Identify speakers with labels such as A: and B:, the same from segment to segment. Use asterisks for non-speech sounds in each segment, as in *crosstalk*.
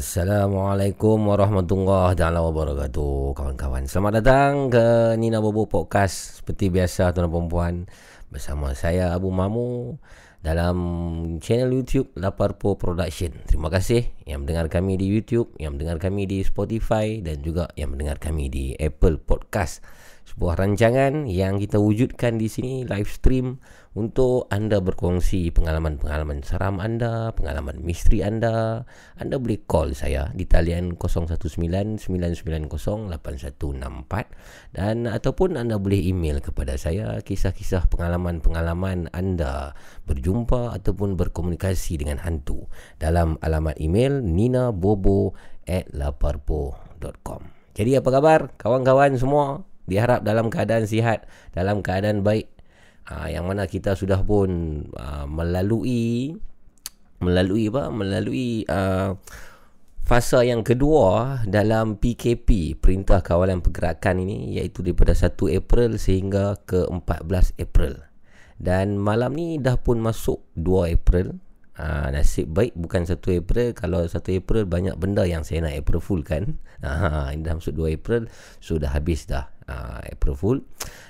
A: Assalamualaikum warahmatullahi wabarakatuh. Kawan-kawan Selamat datang ke Nina Bobo Podcast. Seperti biasa tuan dan perempuan Bersama saya Abu Mamu Dalam channel YouTube Laparpo Production. Terima kasih yang mendengar kami di YouTube Yang mendengar kami di Spotify Dan juga yang mendengar kami di Apple Podcast. Sebuah rancangan yang kita wujudkan di sini Live stream untuk anda berkongsi pengalaman-pengalaman seram anda, pengalaman misteri anda, anda boleh call saya di talian 019-990-8164 dan ataupun anda boleh email kepada saya kisah-kisah pengalaman-pengalaman anda berjumpa ataupun berkomunikasi dengan hantu dalam alamat email ninabobo at laparpo.com Jadi apa kabar kawan-kawan semua? Diharap dalam keadaan sihat, dalam keadaan baik uh, yang mana kita sudah pun uh, melalui melalui apa? Melalui uh, fasa yang kedua dalam PKP Perintah Kawalan Pergerakan ini iaitu daripada 1 April sehingga ke 14 April. Dan malam ni dah pun masuk 2 April Ha, nasib baik bukan 1 April. Kalau 1 April banyak benda yang saya nak April Fool kan. Ha, *laughs* Ini dah masuk 2 April Sudah habis dah. Uh, April Fool.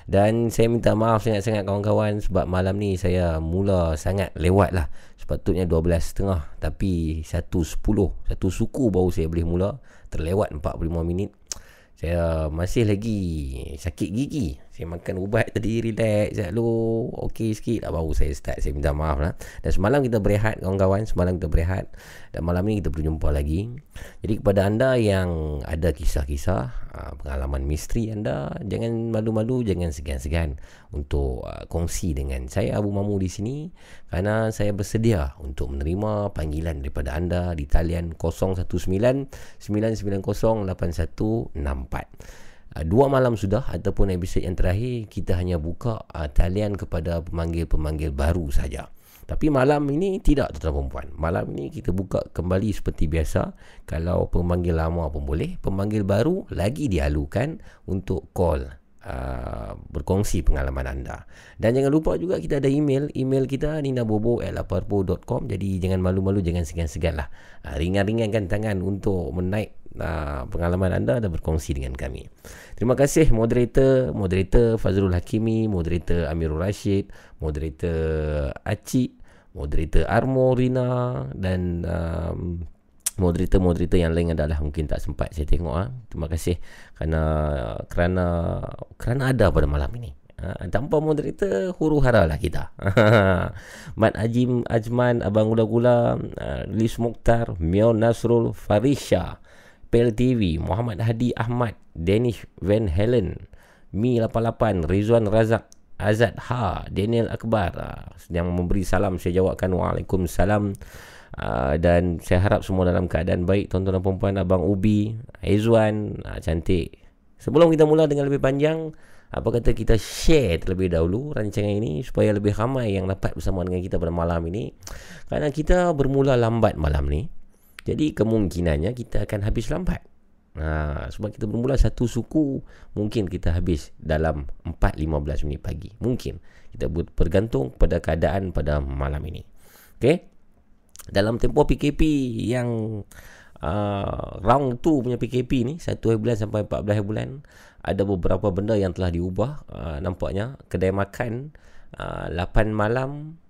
A: Dan saya minta maaf sangat-sangat kawan-kawan sebab malam ni saya mula sangat lewat lah. Sepatutnya 12.30 tapi 1.10 satu suku baru saya boleh mula. Terlewat 45 minit. Saya masih lagi sakit gigi saya makan ubat tadi relax dulu okey sikit. Lah baru saya start saya minta maaf lah. Dan semalam kita berehat kawan-kawan. Semalam kita berehat dan malam ni kita berjumpa lagi. Jadi kepada anda yang ada kisah-kisah ah, pengalaman misteri anda jangan malu-malu jangan segan-segan untuk uh, kongsi dengan saya Abu Mamu di sini. Kerana saya bersedia untuk menerima panggilan daripada anda di talian 019 990 8164 uh, dua malam sudah ataupun episod yang terakhir kita hanya buka uh, talian kepada pemanggil-pemanggil baru saja. Tapi malam ini tidak tuan perempuan. Malam ini kita buka kembali seperti biasa. Kalau pemanggil lama pun boleh. Pemanggil baru lagi dialukan untuk call uh, berkongsi pengalaman anda. Dan jangan lupa juga kita ada email. Email kita ninabobo.laparpo.com Jadi jangan malu-malu, jangan segan-segan lah. Uh, ringan-ringankan tangan untuk menaik uh, pengalaman anda dan berkongsi dengan kami. Terima kasih moderator, moderator Fazrul Hakimi, moderator Amirul Rashid, moderator Acik, moderator Armo Rina dan um, moderator-moderator yang lain adalah mungkin tak sempat saya tengok ah. Terima kasih kerana kerana kerana ada pada malam ini. Ha, tanpa moderator huru hara lah kita. *laughs* Mat Ajim Ajman Abang Gula Gula uh, Lis Mukhtar Mion Nasrul Farisha Pel TV Muhammad Hadi Ahmad Danish Van Helen Mi 88 Rizwan Razak Azad Ha Daniel Akbar uh, yang memberi salam saya jawabkan Waalaikumsalam Uh, dan saya harap semua dalam keadaan baik tuan-tuan dan puan abang Ubi Aizwan uh, cantik. Sebelum kita mula dengan lebih panjang apa kata kita share terlebih dahulu rancangan ini supaya lebih ramai yang dapat bersama dengan kita pada malam ini. Kerana kita bermula lambat malam ni jadi kemungkinannya kita akan habis lambat. Ha, sebab kita bermula satu suku mungkin kita habis dalam 4-15 minit pagi. Mungkin kita bergantung pada keadaan pada malam ini. Okay dalam tempoh PKP yang uh, round tu punya PKP ni 1 bulan sampai 14 bulan ada beberapa benda yang telah diubah. Uh, nampaknya kedai makan uh, 8 malam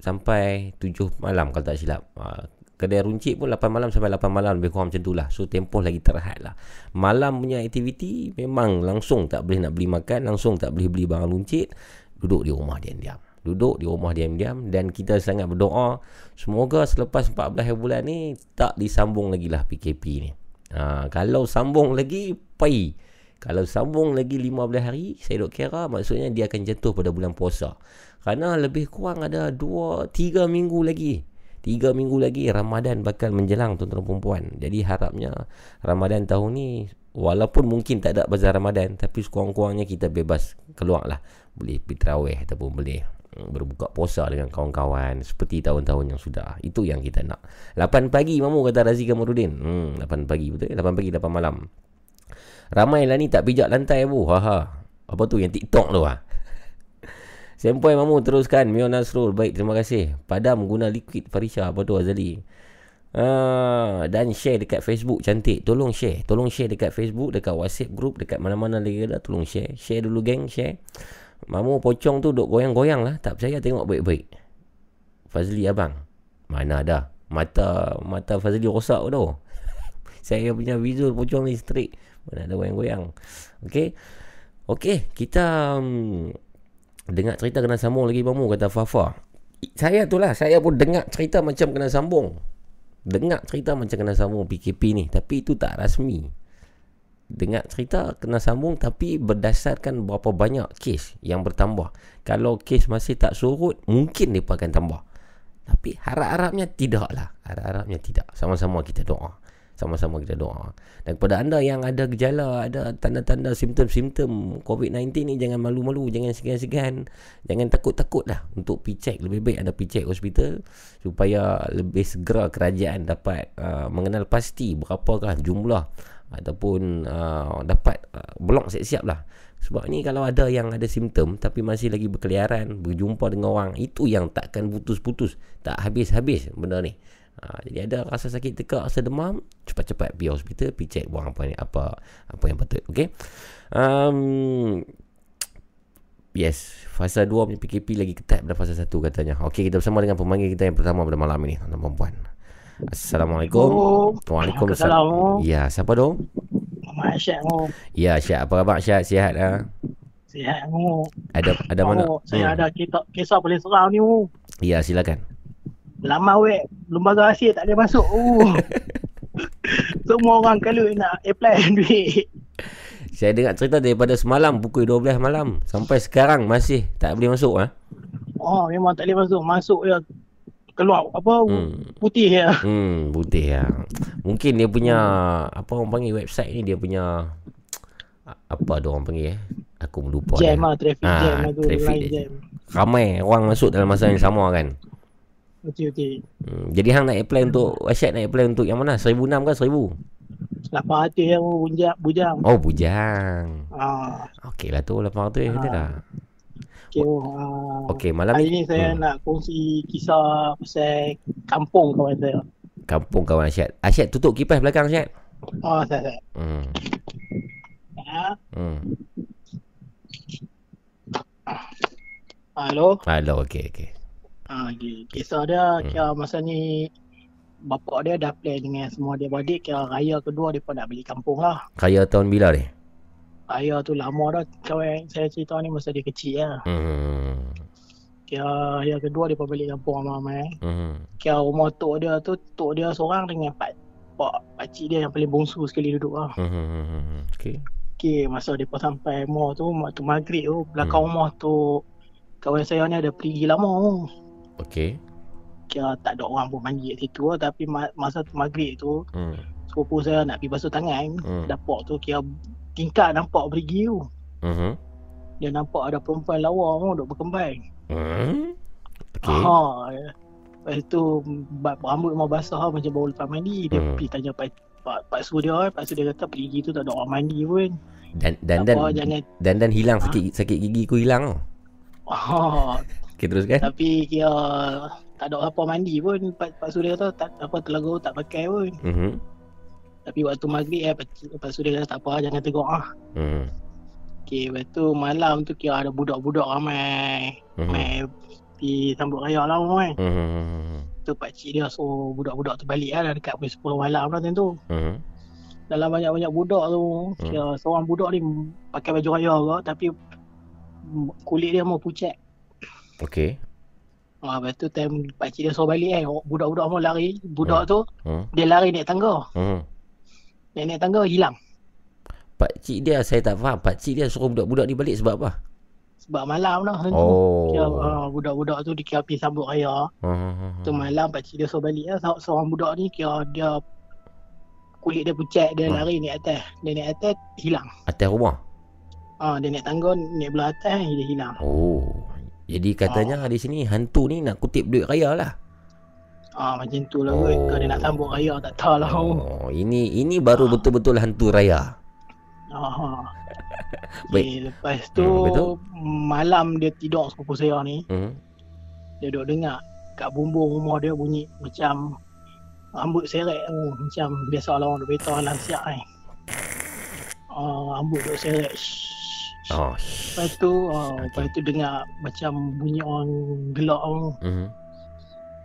A: sampai 7 malam kalau tak silap. Uh, kedai runcit pun 8 malam sampai 8 malam lebih kurang macam tu lah. So tempoh lagi terhad lah. Malam punya aktiviti memang langsung tak boleh nak beli makan langsung tak boleh beli barang runcit. Duduk di rumah diam-diam duduk di rumah diam-diam dan kita sangat berdoa. Semoga selepas 14 bulan ni tak disambung lagi lah PKP ni. Ha, kalau sambung lagi pai kalau sambung lagi 15 hari saya duk kira maksudnya dia akan jatuh pada bulan puasa. Kerana lebih kurang ada 2 3 minggu lagi. Tiga minggu lagi Ramadan bakal menjelang tuan-tuan perempuan. Jadi harapnya Ramadan tahun ni walaupun mungkin tak ada bazar Ramadan tapi sekurang-kurangnya kita bebas keluar lah. Boleh pergi terawih ataupun boleh berbuka puasa dengan kawan-kawan seperti tahun-tahun yang sudah. Itu yang kita nak. 8 pagi mamu kata Razi Kamarudin. Hmm, 8 pagi betul 8 pagi 8 malam. Ramai lah ni tak pijak lantai bu. Ha ha. Apa tu yang TikTok tu ah. *laughs* Sempoi mamu teruskan Mio Nasrul Baik terima kasih Padam guna liquid Farisha Apa tu Azali uh, Dan share dekat Facebook Cantik Tolong share Tolong share dekat Facebook Dekat WhatsApp group Dekat mana-mana lagi ada Tolong share Share dulu geng Share Mamu pocong tu Duk goyang-goyang lah. Tak percaya tengok baik-baik. Fazli abang. Mana ada. Mata Mata Fazli rosak tu. *laughs* Saya punya visual pocong ni straight. Mana ada goyang-goyang. Okay Okay Kita um, Dengar cerita kena sambung lagi mamu kata Fafa. Saya tu lah, saya pun dengar cerita macam kena sambung. Dengar cerita macam kena sambung PKP ni, tapi itu tak rasmi. Dengar cerita kena sambung tapi berdasarkan berapa banyak kes yang bertambah. Kalau kes masih tak surut, mungkin mereka akan tambah. Tapi harap-harapnya tidaklah. Harap-harapnya tidak. Sama-sama kita doa sama-sama kita doa. Dan kepada anda yang ada gejala, ada tanda-tanda simptom-simptom COVID-19 ni jangan malu-malu, jangan segan-segan, jangan takut-takut lah untuk pergi check. Lebih baik anda pergi check hospital supaya lebih segera kerajaan dapat uh, mengenal pasti berapakah jumlah ataupun uh, dapat uh, blok siap-siap lah. Sebab ni kalau ada yang ada simptom tapi masih lagi berkeliaran, berjumpa dengan orang, itu yang takkan putus-putus, tak habis-habis benda ni. Ha, jadi ada rasa sakit tekak, rasa demam, cepat-cepat pergi hospital, pergi check buang apa apa apa yang patut. Okey. Um, yes, fasa 2 punya PKP lagi ketat pada fasa 1 katanya. Okey, kita bersama dengan pemanggil kita yang pertama pada malam ini, tuan puan. Assalamualaikum.
B: Waalaikumsalam.
A: Ya, siapa tu?
B: Muhammad Syed
A: Ya, Syed. Apa khabar Syed? Sihat ah?
B: Sihat mu.
A: Ada ada mana?
B: Saya hmm. ada kisah, kisah paling seram ni mu.
A: Ya, silakan.
B: Lama weh lembaga rahsia tak boleh masuk. Uh. *laughs* Semua orang kalau nak apply *laughs* duit.
A: Saya dengar cerita daripada semalam pukul 12 malam sampai sekarang masih tak boleh masuk ah.
B: Oh, memang tak boleh masuk. Masuk ya keluar apa hmm. putih ya. *laughs*
A: Hmm, putih ya. Mungkin dia punya apa orang panggil website ni dia punya apa dia orang panggil eh? Aku lupa.
B: Jam lah, traffic ha, jam lah tu.
A: Traffic jam. Ramai orang masuk dalam masa yang sama kan.
B: Okey okey.
A: Hmm, jadi hang nak apply untuk Asyad nak apply untuk yang mana? 1006 ke 1000?
B: 800 yang bujang, bujang.
A: Oh, bujang. Ah. Okeylah tu 800 ah. betul
B: Okey, uh,
A: okey malam
B: hari ni saya hmm. nak kongsi kisah pasal kampung kawan saya.
A: Kampung kawan Asyad. Asyad tutup kipas belakang Asyad.
B: Oh, saya. saya.
A: Hmm.
B: Ha? Hmm. Halo.
A: Halo, okey okey.
B: Ha, kisah dia hmm. kira masa ni bapak dia dah plan dengan semua dia beradik kira raya kedua dia pun nak beli kampung lah.
A: Raya tahun bila ni?
B: Raya tu lama dah kawan saya cerita ni masa dia kecil lah. Hmm. Kira raya kedua dia beli kampung sama mama eh. Hmm. Kira rumah tok dia tu tok dia seorang dengan pak pak pakcik dia yang paling bongsu sekali duduk lah. Hmm. hmm, hmm, hmm okay. Okay, masa dia sampai rumah tu, waktu maghrib tu, belakang hmm. rumah tu, kawan saya ni ada pergi lama tu.
A: Okey.
B: Kira tak ada orang pun mandi kat situ lah. Tapi masa tu maghrib tu, hmm. sepupu saya nak pergi basuh tangan. Hmm. Dapat tu kira tingkat nampak pergi tu. Hmm. Dia nampak ada perempuan lawa tu duduk berkembang. Hmm.
A: Okay. Ha,
B: Lepas tu rambut mau basah macam baru lepas mandi. Dia hmm. pergi tanya Pak, Pak, Pak Su dia. Pak Su dia kata pergi tu tak ada orang mandi pun.
A: Dan dan dan, jangan, dan dan hilang ha? sakit sakit gigi ku hilang tu. Oh. Okay, teruskan.
B: Tapi dia tak ada apa mandi pun. Pak, Pak Surya tu tak apa telaga tak pakai pun. Mm-hmm. Tapi waktu maghrib eh, Pak, Pak Surya kata tak apa jangan tegur ah. Mm. Okay, lepas tu malam tu kira ada budak-budak ramai. Mm-hmm. Ramai di sambut raya lah kan. Mm-hmm. Tu Pak Cik dia suruh budak-budak tu balik lah dekat pukul 10 malam lah tu. Mm-hmm. Dalam banyak-banyak budak tu, kira seorang budak ni pakai baju raya ke tapi kulit dia mau pucat.
A: Okey.
B: Ah, lepas tu time pakcik dia suruh balik kan. Budak-budak mau lari. Budak hmm. tu, hmm. dia lari naik tangga. Hmm. Naik, naik tangga, hilang.
A: Pakcik dia, saya tak faham. Pakcik dia suruh budak-budak ni balik sebab apa?
B: sebab malam dah
A: tentu. Oh.
B: Kira, uh, budak-budak tu dikira pergi sambut raya. Uh-huh. Tu malam pakcik dia suruh balik lah. Seorang budak ni kira dia kulit dia pucat dia uh. lari naik atas. Dia naik atas hilang.
A: Atas rumah?
B: Ah, uh, dia naik tangga naik belah atas dia hilang.
A: Oh. Jadi katanya uh. di sini hantu ni nak kutip duit raya lah.
B: Ah macam tu lah oh. Kau dia nak sambut raya tak tahu lah.
A: Oh, ini ini baru uh. betul-betul hantu raya.
B: Ah. *laughs* Baik. Okay, lepas tu hmm, betul? malam dia tidur sepupu saya ni. Hmm. Dia duduk dengar kat bumbung rumah dia bunyi macam rambut seret tu. Macam biasa lah orang duduk beritahu dalam siap ni. Uh, rambut duduk seret. Oh. Lepas tu, uh, okay. lepas tu dengar macam bunyi orang gelak tu. Hmm.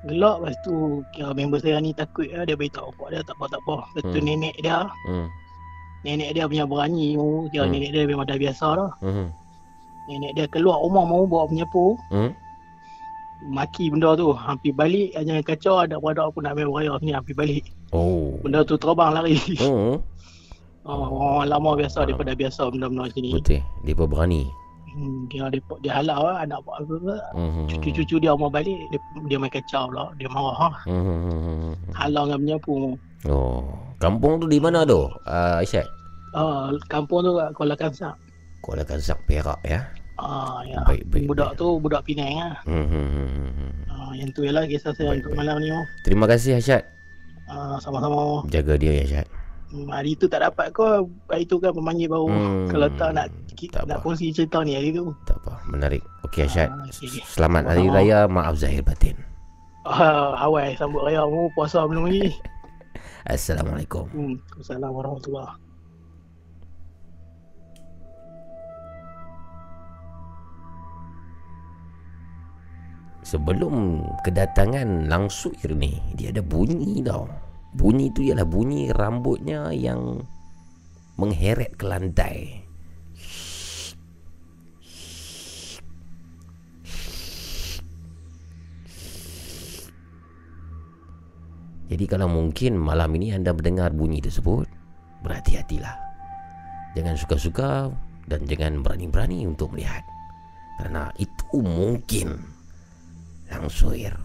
B: Gelak lepas tu kira member saya ni takut lah. Dia beritahu apa dia tak apa tak apa. Lepas tu hmm. nenek dia. Hmm nenek dia punya berani tu kira hmm. nenek dia memang dah biasa dah hmm. nenek dia keluar rumah mau bawa penyapu hmm. maki benda tu hampir balik jangan kacau ada pada aku nak main raya ni hampir balik oh benda tu terbang lari hmm. oh, *laughs* orang lama biasa hmm. daripada biasa benda-benda sini
A: betul dia pun berani
B: Hmm, dia dia, dia halau lah anak buat apa apa. Hmm. Cucu-cucu dia mau balik dia, dia main kacau lah. Dia marah. Ha. Hmm. Halau dengan penyapu.
A: Oh, kampung tu di mana tu? Uh, Aisyah.
B: Uh, kampung tu kat Kuala Kansak.
A: Kuala Kansak Perak ya.
B: Ah, ya. Baik, baik, budak baik. tu budak Penang ah. Hmm, hmm, hmm. Uh, yang tu ialah kisah saya baik, untuk baik. malam ni. Oh.
A: Terima kasih Asyad.
B: Uh, sama-sama.
A: Jaga dia ya Asyad.
B: Hmm, hari tu tak dapat kau. Hari tu kan pemanggil baru. Hmm, Kalau tak nak tak nak kongsi cerita ni hari tu.
A: Tak apa, menarik. Okey Asyad. Uh, okay. Selamat Hari Raya. Maaf Zahir Batin.
B: Uh, Hawaii sambut raya mu puasa belum lagi. *laughs*
A: Assalamualaikum.
B: Hmm, Assalamualaikum warahmatullahi
A: Sebelum kedatangan langsung ni Dia ada bunyi tau Bunyi tu ialah bunyi rambutnya yang Mengheret ke lantai. Jadi kalau mungkin malam ini anda mendengar bunyi tersebut Berhati-hatilah. Jangan suka-suka Dan jangan berani-berani untuk melihat. Karena itu mungkin Langsuir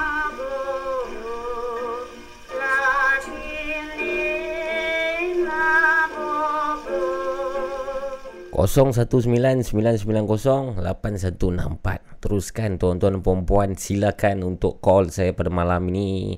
A: ...0199908164 Teruskan tuan-tuan dan puan-puan Silakan untuk call saya pada malam ini.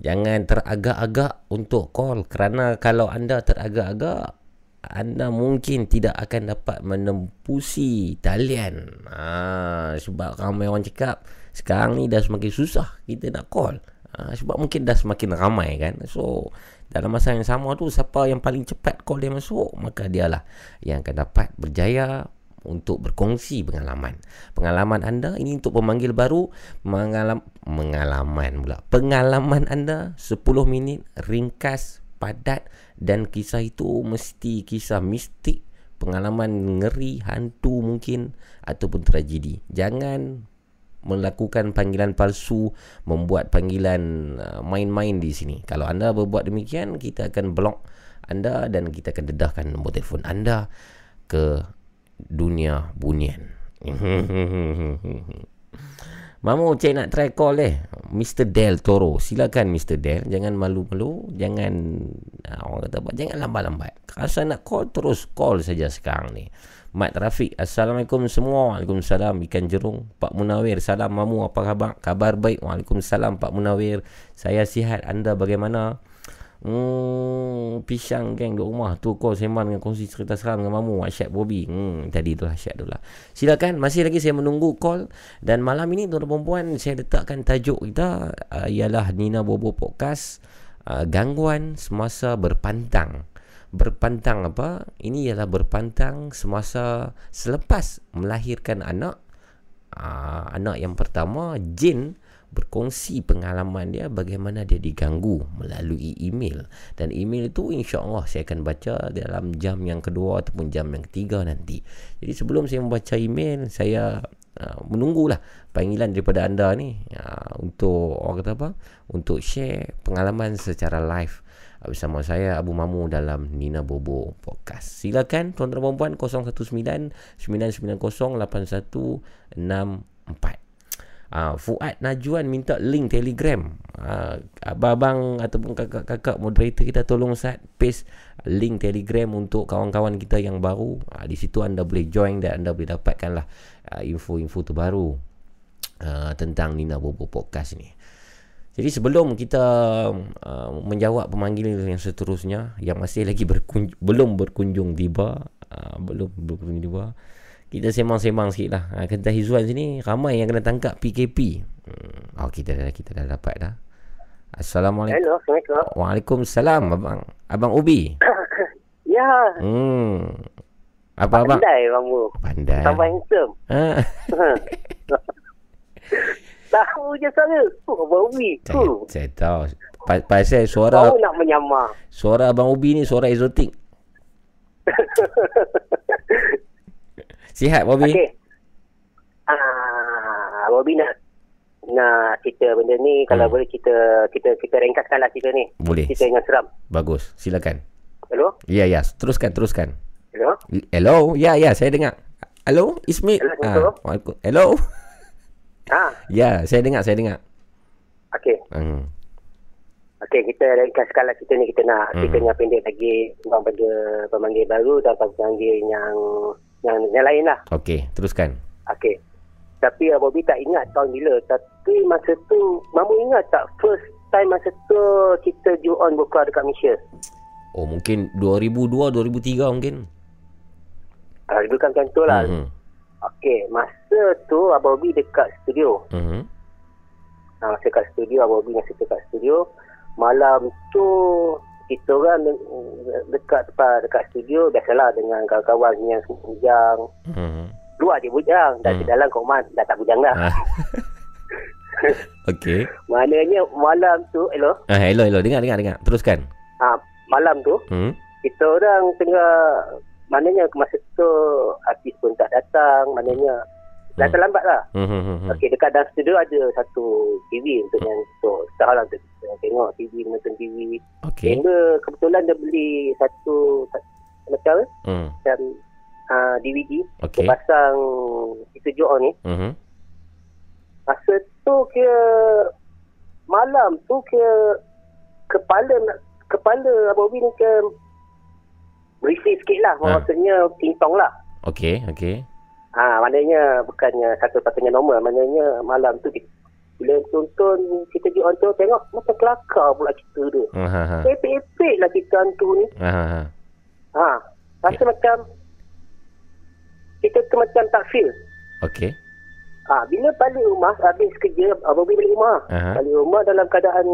A: Jangan teragak-agak untuk call Kerana kalau anda teragak-agak Anda mungkin tidak akan dapat menempusi talian. Ha, Sebab ramai orang cakap Sekarang ni dah semakin susah kita nak call. Ha, Sebab mungkin dah semakin ramai kan. So dalam masa yang sama tu siapa yang paling cepat call dia masuk maka dialah yang akan dapat berjaya untuk berkongsi pengalaman. Pengalaman anda ini untuk pemanggil baru mengalam, mengalaman pula. Pengalaman anda 10 minit ringkas padat dan kisah itu mesti kisah mistik, pengalaman ngeri, hantu mungkin ataupun tragedi. Jangan melakukan panggilan palsu, membuat panggilan uh, main-main di sini. Kalau anda berbuat demikian, kita akan block anda dan kita akan dedahkan nombor telefon anda ke dunia bunian. *laughs* Mamu cik nak try call eh Mr. Del Toro Silakan Mr. Del Jangan malu-malu Jangan uh, Orang kata apa Jangan lambat-lambat Kalau nak call Terus call saja sekarang ni Mat Rafiq Assalamualaikum semua. Waalaikumsalam Ikan Jerung. Pak Munawir Salam Mamu apa khabar? Kabar baik. Waalaikumsalam Pak Munawir. Saya sihat. Anda bagaimana? Hmm, pisang geng di rumah. Tu kau sembang dengan kongsi cerita seram dengan mamu Asyad Bobby. Hmm, tadi tu Asyad dulu lah. Silakan masih lagi saya menunggu call. Dan malam ini tuan perempuan saya letakkan tajuk kita uh, ialah Nina Bobo Podcast uh, gangguan semasa berpantang berpantang apa? Ini ialah berpantang semasa selepas melahirkan anak. Uh, anak yang pertama, Jin berkongsi pengalaman dia bagaimana dia diganggu melalui email dan email itu insya-Allah saya akan baca dalam jam yang kedua ataupun jam yang ketiga nanti. Jadi sebelum saya membaca email saya uh, menunggulah panggilan daripada anda ni uh, untuk orang kata apa? Untuk share pengalaman secara live bersama saya Abu Mamu dalam Nina Bobo Podcast. Silakan tuan-tuan dan puan 019 990 8164. Uh, Fuad Najuan minta link telegram uh, Abang-abang ataupun kakak-kakak moderator kita tolong saat paste link telegram untuk kawan-kawan kita yang baru uh, Di situ anda boleh join dan anda boleh dapatkan lah uh, info-info terbaru uh, tentang Nina Bobo Podcast ni jadi sebelum kita uh, menjawab pemanggil yang seterusnya yang masih lagi berkunjung, belum berkunjung tiba, uh, belum berkunjung tiba, kita sembang-sembang sikit lah. Uh, Kata Hizwan sini ramai yang kena tangkap PKP. Hmm. Oh kita dah kita dah dapat dah. Assalamualaikum.
C: Hello, Assalamualaikum.
A: Waalaikumsalam abang. Abang Ubi. *coughs*
C: ya.
A: Hmm. Apa abang?
C: Pandai kamu.
A: Pandai.
C: Sampai handsome. Ha. *laughs* *laughs* Tahu je saya. Oh, Abang Ubi.
A: Saya, uh. saya tahu. Pa- pasal suara...
C: Tahu nak menyamar.
A: Suara Abang Ubi ni suara eksotik. *laughs* Sihat, Bobby?
C: Okey. Ah, Bobby nak nak cerita benda ni. Hmm. Kalau boleh kita kita kita ringkaskanlah cerita ni.
A: Boleh.
C: Cerita yang seram.
A: Bagus. Silakan.
C: Hello?
A: Ya, ya. Teruskan, teruskan.
C: Hello?
A: Hello? Ya, ya. Saya dengar. Hello? Ismi?
C: Hello?
A: Ah, hello?
C: Ha?
A: Ya, saya dengar, saya dengar.
C: Okey.
A: Hmm.
C: Okey, kita ringkaskan lah cerita ni. Kita nak
A: Hmm.
C: cerita yang pendek lagi. Bang pada pemanggil baru dan pemanggil yang yang, yang lain lah.
A: Okey, teruskan.
C: Okey. Tapi uh, Bobby tak ingat tahun bila. Tapi masa tu, Mamu ingat tak first time masa tu kita ju on buka dekat Malaysia?
A: Oh, mungkin 2002, 2003 mungkin.
C: Uh, lebih kan macam tu lah.
A: Hmm.
C: Okey, masa tu Abang Bobby dekat studio.
A: Hmm.
C: Ha, masa dekat studio, Abang Bobby masa dekat studio. Malam tu kita orang de- dekat tempat dekat studio biasalah dengan kawan-kawan yang bujang.
A: Hmm.
C: Luar je bujang. Dan
A: Hmm.
C: di dalam kau man, dah tak bujang dah.
A: Ah. *laughs* Okey.
C: Maknanya malam tu, hello?
A: Ah, hello, hello. Dengar, dengar, dengar. Teruskan.
C: Ha, malam tu,
A: Hmm.
C: kita orang tengah maknanya masa tu artis pun tak datang maknanya dah
A: Hmm.
C: terlambat lah
A: Hmm. hmm, hmm, hmm.
C: Okey dekat dalam studio ada satu TV untuk yang untuk staff lah untuk kita tengok TV menonton TV
A: Okey.
C: Member kebetulan dia beli satu macam
A: Hmm.
C: macam uh, DVD
A: Okey.
C: dia pasang kita jual ni
A: Hmm.
C: masa tu kira malam tu kira kepala nak kepala Abang Bin ke berisik sikit lah
A: Ha.
C: maksudnya pintong lah
A: Okey, okey.
C: ha, maknanya bukannya satu patutnya normal maknanya malam tu kita bila tonton kita di on tu tengok macam kelakar pula cerita tu
A: Ha ha ha.
C: epek-epek lah cerita hantu ni
A: Ha ha ha.
C: ha, rasa macam kita tu macam tak feel
A: Okey.
C: ha, bila balik rumah habis kerja Abang Bin balik rumah
A: Aha.
C: balik rumah dalam keadaan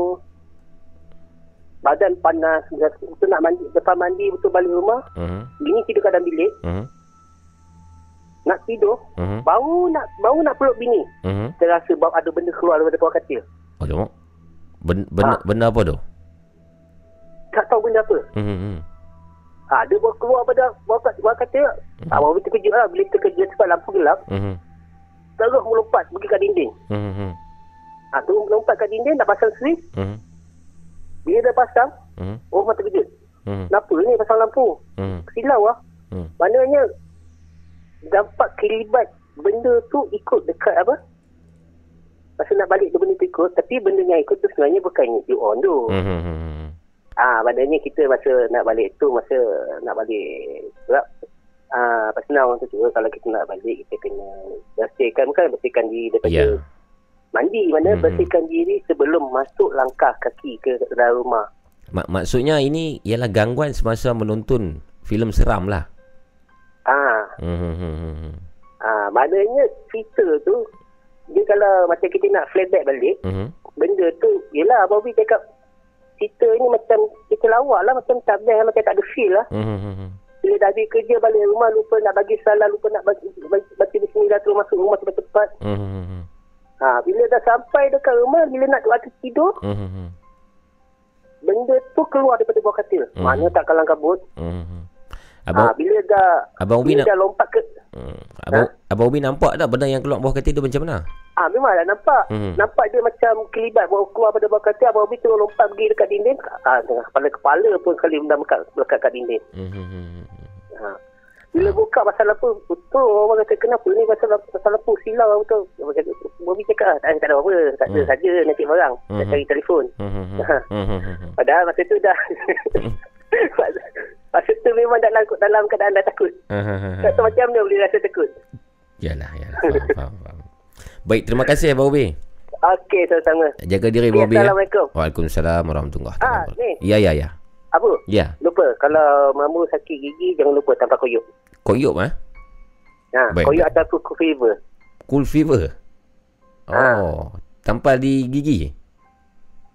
C: badan panas betul nak mandi depan mandi betul balik rumah
A: Hmm.
C: bini tidur kat dalam bilik
A: Hmm.
C: nak tidur
A: Hmm.
C: baru nak baru nak peluk bini
A: Hmm.
C: terasa bau ada benda keluar daripada bawah katil
A: tengok. Ben, benda,
C: Ha.
A: benda apa tu?
C: tak tahu benda apa
A: hmm.
C: ha, dia baru keluar pada bawah, bawah katil hmm. ha, baru terkejut lah bila terkejut sebab lampu gelap
A: Hmm.
C: terus melompat pergi kat dinding
A: Hmm. Hmm.
C: ha, terus melompat kat dinding nak pasang switch
A: Hmm.
C: Bila dah pasang
A: Hmm.
C: oh mata terkejut
A: Hmm.
C: kenapa ni pasang lampu
A: Hmm.
C: silau lah
A: Hmm.
C: Maknanya Dapat kelibat Benda tu ikut dekat apa Masa nak balik tu benda tu ikut Tapi benda yang ikut tu sebenarnya bukannya you on tu
A: Hmm. Hmm. Hmm.
C: Ah, maknanya kita masa nak balik tu Masa nak balik Sebab ah, Personal orang tu juga Kalau kita nak balik Kita kena Bersihkan Bukan bersihkan diri daripada
A: Ya.
C: Mandi Mana
A: Mhm.
C: bersihkan diri Sebelum masuk langkah kaki ke dalam rumah
A: Mak- maksudnya ini ialah gangguan semasa menonton filem seram lah.
C: Ah,
A: Hmm. Hmm. Hmm. Hmm.
C: ah, Maknanya cerita tu Dia kalau macam kita nak flashback balik
A: Hmm.
C: benda tu yelah Bobby cakap cerita ni macam kita lawak lah macam tak best macam tak ada feel lah. Mm-hmm. Bila dah habis kerja balik rumah lupa nak bagi salam lupa nak bagi, bagi baca bismillah tu masuk rumah cepat-cepat. Mm-hmm. Ha, bila dah sampai dekat rumah bila nak waktu tidur mm-hmm. benda tu keluar daripada bawah katil. Mm-hmm. Mana tak kalang kabut. Mm-hmm. Abang, ha, bila dah
A: Abang Ubi nak, dah lompat ke hmm, Abang, ha? Abang Ubi nampak tak benda yang keluar bawah katil tu macam mana?
C: Ah ha, memang dah nampak. Hmm. Nampak dia macam kelibat bawa keluar pada bawah katil. Abang Ubi tu lompat pergi dekat dinding. Ah ha, kepala-kepala pun sekali benda melekat, melekat kat dinding. Hmm. Ha. Bila buka pasal apa, betul orang kata kenapa ni pasal, pasal apa silau betul. Bobby cakap, tak, tak ada apa, tak ada hmm. saja cek barang, hmm. nak cari telefon. *laughs* Hmm. Hmm. Padahal masa tu dah, *laughs* masa tu memang dalam, dalam keadaan dah takut. Tak tahu macam mana boleh rasa takut.
A: Yalah, yalah. Faham, faham, faham. Baik, terima kasih Ubi.
C: Okey, sama-sama.
A: Jaga diri
C: Ubi. Ya. Assalamualaikum. Ya.
A: Waalaikumsalam warahmatullahi wabarakatuh. Ah, ni. Ya, ya, ya.
C: Apa?
A: Ya.
C: Lupa, kalau mamu sakit gigi, jangan lupa tanpa koyuk.
A: Koyuk, eh?
C: Ha, Baik. koyuk atau cool fever.
A: Cool fever? Ha. Oh, ha. tanpa di gigi?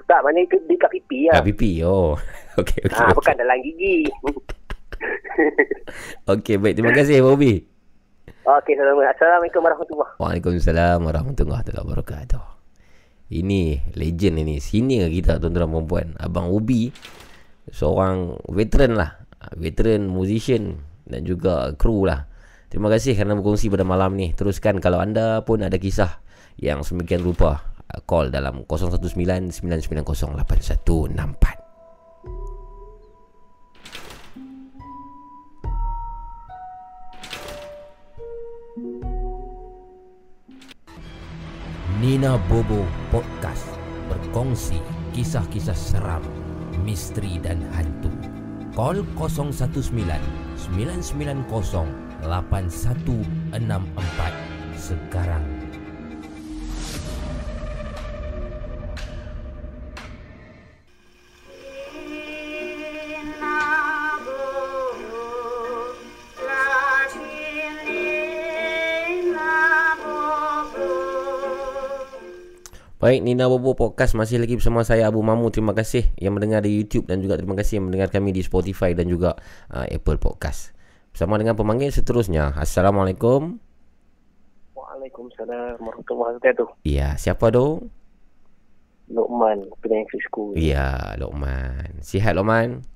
C: Tak, mana itu di kat pipi lah.
A: Kat pipi, oh. *laughs* Okey, okey.
C: Ha, okay. bukan dalam gigi. *laughs*
A: okey, baik. Terima kasih, Bobby.
C: Okey, Assalamualaikum warahmatullahi
A: wabarakatuh. Waalaikumsalam warahmatullahi wabarakatuh. Ini legend ini. Senior kita tuan-tuan dan puan Abang Ubi. Seorang veteran lah. Veteran musician dan juga kru lah. Terima kasih kerana berkongsi pada malam ni. Teruskan kalau anda pun ada kisah yang semikian rupa. Call dalam 019 990 8164. Nina Bobo Podcast berkongsi kisah-kisah seram, misteri dan hantu. Call 019 990 8164 sekarang. Baik, Nina Bobo Podcast masih lagi bersama saya Abu Mamu. Terima kasih yang mendengar di YouTube dan juga terima kasih yang mendengar kami di Spotify dan juga uh, Apple Podcast. Bersama dengan pemanggil seterusnya. Assalamualaikum.
C: Waalaikumsalam warahmatullahi wabarakatuh.
A: Iya, siapa tu?
C: Lokman, Penang School.
A: Iya, Lokman. Sihat Lokman?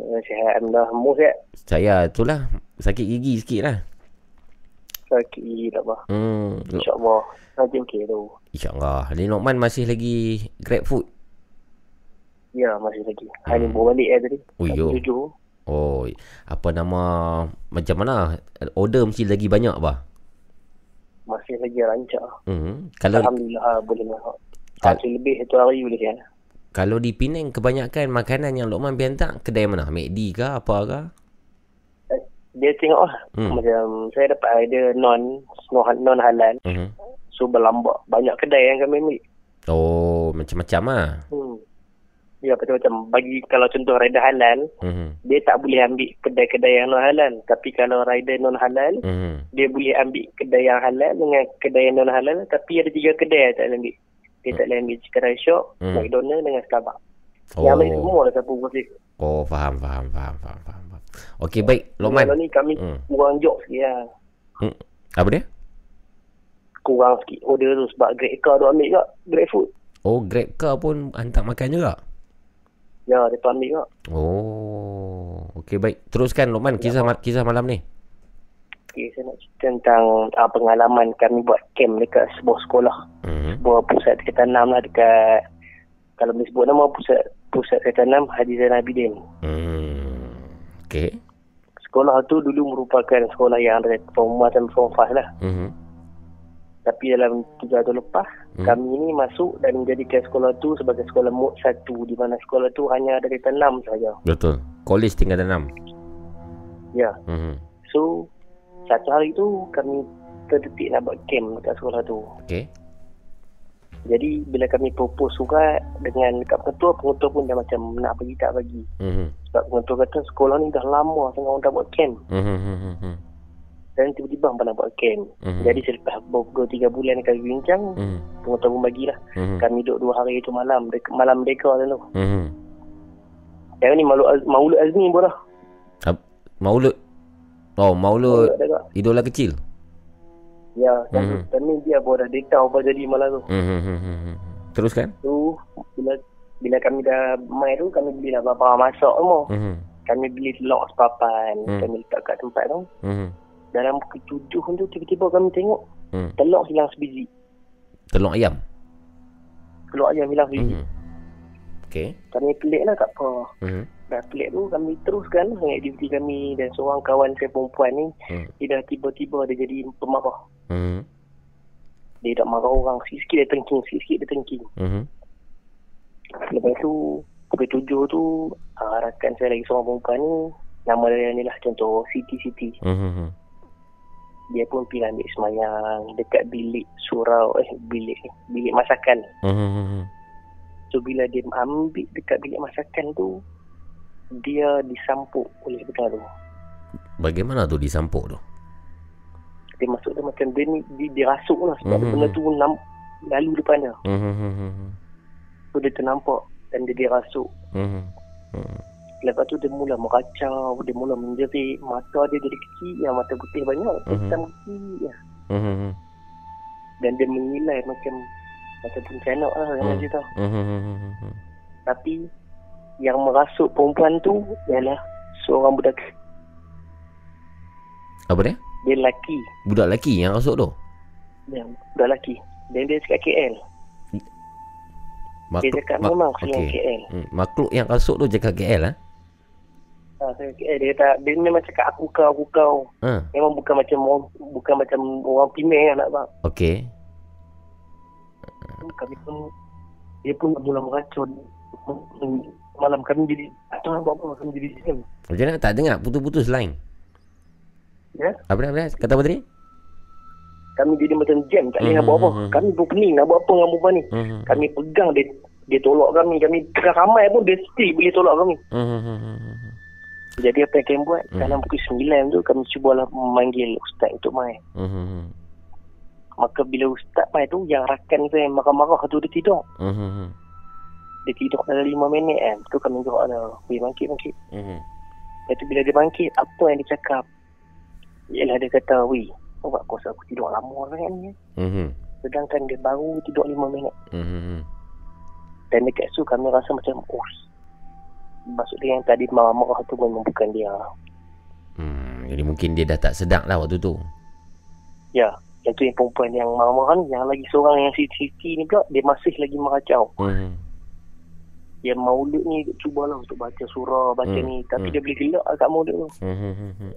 C: Saya sihat, Alhamdulillah. Mu sihat?
A: Saya, itulah. Sakit gigi sikit lah.
C: Sakit gigi tak apa. Hmm. InsyaAllah. Nanti okey tu.
A: InsyaAllah. Ni Lokman masih lagi grab food?
C: Ya, masih lagi. Hari hmm. bawa balik eh tadi.
A: Oh, yo. Oh, apa nama, macam mana? Order mesti lagi banyak apa?
C: Masih lagi rancak. Hmm. Kalau Alhamdulillah ah, boleh masuk. Kal- lebih satu hari boleh kan?
A: Kalau di Penang kebanyakan makanan yang Lokman biar kedai mana? McD ke apa ke?
C: Eh, dia tengok lah. Hmm. Macam saya dapat ada non non halal. Hmm. So berlambak Banyak kedai yang kami ambil
A: Oh Macam-macam lah hmm.
C: Ya macam-macam Bagi kalau contoh rider halal mm-hmm. Dia tak boleh ambil Kedai-kedai yang non halal Tapi kalau rider non halal mm-hmm. Dia boleh ambil Kedai yang halal Dengan kedai yang non halal Tapi ada tiga kedai yang tak boleh ambil Dia mm. tak boleh ambil Chicken Rice Shop mm. McDonald dengan Starbucks oh. Yang ambil semua lah Siapa boleh
A: Oh faham faham faham faham, faham. Okey baik Loman
C: Kalau ni kami mm. Kurang jok sikit lah
A: mm. Apa dia?
C: Kurang sikit order tu sebab Grab car tu ambil juga Grab food.
A: Oh, Grab car pun hantar makan juga?
C: Ya, dia ambil juga.
A: Oh, okey baik. Teruskan Lokman kisah ya. kisah malam ni.
C: Okey, saya nak cerita tentang uh, pengalaman kami buat camp dekat sebuah sekolah. Mm-hmm. Sebuah pusat tanam lah dekat kalau boleh sebut nama pusat pusat tanam Haji Zainal Abidin. Hmm.
A: Okey.
C: Sekolah tu dulu merupakan sekolah yang ada form 1 dan form 5 lah. Mhm. Tapi dalam tiga tahun lepas, hmm. kami ini masuk dan menjadikan sekolah tu sebagai sekolah mod satu di mana sekolah tu hanya ada darjah enam saja.
A: Betul. Kolej tinggal enam.
C: Ya. Hmm. So, satu hari tu kami terdetik nak buat camp dekat sekolah tu.
A: Okay.
C: Jadi, bila kami propose surat dengan dekat pengetua, pengetua pun dah macam nak bagi tak bagi. Hmm. Sebab pengetua kata sekolah ni dah lama sangat orang dah buat camp. Hmm. Hmm, hmm, hmm Dan tiba-tiba Abang nak buat camp mm-hmm. Jadi selepas Beberapa tiga bulan kami bincang mm-hmm. Pengetahuan bagilah mm-hmm. Kami duduk dua hari itu malam dek- Malam mereka tu mm-hmm. Yang ni Maulud, Maulud Azmi pun lah
A: Maulud Oh Maulud, Maulud Idola kecil
C: Ya mm-hmm. Dan ni dia pun dah data Apa jadi malam tu mm-hmm.
A: Teruskan
C: Tu Bila bila kami dah main tu Kami beli lah Bapak masak semua mm-hmm. Kami beli telur sepapan mm-hmm. Kami letak kat tempat tu mm-hmm dalam pukul tujuh tu tiba-tiba kami tengok hmm. telur hilang sebiji.
A: Telur ayam?
C: Telur ayam hilang sebiji.
A: Hmm. Okay.
C: Kami pelik lah tak apa. Hmm. Dah pelik tu kami teruskan dengan aktiviti kami dan seorang kawan saya perempuan ni hmm. dia dah tiba-tiba dia jadi pemarah. Hmm. Dia tak marah orang. Sikit-sikit dia tengking. Sikit-sikit dia tengking. Hmm. Lepas tu pukul tujuh tu rakan saya lagi seorang perempuan ni nama dia ni lah contoh Siti Siti. Hmm dia pun pergi ambil semayang dekat bilik surau eh bilik bilik masakan. Hmm. So bila dia ambil dekat bilik masakan tu dia disampuk oleh benda tu.
A: Bagaimana tu disampuk tu?
C: Dia masuk dia macam dia ni dia, dia rasuk lah sebab mm-hmm. benda tu nam, lalu depan dia. Mm-hmm. So dia ternampak dan dia dirasuk. Mm-hmm. Lepas tu dia mula meracau, dia mula menjerit, mata dia jadi kecil, yang mata putih banyak, mhm. hitam uh-huh. kecil. Ya. Uh-huh. Dan dia mengilai macam macam puncanak lah yang uh-huh. tahu. Uh-huh. Tapi yang merasuk perempuan tu ialah seorang budak.
A: Apa dia?
C: Dia lelaki.
A: Budak lelaki yang rasuk tu?
C: Ya, budak lelaki. Dan dia dekat KL. Makhluk, dia cakap memang okay. KL.
A: Hmm. Makhluk yang rasuk tu cakap KL lah? Ha?
C: Ha, saya, eh, dia kata dia memang cakap aku kau aku kau. Ha. Memang bukan macam orang bukan macam orang Penang nak bang.
A: Okey.
C: Kami pun dia pun mula meracun. Malam kami jadi tak tahu apa kami jadi jam.
A: Macam mana tak dengar putus-putus lain. Ya? Apa apa kata apa tadi?
C: Kami jadi macam jam tak boleh apa-apa. Uh-huh. Kami pun pening nak buat apa dengan perempuan ni. Uh-huh. Kami pegang dia dia tolak kami. Kami ramai pun dia still boleh tolak kami. Uh-huh. Jadi apa yang kami buat mm. Dalam pukul 9 tu Kami cubalah memanggil Ustaz untuk main mm-hmm. Maka bila Ustaz main tu Yang rakan saya yang marah-marah tu Dia tidur mm-hmm. Dia tidur dalam 5 minit kan Tu kami gerak lah Weh bangkit bangkit mm-hmm. Lepas tu bila dia bangkit Apa yang dia cakap Ialah dia kata Weh Kau buat kuasa aku tidur lama kan ni mm-hmm. Sedangkan dia baru tidur 5 minit mm-hmm. Dan dekat tu kami rasa macam Oh maksudnya yang tadi marah-marah tu memang bukan dia.
A: Hmm, jadi mungkin dia dah tak sedap lah waktu tu.
C: Ya, yang tu yang perempuan yang marah-marah ni, yang lagi seorang yang Siti ni pula, dia masih lagi meracau. Hmm. Yang maulid ni cubalah untuk baca surah, baca hmm. ni. Tapi hmm. dia boleh gelak kat maulid tu. Hmm. hmm, hmm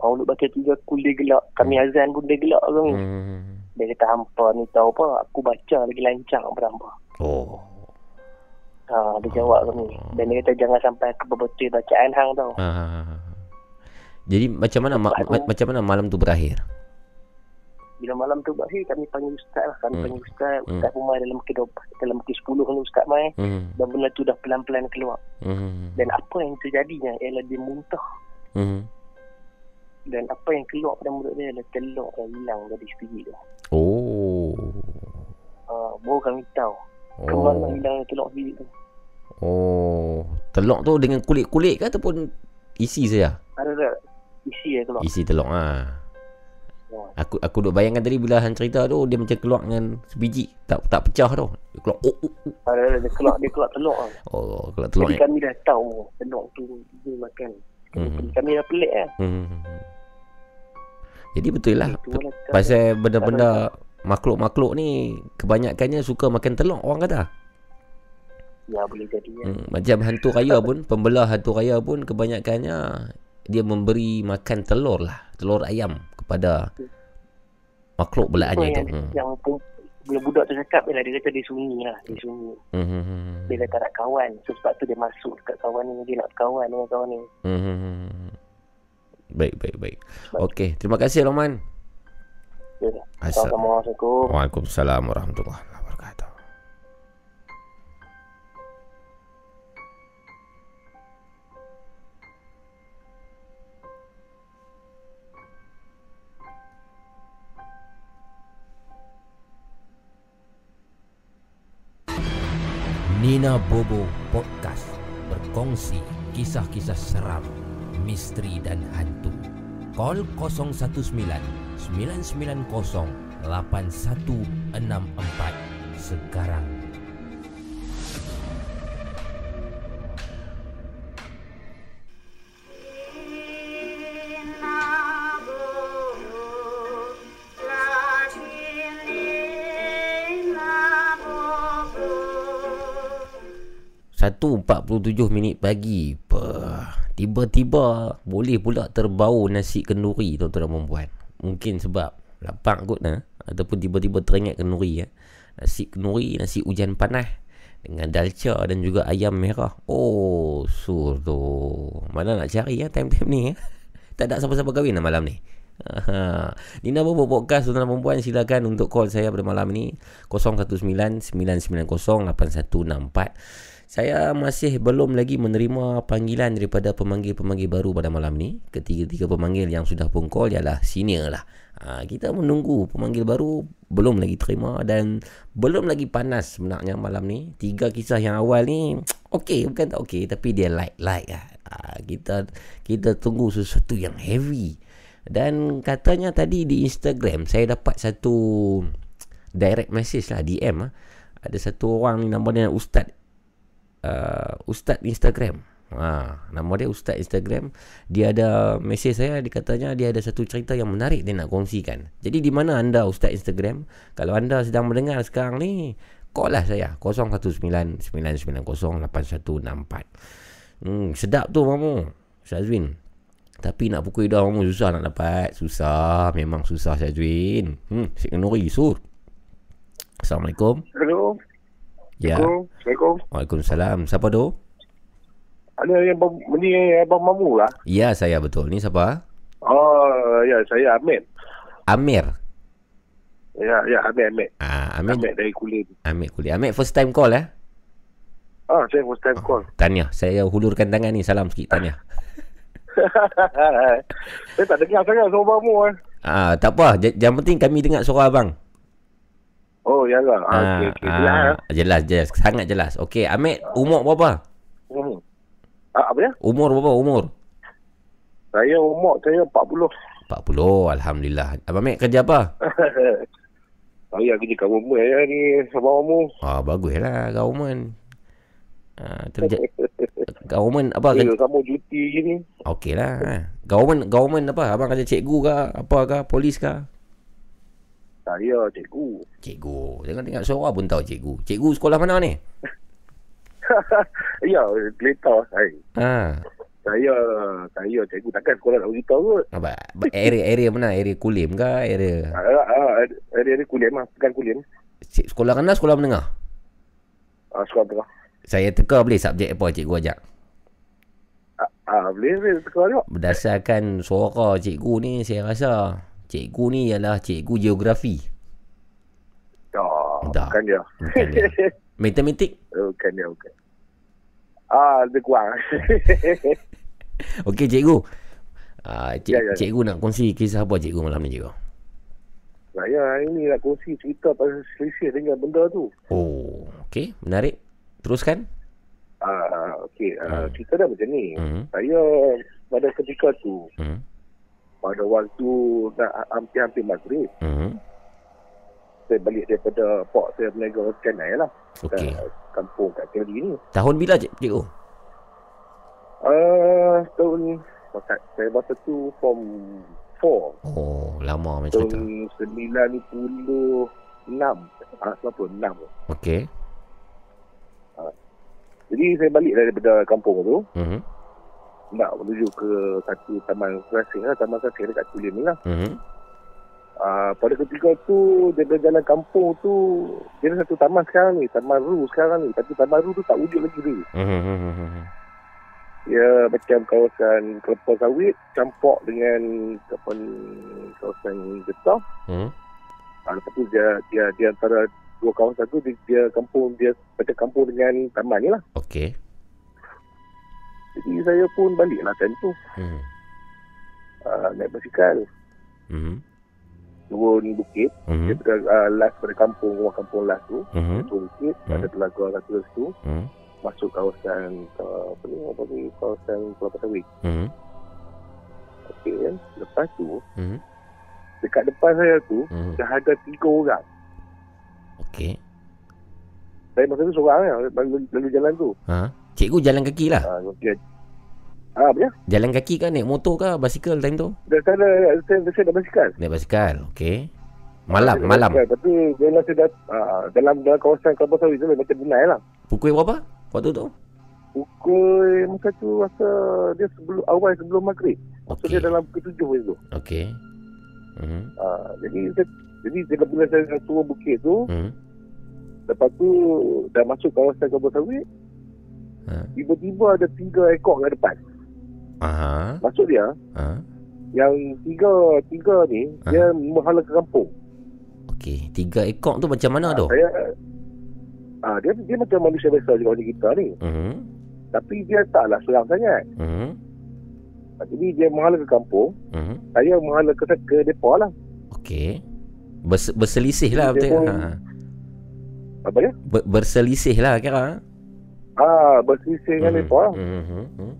C: maulid baca tiga kul dia gelak. Kami hmm. azan pun dia gelak kan. Hmm. Dia kata hampa ni tahu apa, aku baca lagi lancang berapa. Oh. Ha, dia jawab kami. Dan dia kata jangan sampai ke betul bacaan hang tau. Ha, ha, ha, ha.
A: Jadi macam mana ma- ma- macam mana malam tu berakhir?
C: Bila malam tu berakhir kami panggil ustaz lah. Kami hmm. panggil ustaz. Hmm. Ustaz pun dalam mungkin dalam mungkin 10 kan ustaz mai. Hmm. Dan benda tu dah pelan-pelan keluar. Hmm. Dan apa yang terjadinya ialah dia muntah. Hmm. Dan apa yang keluar pada mulut dia adalah telur yang hilang dari sebiji tu.
A: Oh.
C: Ha, baru kami tahu. Oh. Kemana hilang telur sebiji tu.
A: Oh, telur tu dengan kulit-kulit ke ataupun isi saja?
C: Ada tak? Isi ya telur.
A: Isi telur ah. Ha. Aku aku duk bayangkan tadi bila han cerita tu dia macam keluar dengan sebiji tak tak pecah tu. Dia keluar oh, oh,
C: oh. Ada dia keluar dia keluar telur ah.
A: Oh, keluar telur.
C: Jadi ya. kami dah tahu telur tu dia makan. Hmm. Kami dah pelik ah. Hmm.
A: Jadi betul lah Pasal benda-benda Makhluk-makhluk ni Kebanyakannya suka makan telur Orang kata
C: Ya boleh jadi ya. hmm,
A: Macam hantu raya pun Pembelah hantu raya pun Kebanyakannya Dia memberi makan telur lah Telur ayam Kepada Makhluk belaannya itu
C: Yang, hmm. yang Bila budak tu cakap Bila dia kata dia sunyi lah Dia sunyi hmm. hmm, hmm, hmm. Dia kata nak kawan so, Sebab tu dia masuk dekat kawan ni Dia nak kawan dengan kawan ni hmm.
A: Baik baik baik Okey Terima kasih Roman
C: Assalamualaikum.
A: Waalaikumsalam warahmatullahi wabarakatuh. Nina Bobo Podcast berkongsi kisah-kisah seram, misteri dan hantu. Call 019 990 8164 sekarang. Satu 47 minit pagi. Tiba-tiba Boleh pula terbau nasi kenduri Tuan-tuan dan perempuan Mungkin sebab Lapang kot nah. Ataupun tiba-tiba teringat kenduri ya. Nasi kenduri Nasi hujan panas Dengan dalca dan juga ayam merah Oh Sur tu Mana nak cari ya Time-time ni ya Tak ada siapa-siapa kahwin lah malam ni Aha. Nina Bobo Podcast Tuan-tuan perempuan Silakan untuk call saya pada malam ni 019-990-8164 saya masih belum lagi menerima panggilan daripada pemanggil-pemanggil baru pada malam ni. Ketiga-tiga pemanggil yang sudah pun call ialah senior lah. Ha, kita menunggu pemanggil baru belum lagi terima dan belum lagi panas sebenarnya malam ni. Tiga kisah yang awal ni *tsk* okey bukan tak okey tapi dia light-light lah. Ha, kita kita tunggu sesuatu yang heavy. Dan katanya tadi di Instagram saya dapat satu direct message lah DM lah. Ada satu orang ni nama dia Ustaz uh, Ustaz Instagram. Ha, Nama dia Ustaz Instagram. Dia ada mesej saya Dia katanya dia ada satu cerita yang menarik Dia nak kongsikan. Jadi di mana anda Ustaz Instagram? Kalau anda sedang mendengar sekarang ni Call lah saya. 019-990-8164 hmm, Sedap tu mamu. Syazwin Tapi nak pukul dah mamu Susah nak dapat. Susah. Memang susah Syazwin hmm, Syed Nuri Sur. Assalamualaikum.
D: Assalamualaikum
A: Ya.
D: Assalamualaikum.
A: Waalaikumsalam. Siapa tu?
D: Ada yang ni Abang Mamu lah.
A: Ya, saya betul. Ni siapa?
D: Oh, ya, saya Ahmed.
A: Amir.
D: Ya, ya, Ahmed, Ahmed.
A: Ah, Ahmed.
D: Ahmed dari Kulim.
A: Ahmed Kulim. Ahmed first time call eh?
D: Ah, saya first time call.
A: Tanya, saya hulurkan tangan ni. Salam sikit tanya. *laughs*
D: saya tak dengar sangat suara Mamu eh.
A: Ah, tak apa. J- yang penting kami dengar suara abang.
D: Oh, ya lah. Ah, okay, okay.
A: ah,
D: Jelas, eh?
A: jelas, jelas. Sangat jelas. Okey, Ahmed, umur berapa?
D: Hmm. Ah, apa ya?
A: Umur berapa? Umur?
D: Saya umur saya 40.
A: 40. Alhamdulillah. Abang Ahmed kerja apa? *laughs*
D: saya kerja government ya ni Abang Mamu.
A: Ah, baguslah government. Ah, *laughs* kerja government apa?
D: Ya,
A: Kerja,
D: kamu cuti je ni.
A: Okeylah. Ah. Government government apa? Abang kerja cikgu ke? Apa ke? Polis ke?
D: Saya cikgu.
A: Cikgu. Jangan tengok suara pun tahu cikgu. Cikgu sekolah mana ni? *laughs*
D: ya, kereta saya.
A: Ha.
D: Saya saya cikgu takkan sekolah nak beritahu kot.
A: Apa? Area area mana? Area Kulim ke? Area
D: Ah, ah, ada ada kuliah mah, bukan kuliah.
A: Cik, sekolah rendah, sekolah menengah?
D: Ah, sekolah tengah.
A: Saya teka boleh subjek apa cikgu ajak?
D: Ah, ah boleh boleh.
A: Berdasarkan suara cikgu ni saya rasa cikgu ni ialah cikgu geografi.
D: Oh,
A: Tak.
D: bukan dia.
A: Bukan dia. *laughs* Matematik?
D: bukan dia, bukan. Ah, lebih kurang. *laughs*
A: Okey cikgu. Ah, cik,
D: Ya, ya, ya.
A: cikgu nak kongsi kisah apa cikgu malam ni cikgu?
D: Saya hari ni nak kongsi cerita pasal selisih dengan benda tu.
A: Oh, okey, menarik. Teruskan.
D: Ah, okey. Ah,
A: Hmm.
D: cerita dah macam ni.
A: Hmm.
D: Saya pada ketika tu,
A: Hmm.
D: Pada waktu nak hampir-hampir maghrib,
A: Hmm.
D: saya balik daripada port saya berniaga Kenai lah. Kat kampung kat Keli ni.
A: Tahun bila cik, cikgu?
D: Ah, tahun masa saya masa tu form 4
A: Oh, lama macam tu.
D: tahun 96 ah 96
A: Okey.
D: jadi saya balik daripada kampung tu
A: Mhm.
D: Nak menuju ke satu taman serasing lah taman serasing dekat Kulim ni lah
A: Mhm.
D: ah, pada ketika tu jalan jalan kampung tu dia ada satu taman sekarang ni taman Ru sekarang ni tapi taman Ru tu tak wujud lagi dulu
A: Mhm. Mhm.
D: dia macam kawasan kelapa sawit campur dengan apa ni kawasan getah
A: Mhm.
D: Ah, lepas tu dia dia dia antara dua kawasan tu dia, dia kampung dia macam kampung dengan taman ni lah.
A: Okey.
D: Jadi saya pun balik lah time tu.
A: Mhm.
D: Uh, naik basikal.
A: Mhm.
D: turun bukit mm-hmm. dia uh, last pada kampung rumah kampung last tu mm-hmm. turun bukit mm-hmm. ada telaga kata tu mm-hmm. masuk kawasan uh, apa ni apa ni kawasan Kelapa Sawit mm-hmm. okey kan lepas tu mm-hmm. dekat depan saya tu mm-hmm. dah ada tiga orang
A: okey
D: saya masa tu seorang ya, lalu, lalu jalan tu
A: ha cikgu jalan kaki lah ha, okay.
D: Ah, apa ya?
A: Jalan kaki kan naik motor ke basikal time tu?
D: Dah sana saya saya naik basikal.
A: Naik basikal. Okey. Malam, ah, malam.
D: Basikal. Tapi bila saya dah uh, dalam dalam kawasan Kelapa Sawit tu macam benai lah.
A: Pukul berapa? Waktu tu?
D: Pukul masa tu rasa dia sebelum awal sebelum maghrib. Masa okay. dia dalam pukul tujuh tu.
A: Okey.
D: Uh, jadi saya, jadi bila saya turun bukit tu, uh-huh. lepas tu dah masuk kawasan Kelapa Sawit, uh-huh. tiba-tiba ada tiga ekor kat depan.
A: Aha.
D: Maksud dia, Aha. yang tiga tiga ni Aha. dia menghala ke kampung.
A: Okey, tiga ekor tu macam mana ha, tu?
D: Saya ah dia dia macam manusia biasa juga macam kita ni. Uh-huh. Tapi dia taklah seram sangat. Uh-huh. Jadi dia menghala ke kampung. Uh-huh. Saya menghala ke ke depa lah.
A: Okey. Bers, berselisih lah betul. Ha.
D: Apa dia?
A: Ber, berselisih lah kira.
D: Ah, berselisih dengan uh-huh. depa. Uh-huh. Uh-huh.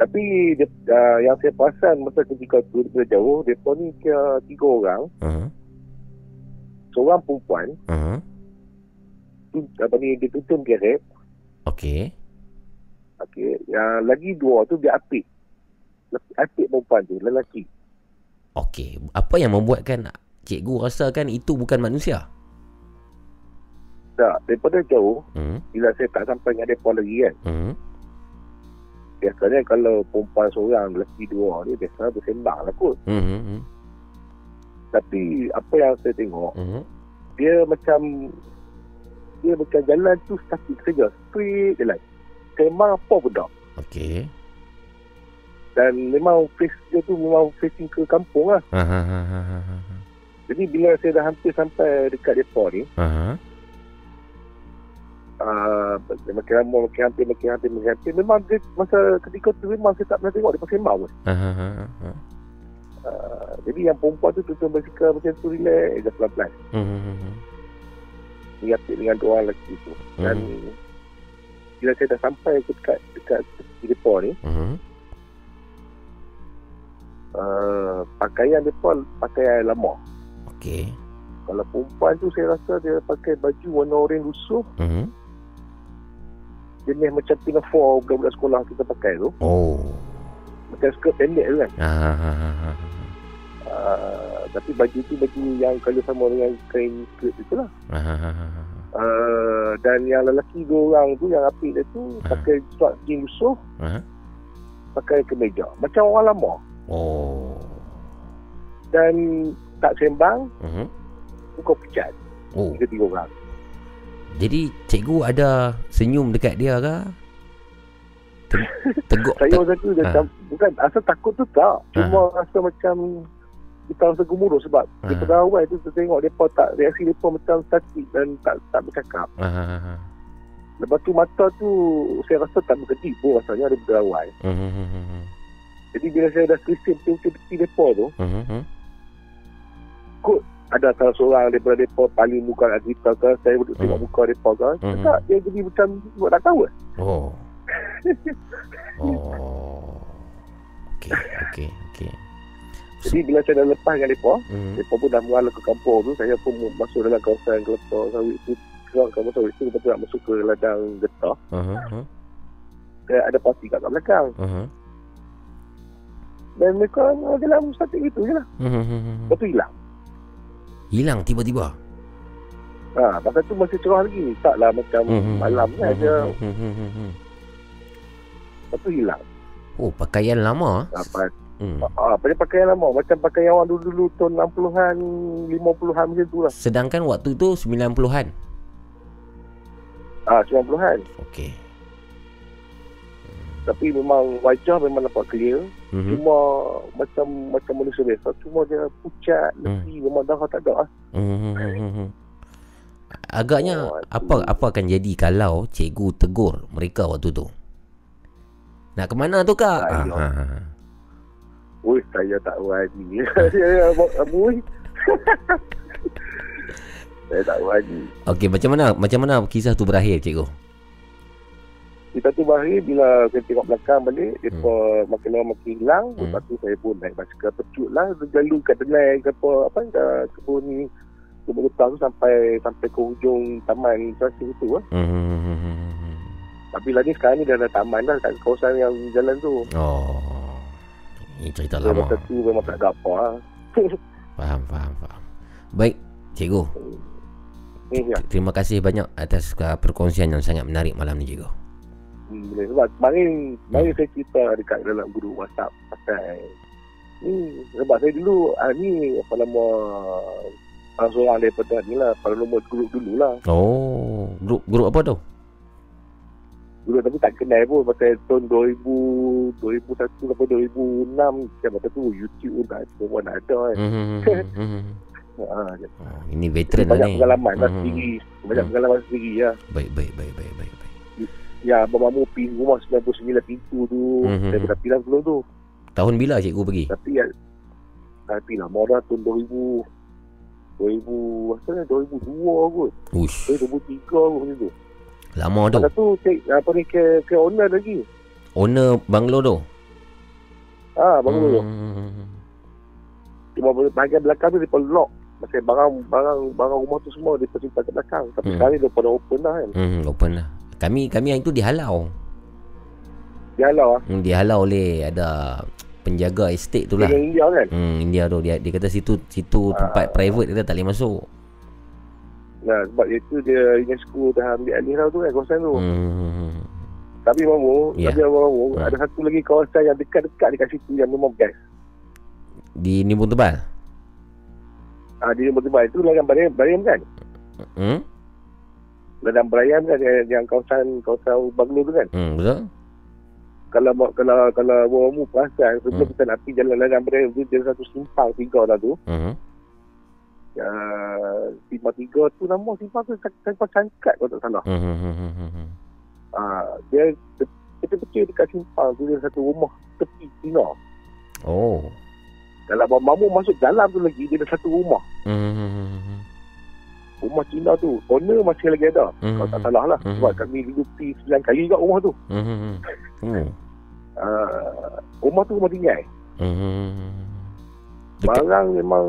D: Tapi dia, uh, yang saya perasan masa ketika tu dia jauh, mereka ni kira tiga orang. Uh-huh. Seorang perempuan. Uh-huh. Apa ni, dia tutup keret.
A: Okey.
D: Okey. Yang lagi dua tu dia apik. Apik perempuan tu, lelaki.
A: Okey. Apa yang membuatkan cikgu rasakan itu bukan manusia?
D: Tak. Daripada jauh, uh-huh. bila saya tak sampai dengan mereka lagi kan. Uh-huh biasanya kalau perempuan seorang lelaki dua ni biasa bersembang lah kot mm-hmm. tapi apa yang saya tengok mm-hmm. dia macam dia macam jalan tu statik saja straight jalan sembang apa pun tak
A: okay.
D: dan memang face dia tu memang facing ke kampung lah jadi bila saya dah hampir sampai dekat depa ni uh-huh uh, makin lama makin hampir makin hampir makin hampir memang dia masa ketika tu memang saya tak pernah tengok dia pasal pun uh-huh. uh, jadi yang perempuan tu tutup basikal macam tu relax dia pelan-pelan uh-huh. dia apik dengan dua orang lelaki tu dan uh-huh. bila saya dah sampai ke dekat dekat depo ni uh-huh. uh, pakaian depo pakaian lama
A: Okay.
D: Kalau perempuan tu saya rasa dia pakai baju warna oranye lusuh. Uh-huh jenis macam pinafore budak-budak sekolah kita pakai tu.
A: Oh.
D: Macam skirt pendek tu kan. Ah. Uh, tapi baju tu baju yang kalau sama dengan kain skirt tu lah. Ah. Uh, dan yang lelaki dua orang tu yang api dia tu ah. pakai suat jeans lusuh. Ah. Pakai kemeja. Macam orang lama.
A: Oh.
D: Dan tak sembang. Uh-huh. Buka pecat. Oh. Tiga-tiga orang.
A: Jadi cikgu ada senyum dekat dia ke?
D: Teguk Saya masa tu dia ha. Bukan asal takut tu tak Cuma ha. rasa macam Kita rasa gemuruh sebab ha. Daripada awal tu Kita tengok mereka tak Reaksi mereka macam statik Dan tak tak bercakap ha. ha, ha, ha. Lepas tu mata tu Saya rasa tak berkedip pun Rasanya daripada awal ha. Jadi bila saya dah krisim Pintu-pintu mereka tu ha. Kot ada salah seorang daripada mereka paling muka kat kita ke saya duduk hmm. tengok muka mereka ke hmm. tak dia jadi macam buat tak tahu
A: oh *laughs* oh okey okey okey
D: jadi bila saya dah lepas dengan mereka hmm. mereka pun dah mengalah ke kampung tu saya pun masuk dalam kawasan kelapa sawit tu keluar kawasan sawit tu lepas tu nak masuk ke ladang getah uh-huh. saya ada parti kat belakang uh-huh. dan mereka dalam statik itu je lah uh-huh. lepas tu hilang
A: Hilang tiba-tiba?
D: Ha, pasal tu masih cerah lagi Taklah macam hmm, malam kan hmm, dia hmm, hmm, hmm, hmm. Lepas tu hilang.
A: Oh pakaian lama
D: Apa? Hmm. Ah, ha, pakaian lama Macam pakaian orang dulu-dulu Tahun 60-an 50-an macam tu lah.
A: Sedangkan waktu tu 90-an
D: Ah, ha, 90-an
A: Okey
D: tapi memang wajah memang nampak clear mm-hmm. cuma macam macam manusia biasa cuma dia pucat mm. memang darah tak ada mm-hmm.
A: agaknya oh, apa apa akan jadi kalau cikgu tegur mereka waktu tu nak ke mana tu kak
D: Ui, saya tak berani. *laughs* Saya Abui. *laughs* Saya tak lagi.
A: Okey, macam mana macam mana kisah tu berakhir, cikgu?
D: Kita tu berakhir bila saya tengok belakang balik, dia hmm. makin lama makin hilang. Hmm. Lepas tu saya pun naik basikal pecut lah. Jalu kat delay ke apa, apa ke kebun. Kebun hutan tu sampai sampai ke hujung taman Selasi itu lah. Hmm. Tapi ni sekarang ni dah ada taman lah kat kawasan yang jalan tu.
A: Oh. Ini cerita lama.
D: Masa tu memang tak ada apa lah. *laughs*
A: faham, faham, faham. Baik, cikgu. Hmm. Ya. Terima kasih banyak atas perkongsian yang sangat menarik malam ni juga.
D: Hmm, boleh. Sebab kemarin, kemarin saya cerita dekat dalam guru WhatsApp pasal ni. Sebab saya dulu, ah, ni apa nama, salah seorang daripada ni lah, pada nombor grup dulu lah.
A: Oh, grup grup apa tu?
D: Grup tapi tak kenal pun pasal tahun 2000, 2001 sampai 2006. Macam masa tu YouTube pun tak semua nak ada kan. Mm-hmm.
A: Ha, oh, ini veteran
D: lah ni. Banyak pengalaman lah hmm. sendiri. Banyak hmm. pengalaman sendiri ya.
A: Baik, baik, baik, baik, baik.
D: Ya, Abang Mamu pergi rumah 99 pintu tu. Hmm. Saya pernah pergi sebelum tu.
A: Tahun bila cikgu pergi?
D: Tapi ya, tapi lah, mau dah tahun 2000. 2000, masa ni 2002 kot. Ush. 2003 kot macam tu.
A: Lama tu.
D: Masa tu, cek, apa ni, ke, ke owner lagi.
A: Owner banglo tu?
D: Ah, banglo hmm. tu. Cuma bahagian belakang tu, dia pun lock. Macam barang barang barang rumah tu semua dia tersimpan kat belakang. Tapi hmm. sekarang dia pada open dah kan.
A: Hmm, open lah. Kami kami yang itu dihalau.
D: Dihalau ah.
A: Hmm, dihalau oleh ada penjaga estate tu lah.
D: Dia India kan?
A: Hmm, India tu dia dia kata situ situ ha. tempat private dia tak boleh masuk.
D: Nah, sebab itu dia UNESCO dah ambil alih lah tu kan kawasan tu. Hmm. Tapi mamu, yeah. tapi mamu, hmm. ada satu lagi kawasan yang dekat-dekat dekat situ yang memang best.
A: Di Nimbun Tebal?
D: Ah, di Nimbun Tebal itu ladang Bariam, Bariam kan? Hmm? Ladang Bariam kan yang, yang kawasan kawasan Banglo tu kan?
A: Hmm, betul.
D: Kalau kalau kalau kamu perasan sebelum hmm. kita nak pergi jalan ladang Bariam tu dia satu simpang tiga lah tu. Hmm. Ya, simpang tiga tu nama simpang tu simpang cangkat kalau tak salah. Hmm. hmm, hmm, hmm ah, dia kita kecil dekat simpang tu dia satu rumah tepi Cina.
A: Oh.
D: Kalau Abang Mamu masuk dalam tu lagi, dia ada satu rumah. Mm-hmm. Rumah Cina tu, owner masih lagi ada. Mm-hmm. Kalau tak salah lah. Mm-hmm. Sebab kami pergi sembilan kali kat rumah tu. Mm-hmm. Mm. Uh, rumah tu rumah tinggal. Mm-hmm. Barang memang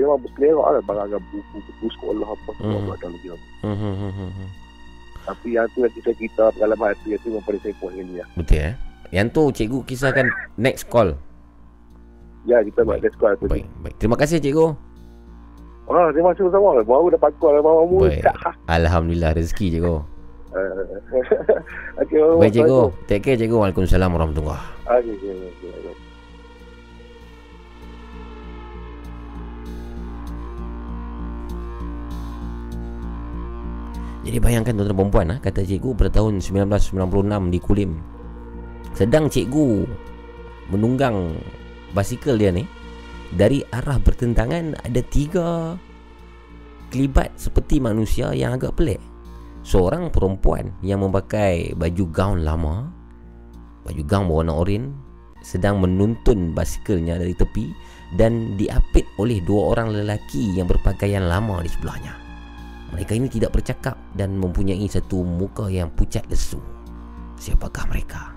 D: memang berselerak lah. Barang agak buku, buku sekolah apa semua mm-hmm. ada lagi. Mm-hmm. Tapi yang tu nanti saya cerita pengalaman hati itu memang paling saya puas ni lah.
A: Betul eh? Yang tu cikgu kisahkan next call.
D: Ya, kita buat test call tu.
A: Baik, baik. Terima kasih cikgu.
D: Oh, terima kasih sama. Baru dapat call kamu.
A: Baik. *laughs* Alhamdulillah rezeki cikgu. *laughs*
D: okay,
A: baik cikgu. Take care cikgu. Waalaikumsalam warahmatullahi
D: wabarakatuh. Okay, okay, okay.
A: Jadi bayangkan tuan-tuan perempuan ha, Kata cikgu pada tahun 1996 di Kulim Sedang cikgu Menunggang basikal dia ni dari arah bertentangan ada tiga kelibat seperti manusia yang agak pelik. Seorang perempuan yang memakai baju gaun lama, baju gaun berwarna oranye, sedang menuntun basikalnya dari tepi dan diapit oleh dua orang lelaki yang berpakaian lama di sebelahnya. Mereka ini tidak bercakap dan mempunyai satu muka yang pucat lesu. Siapakah mereka?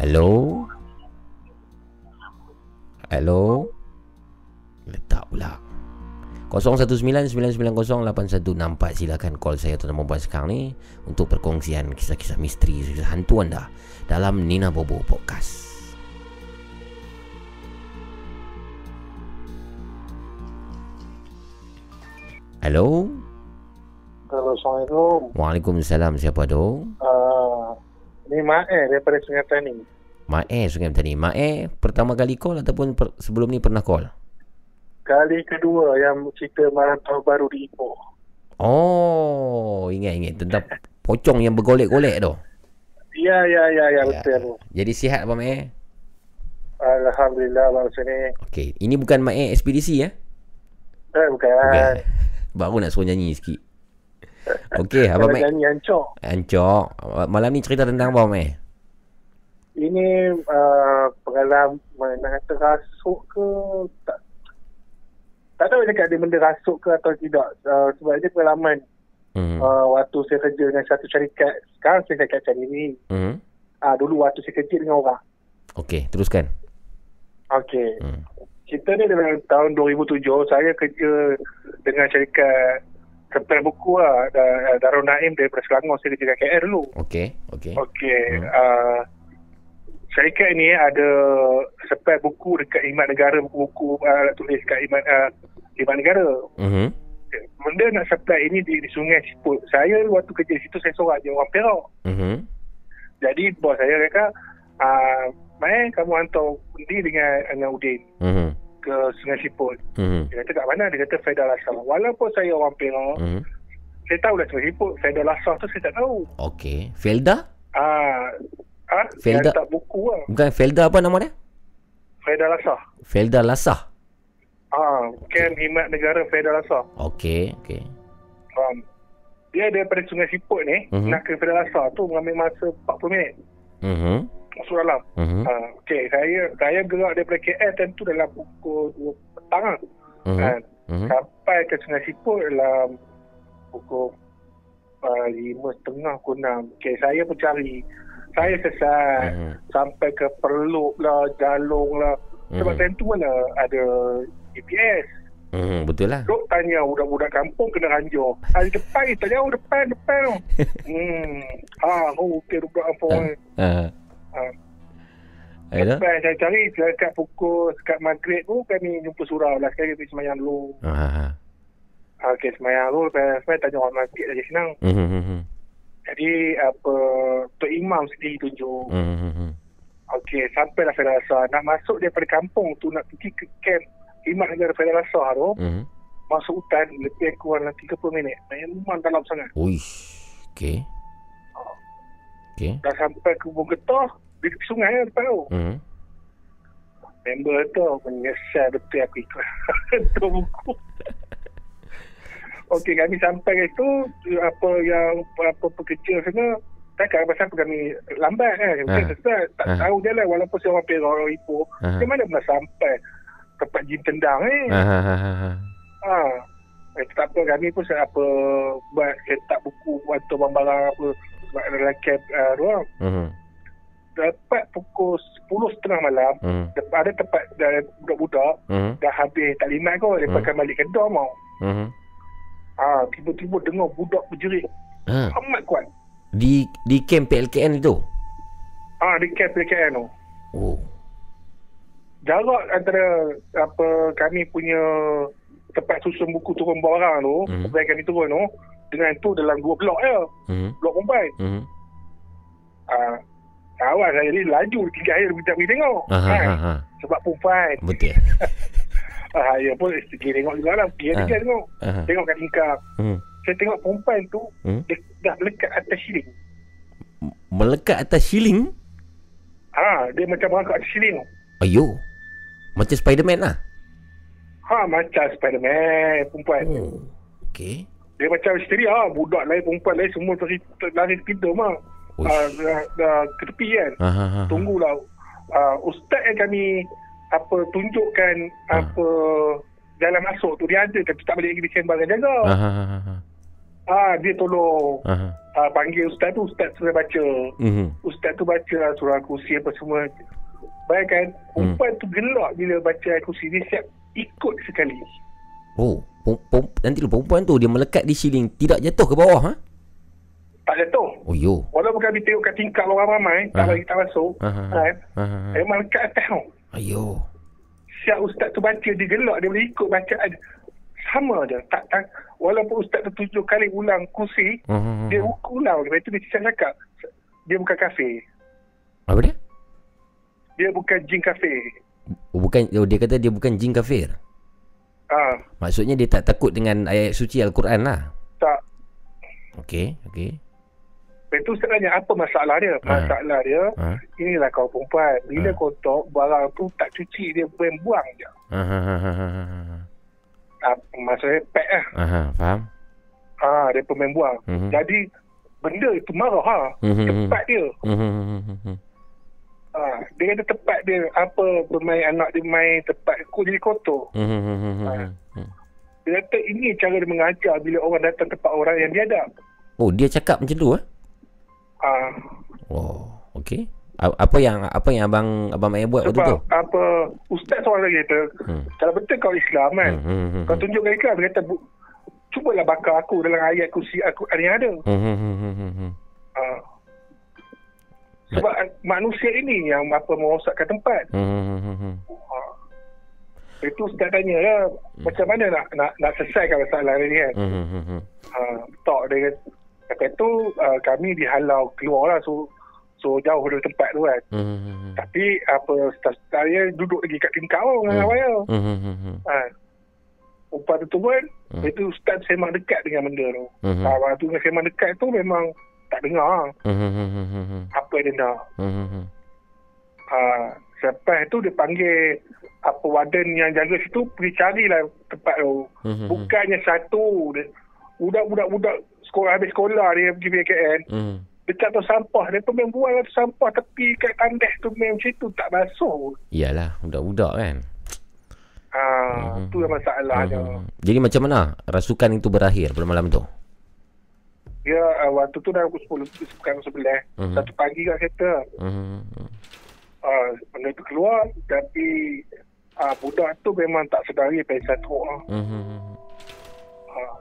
A: Hello? Hello? Letak pula 0199908164 Silakan call saya tuan perempuan sekarang ni Untuk perkongsian kisah-kisah misteri Kisah hantu anda Dalam Nina Bobo Podcast Hello?
E: Hello, Assalamualaikum
A: Waalaikumsalam Siapa tu?
E: Uh, Ni Mak daripada Sungai Petani.
A: Mak Sungai Petani. Mak Eh pertama kali call ataupun per, sebelum ni pernah call?
E: Kali kedua yang cerita malam tahun baru di Ipoh.
A: Oh, ingat-ingat tentang pocong yang bergolek-golek tu.
E: Ya, ya, ya, ya, ya. betul.
A: Jadi sihat apa Mak?
E: Alhamdulillah Mak sini.
A: Okey, ini bukan Mak ekspedisi ya?
E: Eh, bukan. bukan.
A: Baru nak suruh nyanyi sikit. Okey, apa Mek?
E: Nyanyi ancok.
A: Ancok. Malam ni cerita tentang apa, Mek?
E: Ini uh, pengalaman nak kata rasuk ke tak tak tahu cakap dia benda rasuk ke atau tidak uh, sebab dia pengalaman mm. uh, waktu saya kerja dengan satu syarikat sekarang saya syarikat cari ni mm. uh, dulu waktu saya kerja dengan orang
A: Okey, teruskan
E: Okey mm. Kita ni dalam tahun 2007 saya kerja dengan syarikat supply buku lah Darul Naim daripada Selangor saya kerja kat KL dulu
A: Okey, okey
E: Okey, mm. uh, syarikat ni ada supply buku dekat Imat Negara buku-buku uh, tulis kat Imat uh, Imat Negara. Mhm. Benda nak supply ini di, di Sungai Siput. Saya waktu kerja situ saya sorak je orang Perak. Mhm. Jadi bos saya kata, uh, "Mai kamu hantar undi dengan dengan Udin." Mhm. Ke Sungai Siput. Mm-hmm. Dia kata kat mana? Dia kata Fedal Asal. Walaupun saya orang Perak, mm-hmm. saya tahu lah Sungai Siput. Fedal Asal tu saya tak tahu.
A: Okey. Felda?
E: Ah,
A: Ha? Felda.
E: tak buku lah.
A: Bukan Felda apa nama dia?
E: Felda Lasah.
A: Felda Lasah.
E: Ah, Kem Himat Negara Felda Lasah.
A: Okey, okey.
E: Um, dia daripada Sungai Siput ni, uh-huh. nak ke Felda Lasah tu mengambil masa 40 minit. Mhm. Uh-huh. Masuk dalam. Uh-huh. Uh, okey, saya saya gerak daripada KL tentu dalam pukul 2 petang lah. Uh-huh. Uh, uh-huh. Sampai ke Sungai Siput dalam pukul uh, 5.30 ke 6. Okey, saya pun cari saya sesat uh-huh. sampai ke perluk lah jalung lah sebab uh-huh. tu mana ada GPS
A: uh-huh. betul lah
E: Duk tanya budak-budak kampung kena ranjur hari depan kita jauh depan depan *laughs* hmm ha oh okey budak kampung uh, uh. Ha Lepas saya cari dekat pukul dekat maghrib tu kami jumpa surau lah sekali pergi semayang dulu. Uh-huh. Okey semayang dulu lepas saya tanya orang maghrib lagi senang. Uh-huh. Jadi apa Tok Imam sendiri tunjuk. Mm-hmm. Okey, sampailah saya rasa nak masuk daripada kampung tu nak pergi ke camp Imam Negara Federal Rasa tu. Mm-hmm. Masuk hutan lebih kurang 30 minit. Memang dalam sangat.
A: Uish. Okey.
E: Okey. Dah sampai ke Bukit Getah di sungai lah depan tu. Mm-hmm. Member tu menyesal betul aku ikut. *laughs* tu buku. Okey kami sampai ke situ apa yang apa pekerja sana cakap pasal apa kami lambat kan. Mungkin uh. Sesat, tak uh. tahu je lah walaupun saya orang Perak orang Ipoh. Uh. Macam mana pernah sampai tempat jin tendang ni. Uh. Ha. Eh, tak apa kami pun saya apa buat cetak buku atau barang-barang apa sebab dalam camp uh, ruang. Uh-huh. Dapat pukul 10.30 malam uh-huh. ada tempat budak-budak uh-huh. dah habis taklimat kot. Lepas uh-huh. balik ke mau. Uh-huh. Ah, tiba-tiba dengar budak berjerit. Ha. Amat kuat.
A: Di di camp PLKN itu?
E: Ah, di camp PLKN tu.
A: Oh.
E: Jarak antara apa kami punya tempat susun buku turun barang tu, mm. kami turun tu, dengan tu dalam dua blok ya. Mm. Blok Mumbai. Mm. Ah, kawan saya ni laju tiga air kita pergi tengok. Aha, kan? aha. Sebab perempuan.
A: Betul. *laughs*
E: Ah, ya pun pergi tengok juga lah. Pergi uh. tengok. Uh. Tengok kat tingkap. Hmm. Saya tengok perempuan tu hmm? dia dah melekat atas siling.
A: Melekat atas siling?
E: Ha, dia macam berangkat atas siling.
A: Ayo. Macam Spiderman lah.
E: Ha, macam Spiderman perempuan. Oh.
A: Okey.
E: Dia macam isteri ha, budak lain, perempuan lain semua lari lari pintu mah. Uh, dah, dah ke tepi kan. Uh, Tunggulah. Uh, ustaz yang kami apa tunjukkan ha. apa jalan masuk tu dia ada tapi tak boleh pergi sembang jaga. Ha, ha, ha, ha. Ah dia tolong. Ha. Ah, panggil ustaz tu ustaz suruh baca. Mm-hmm. Ustaz tu baca surah kursi apa semua. Bayangkan mm. perempuan tu gelak bila baca kursi dia siap ikut sekali.
A: Oh, nanti lu perempuan tu dia melekat di siling tidak jatuh ke bawah ha?
E: Tak jatuh.
A: Oh yo.
E: Walaupun kami tengok kat tingkap orang ramai, tak bagi kita masuk. Kan? Memang melekat atas tau.
A: Ayo.
E: Siap ustaz tu baca dia gelak dia boleh ikut bacaan sama je tak, tak walaupun ustaz tu tujuh kali ulang kursi uh-huh. dia ulang lepas tu dia cakap dia bukan kafe
A: apa dia
E: dia bukan jin kafe
A: oh, bukan oh, dia kata dia bukan jin kafir
E: ah
A: maksudnya dia tak takut dengan ayat suci al-Quran lah
E: tak
A: okey okey
E: Lepas tu sebenarnya apa masalah dia? Ha. Masalah dia, ha. inilah kau perempuan. Bila ha. kau tok barang tu tak cuci, dia buang-buang je. Ha. uh, maksudnya pet lah.
A: Aha, faham.
E: Ah, dia pemain buang. Mm-hmm. Jadi benda itu marah ha. Mm-hmm. Tempat dia. Mm-hmm. Ah, dia kata tempat dia apa bermain anak dia main tempat aku jadi kotor. Mm-hmm. Ah. Dia kata ini cara dia mengajar bila orang datang tempat orang yang dia ada.
A: Oh, dia cakap macam tu eh? Ah. Oh, okey. Apa yang apa yang abang abang Mai buat waktu tu?
E: apa ustaz seorang lagi kata, hmm. kalau betul kau Islam kan, hmm, hmm, hmm, kau hmm. tunjuk mereka dia kata cubalah bakar aku dalam ayat kursi aku yang ada. Hmm, hmm, hmm, hmm, hmm. Uh, sebab Mat- manusia ini yang apa merosakkan tempat. Hmm, hmm, hmm. Uh, itu ustaz tanya lah, hmm. macam mana nak nak nak selesaikan masalah ni kan? Hmm, hmm, hmm. Uh, tak dia kata tu uh, kami dihalau keluar lah so So jauh dari tempat tu kan mm-hmm. Tapi apa dia duduk lagi kat tingkap tu Dengan mm-hmm. awal mm-hmm. ha. Upah tu pun mm-hmm. Itu staff sembang dekat dengan benda tu mm-hmm. ha, Waktu sembang dekat tu memang Tak dengar mm-hmm. Apa dia nak mm-hmm. ha, Sampai tu dia panggil Apa warden yang jaga situ Pergi carilah tempat tu. Mm-hmm. Bukannya satu. Budak-budak-budak sekolah habis sekolah dia pergi PKN mm-hmm dekat tu sampah. Dia tu main buang tu sampah tepi kat tandas tu main macam tu. Tak basuh.
A: Iyalah budak-budak kan.
E: Ah, uh, tu yang masalahnya. Uh,
A: jadi macam mana rasukan itu berakhir pada malam tu?
E: Ya, uh, waktu tu dah pukul 10, sekarang sebelah. Uh-huh. Satu pagi kat kereta. Uh-huh. Uh, benda tu keluar, tapi uh, budak tu memang tak sedari pasal tu. Uh-huh.
A: Uh.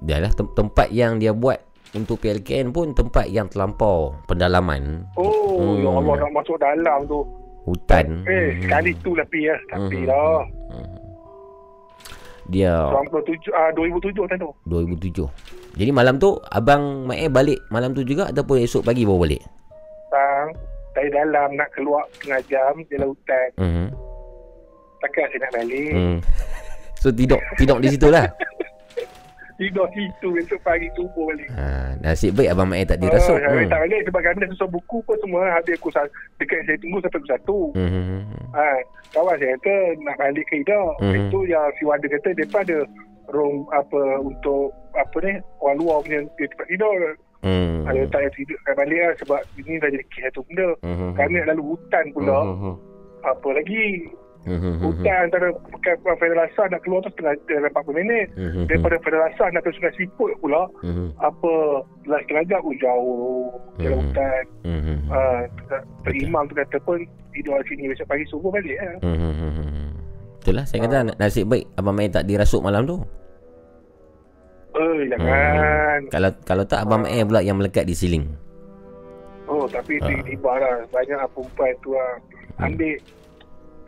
A: Dia lah tem- tempat yang dia buat untuk PLKN pun tempat yang terlampau pendalaman.
E: Oh, hmm. ya Allah nak masuk dalam tu.
A: Hutan.
E: Eh, hmm. sekali tu lebih ya. Tapi hmm. lah. Hmm.
A: Dia
E: 97 ah uh, 2007 tahun tu.
A: 2007. Jadi malam tu abang Mae balik malam tu juga ataupun esok pagi baru balik?
E: Bang, dari dalam nak keluar tengah jam dalam hutan. Hmm. Takkan saya nak balik. Hmm.
A: So tidur tidur di situ lah. *laughs*
E: tidur situ esok pagi subuh balik.
A: Ha, nasib baik abang Mai tak dirasuk.
E: Oh, hmm. tak balik sebab kami dah susun buku pun semua habis aku dekat saya tunggu sampai pukul satu. Hmm. Ha, kawan saya kata nak balik ke Ida. Hmm. Itu yang si Wanda kata depan ada room apa untuk apa ni orang luar punya tempat tidur. Hmm. Ada tak yang tidur balik lah sebab ini dah jadi kisah tu benda. Hmm. Kami nak lalu hutan pula. Hmm. Apa lagi Mm-hmm. Hutan antara Kapal Federasi nak keluar tu setengah dalam 40 minit. Mm-hmm. Daripada Federasi nak ke Sungai Siput pula. Apa last setengah jam pun jauh dalam hutan. Mm-hmm. Uh, Imam tu kata pun tidur sini besok pagi subuh balik lah. Mm-hmm.
A: Itulah saya kata uh. nasib baik abang main tak dirasuk malam tu.
E: Eh jangan.
A: Hmm. Kalau kalau tak abang uh. main pula yang melekat di siling.
E: Oh tapi uh. tiba-tiba lah banyak perempuan tu lah. Ambil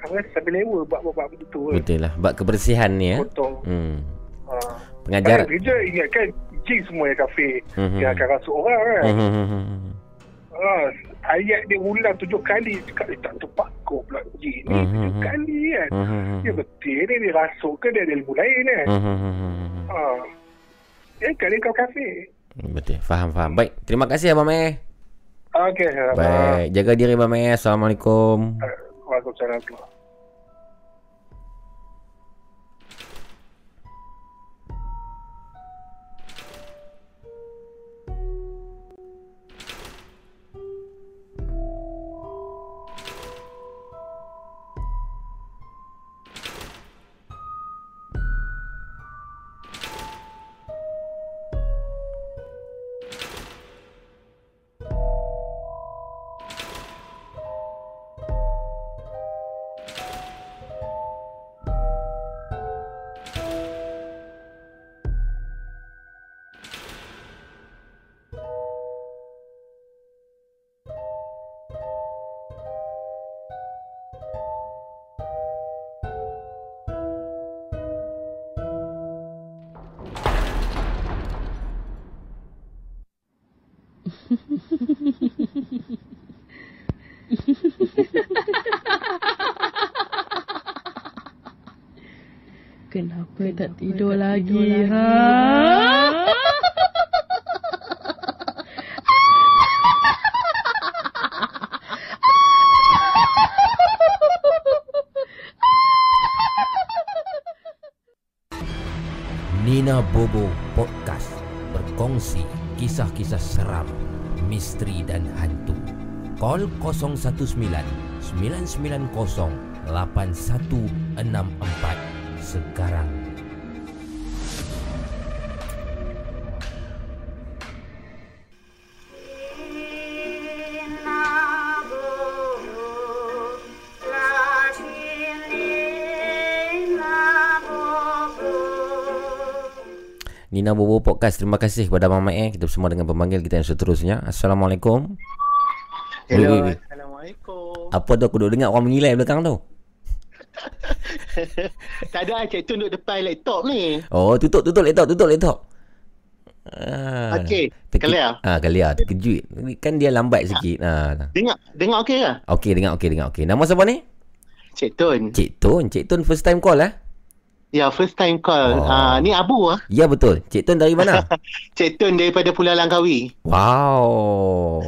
E: Kan sambil lewa buat-buat begitu
A: kan. Betul lah. Buat kebersihan ni ya.
E: Betul. Hmm.
A: Ha. Pengajar.
E: Kan, dia ingat kan jin semua yang kafe mm-hmm. yang akan rasuk orang kan. Mm-hmm. Ha, ayat dia ulang tujuh kali dekat dia tak terpakuh pula jin ni mm-hmm. tujuh kali kan. Mm-hmm. Ya betul ni dia rasuk ke dia ada ilmu lain kan. Mm-hmm. Ha. Eh kali kau kafe.
A: Betul. Faham, faham. Baik. Terima kasih Abang Meh.
E: Okey.
A: Baik. Jaga diri Abang Meh. Assalamualaikum.
E: Waalaikumsalam.
F: Kenapa
A: Call 019 990 8164 sekarang. Nina Bobo Podcast Terima kasih kepada Mama Eh Kita semua dengan pemanggil kita yang seterusnya. Assalamualaikum
G: Hello wait, wait. Assalamualaikum
A: Apa tu aku duduk dengar orang mengilai belakang tu *laughs*
G: Tak ada Cik Tun duduk depan laptop ni
A: Oh tutup tutup laptop Tutup laptop
G: Ah, Okey, clear.
A: Ah, clear. Terkejut. Kan dia lambat sikit. Ah.
G: Dengar, dengar okey ke?
A: Okey, dengar okey, dengar okey. Nama siapa ni?
G: Cik Tun.
A: Cik Tun, Cik Tun first time call eh?
G: Ya, first time call. Oh. Uh, ni Abu ah.
A: Ya betul. Cik Tun dari mana? *laughs*
G: Cik Tun daripada Pulau Langkawi.
A: Wow.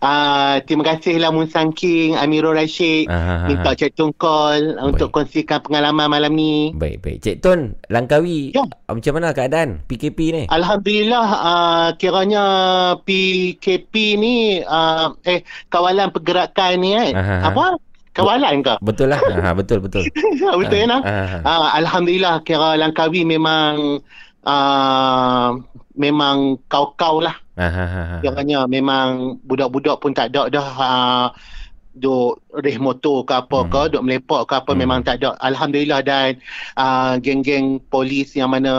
G: uh, *laughs* terima kasihlah Mun King, Amirul Rashid Aha. minta Cik Tun call baik. untuk kongsikan pengalaman malam ni.
A: Baik, baik. Cik Tun, Langkawi ya. macam mana keadaan PKP ni?
G: Alhamdulillah uh, kiranya PKP ni uh, eh kawalan pergerakan ni eh. Aha. Apa? Kawalan ke?
A: Betul lah. ha, betul, betul. *laughs*
G: betul ya, nak? Ha, Alhamdulillah, kira Langkawi memang uh, memang kau-kau lah. Kiranya memang budak-budak pun tak ada dah uh, duk reh motor ke apa hmm. ke duk melepak ke apa hmm. memang tak ada alhamdulillah dan uh, geng-geng polis yang mana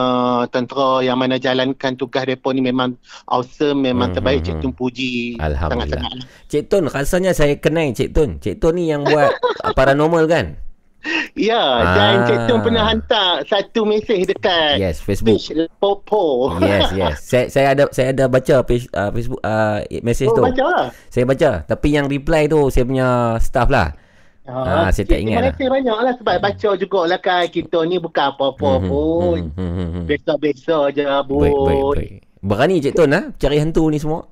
G: tentera yang mana jalankan tugas depa ni memang awesome memang hmm. terbaik cik hmm. tun puji
A: sangat-sangat cik tun rasanya saya kenal cik tun cik tun ni yang buat *laughs* paranormal kan
G: Ya, ah. dan Cik Tun pernah hantar satu mesej dekat
A: yes, Facebook.
G: Page Popo.
A: Yes, *laughs* yes. saya saya ada saya ada baca page, uh, Facebook uh, mesej oh, tu.
G: baca lah.
A: Saya baca, tapi yang reply tu saya punya staff lah. Ah, ah saya tak ingat.
G: Terima kasih banyak lah sebab hmm. baca jugalah kan kita ni bukan apa-apa hmm, hmm pun. Hmm, hmm, hmm, Biasa-biasa je bun. Baik, baik, baik.
A: Berani Cik Tun lah cari hantu ni semua?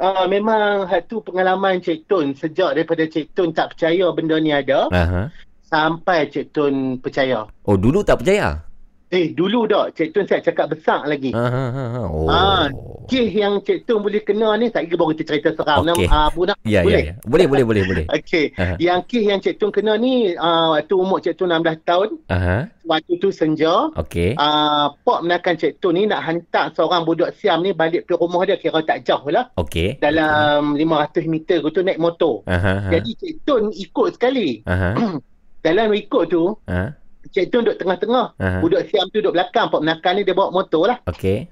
G: Uh, memang satu pengalaman Cik Tun sejak daripada Cik Tun tak percaya benda ni ada. Uh-huh sampai Cik Tun percaya.
A: Oh, dulu tak percaya?
G: Eh, dulu dah. Cik Tun saya cakap besar lagi. Ha, ha, ha. ha. Oh. Ha, kes yang Cik Tun boleh kena ni, tak kira baru cerita seram. Okay.
A: Abu nak? Ya, boleh? Ya, ya. Boleh, boleh, boleh. boleh. *laughs*
G: Okey. Uh-huh. Yang kes yang Cik Tun kena ni, uh, waktu umur Cik Tun 16 tahun. Uh-huh. Waktu tu senja.
A: Okey.
G: Uh, Pok menakan Cik Tun ni nak hantar seorang budak siam ni balik ke rumah dia. Kira tak jauh lah.
A: Okey.
G: Dalam uh-huh. 500 meter tu naik motor. Uh-huh. Jadi Cik Tun ikut sekali. Uh-huh. *clears throat* Dalam ikut tu, ha? Cik Tun duduk tengah-tengah. Uh-huh. Budak siam tu duduk belakang. Pak menakan ni dia bawa motor lah.
A: Okey.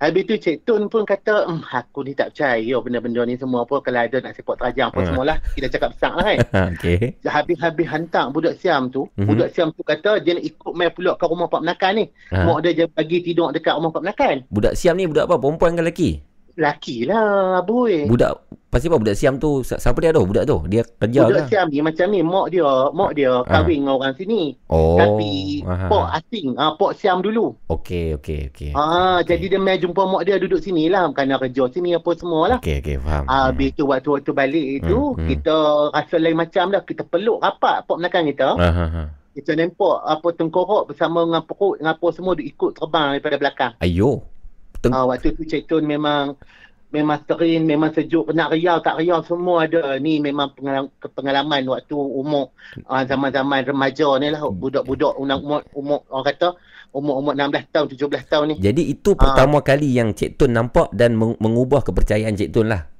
G: Habis tu Cik Tun pun kata, hm, aku ni tak percaya benda-benda ni semua apa. Kalau ada nak sepak terajang apa uh. semualah. Kita cakap besar lah kan. *laughs*
A: Okey.
G: Habis-habis hantar budak siam tu. Uh-huh. Budak siam tu kata dia nak ikut main pulak ke rumah Pak Menakan ni. Uh-huh. Mak dia bagi tidur dekat rumah Pak Menakan.
A: Budak siam ni budak apa? Perempuan ke lelaki?
G: Lelaki lah, Abu.
A: Budak Pasti apa budak siam tu? Siapa dia tu budak tu? Dia kerja
G: budak kan? siam ni macam ni mak dia mak dia kahwin dengan orang sini. Oh, tapi aha. pok asing ah pok siam dulu.
A: Okey okey okey.
G: Ah okay. jadi dia mai jumpa mak dia duduk sini lah kerana kerja sini apa semua lah
A: okey okey faham.
G: Ah habis tu waktu-waktu balik itu hmm, hmm. kita rasa lain macam dah kita peluk rapat pok menakan kita. Aha kita nampak apa tengkorak bersama dengan perut dengan apa semua ikut terbang daripada belakang.
A: Ayo
G: Teng- ah, waktu tu Cik Tun memang memang serin, memang sejuk, nak riau tak riau semua ada. Ni memang pengalaman, pengalaman waktu umur uh, zaman-zaman remaja ni lah. Budak-budak umur, umur orang kata umur-umur 16 tahun, 17 tahun ni.
A: Jadi itu pertama uh, kali yang Cik Tun nampak dan mengubah kepercayaan Cik Tun lah.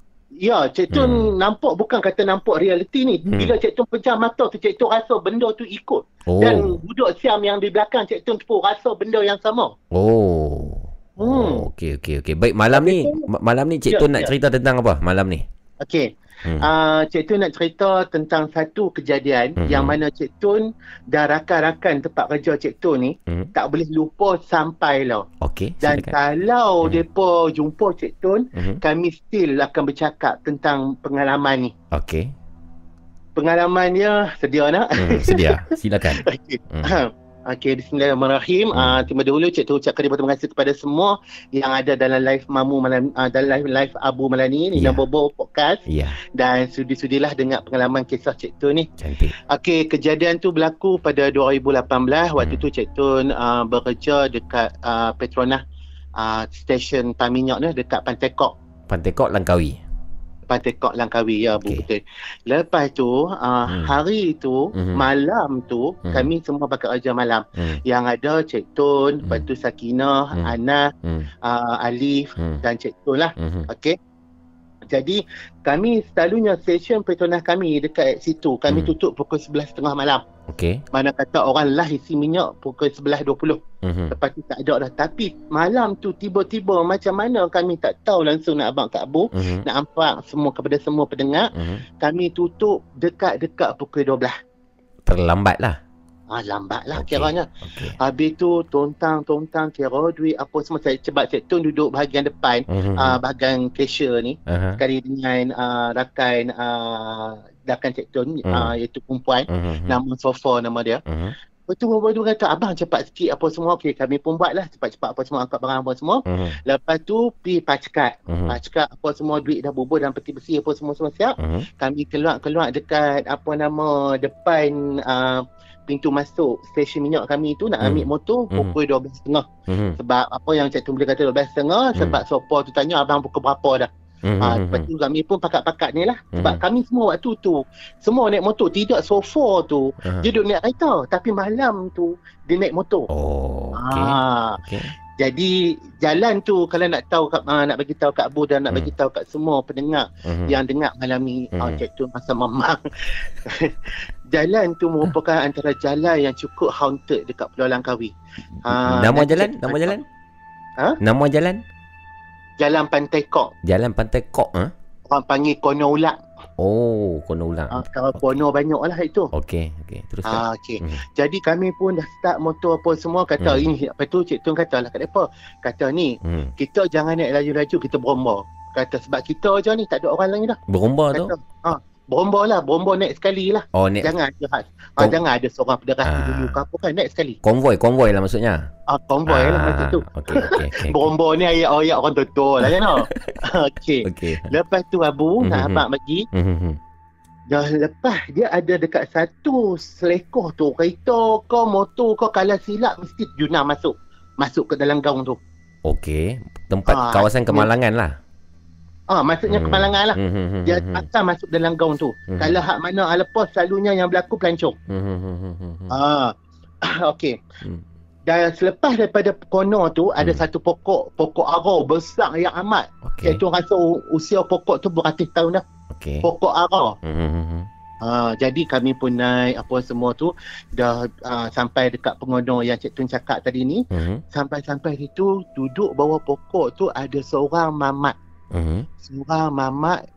G: Ya, Cik Tun hmm. nampak bukan kata nampak realiti ni. Hmm. Bila Cik Tun pecah mata tu, Cik Tun rasa benda tu ikut. Oh. Dan budak siam yang di belakang Cik Tun pun rasa benda yang sama.
A: Oh. Hmm. Oh, okey okey okey. Baik malam ni malam ni Cik ya, Tun nak ya. cerita tentang apa malam ni?
G: Okey. Hmm. Uh, Cik Tun nak cerita tentang satu kejadian hmm. yang mana Cik Tun dan rakan-rakan tempat kerja Cik Tun ni hmm. tak boleh lupa sampai lah.
A: Okey.
G: Dan silakan. kalau hmm. depa jumpa Cik Tun, hmm. kami still akan bercakap tentang pengalaman ni.
A: Okey.
G: Pengalaman dia sedia nak?
A: Hmm, sedia. *laughs* Silakan.
G: Okey. Hmm. *clears throat* Okey, bismillahirrahmanirrahim. Hmm. Uh, terima dahulu Cik Tu ucapkan terima kasih kepada semua yang ada dalam live Mamu malam uh, dalam live, live Abu malam ni Nina yeah. Bobo podcast.
A: Yeah.
G: Dan sudi-sudilah dengar pengalaman kisah Cik Tu ni.
A: Cantik.
G: Okey, kejadian tu berlaku pada 2018 hmm. waktu tu Cik Tu uh, bekerja dekat uh, Petronas uh, stesen Taminyak ni dekat Pantai Kok.
A: Pantai Kok Langkawi.
G: Pantai Kok Langkawi ya okay. betul. Lepas tu uh, hmm. hari tu hmm. malam tu hmm. kami semua pakai kerja malam. Hmm. Yang ada Cik Tun, hmm. lepas tu Sakinah, hmm. Ana, hmm. uh, Alif hmm. dan Cik Tun lah. Hmm. Okey. Jadi kami selalunya stesen Petronas kami dekat situ kami hmm. tutup pukul 11.30 malam.
A: Okey.
G: Mana kata orang lah isi minyak pukul 11.20. Mm-hmm. Lepas tu tak ada dah. Tapi malam tu tiba-tiba macam mana kami tak tahu langsung nak abang Kak Bu. Mm-hmm. Nak nampak semua kepada semua pendengar. Mm-hmm. Kami tutup dekat-dekat pukul 12.
A: Terlambat lah.
G: Ah, lambat lah okay. kiranya. Okay. Habis tu tontang-tontang kira duit apa semua. Saya cepat cek tu duduk bahagian depan. Mm-hmm. Uh, bahagian cashier ni. Uh-huh. Sekali dengan uh, rakan uh, rakan cek tu mm-hmm. uh, iaitu perempuan. Mm-hmm. Nama Sofa nama dia. Mm-hmm. Lepas tu perempuan tu kata abang cepat sikit apa semua. Okey kami pun buat lah cepat-cepat apa semua angkat barang apa semua. Mm-hmm. Lepas tu pergi packat. Mm-hmm. Packat apa semua duit dah bubur dan peti besi apa semua semua siap. Mm-hmm. Kami keluar-keluar dekat apa nama depan uh, pintu masuk stesen minyak kami tu nak ambil hmm. motor hmm. pukul 12.30 hmm. sebab apa yang Cik Tun boleh kata 12.30 hmm. sebab sopa tu tanya abang pukul berapa dah Hmm. Ha, lepas tu kami pun pakat-pakat ni lah Sebab hmm. kami semua waktu tu Semua naik motor Tidak sofa tu uh-huh. Dia duduk naik kereta Tapi malam tu Dia naik motor
A: Oh okay.
G: Ha. okay. Jadi jalan tu kalau nak tahu kat uh, nak bagi tahu kat Abu dan nak hmm. bagi tahu kat semua pendengar hmm. yang dengar malam ni hmm. oh, cik tu masa mamang. *laughs* jalan tu merupakan antara jalan yang cukup haunted dekat Pulau Langkawi.
A: Ha, nama jalan? Nama jalan? Ha? Nama jalan?
G: Jalan Pantai Kok.
A: Jalan Pantai Kok, ha?
G: Orang panggil Kono Ulak.
A: Oh, kono ulang.
G: Ah, kalau okay. kono banyak lah itu.
A: Okey, okey. Teruskan.
G: Ah, okey. Hmm. Jadi kami pun dah start motor apa semua kata hmm. ini apa tu Cik Tun kata lah kat depa. Kata ni, hmm. kita jangan naik laju-laju kita beromba. Kata sebab kita aja ni tak ada orang lain dah.
A: Beromba tu?
G: Ha, Bomba lah, bomba naik sekali lah.
A: Oh, naik.
G: Jangan ada ha, Kon- jangan ada seorang pederas ah. dulu ke apa kan, naik sekali.
A: Konvoy, konvoy lah maksudnya.
G: Ah, konvoy lah ah, lah masa tu. Okey, okey, okey. bomba ni ayat-ayat orang betul lah kan. *laughs* okey. Okay. Lepas tu Abu mm-hmm. nak abang bagi. Mm-hmm. Dah lepas dia ada dekat satu selekoh tu, kereta ke motor ke kalau silap mesti Juna masuk. Masuk ke dalam gaung tu.
A: Okey, tempat ah, kawasan kemalangan lah.
G: Ah, maksudnya hmm. kemalangan lah. Hmm, hmm, hmm, dia hmm. akan masuk dalam gaung tu. Hmm. Kalau hak mana lepas selalunya yang berlaku pelancong. Hmm. ah, *coughs* okey. Hmm. Dan selepas daripada kono tu hmm. ada satu pokok pokok arau besar yang amat. Okay. Saya tu rasa usia pokok tu beratus tahun dah.
A: Okay.
G: Pokok arau. Hmm. Ha, jadi kami pun naik apa semua tu dah uh, sampai dekat pengono yang Cik Tun cakap tadi ni. Hmm. Sampai-sampai situ duduk bawah pokok tu ada seorang mamat. Uh-huh. Seorang mamat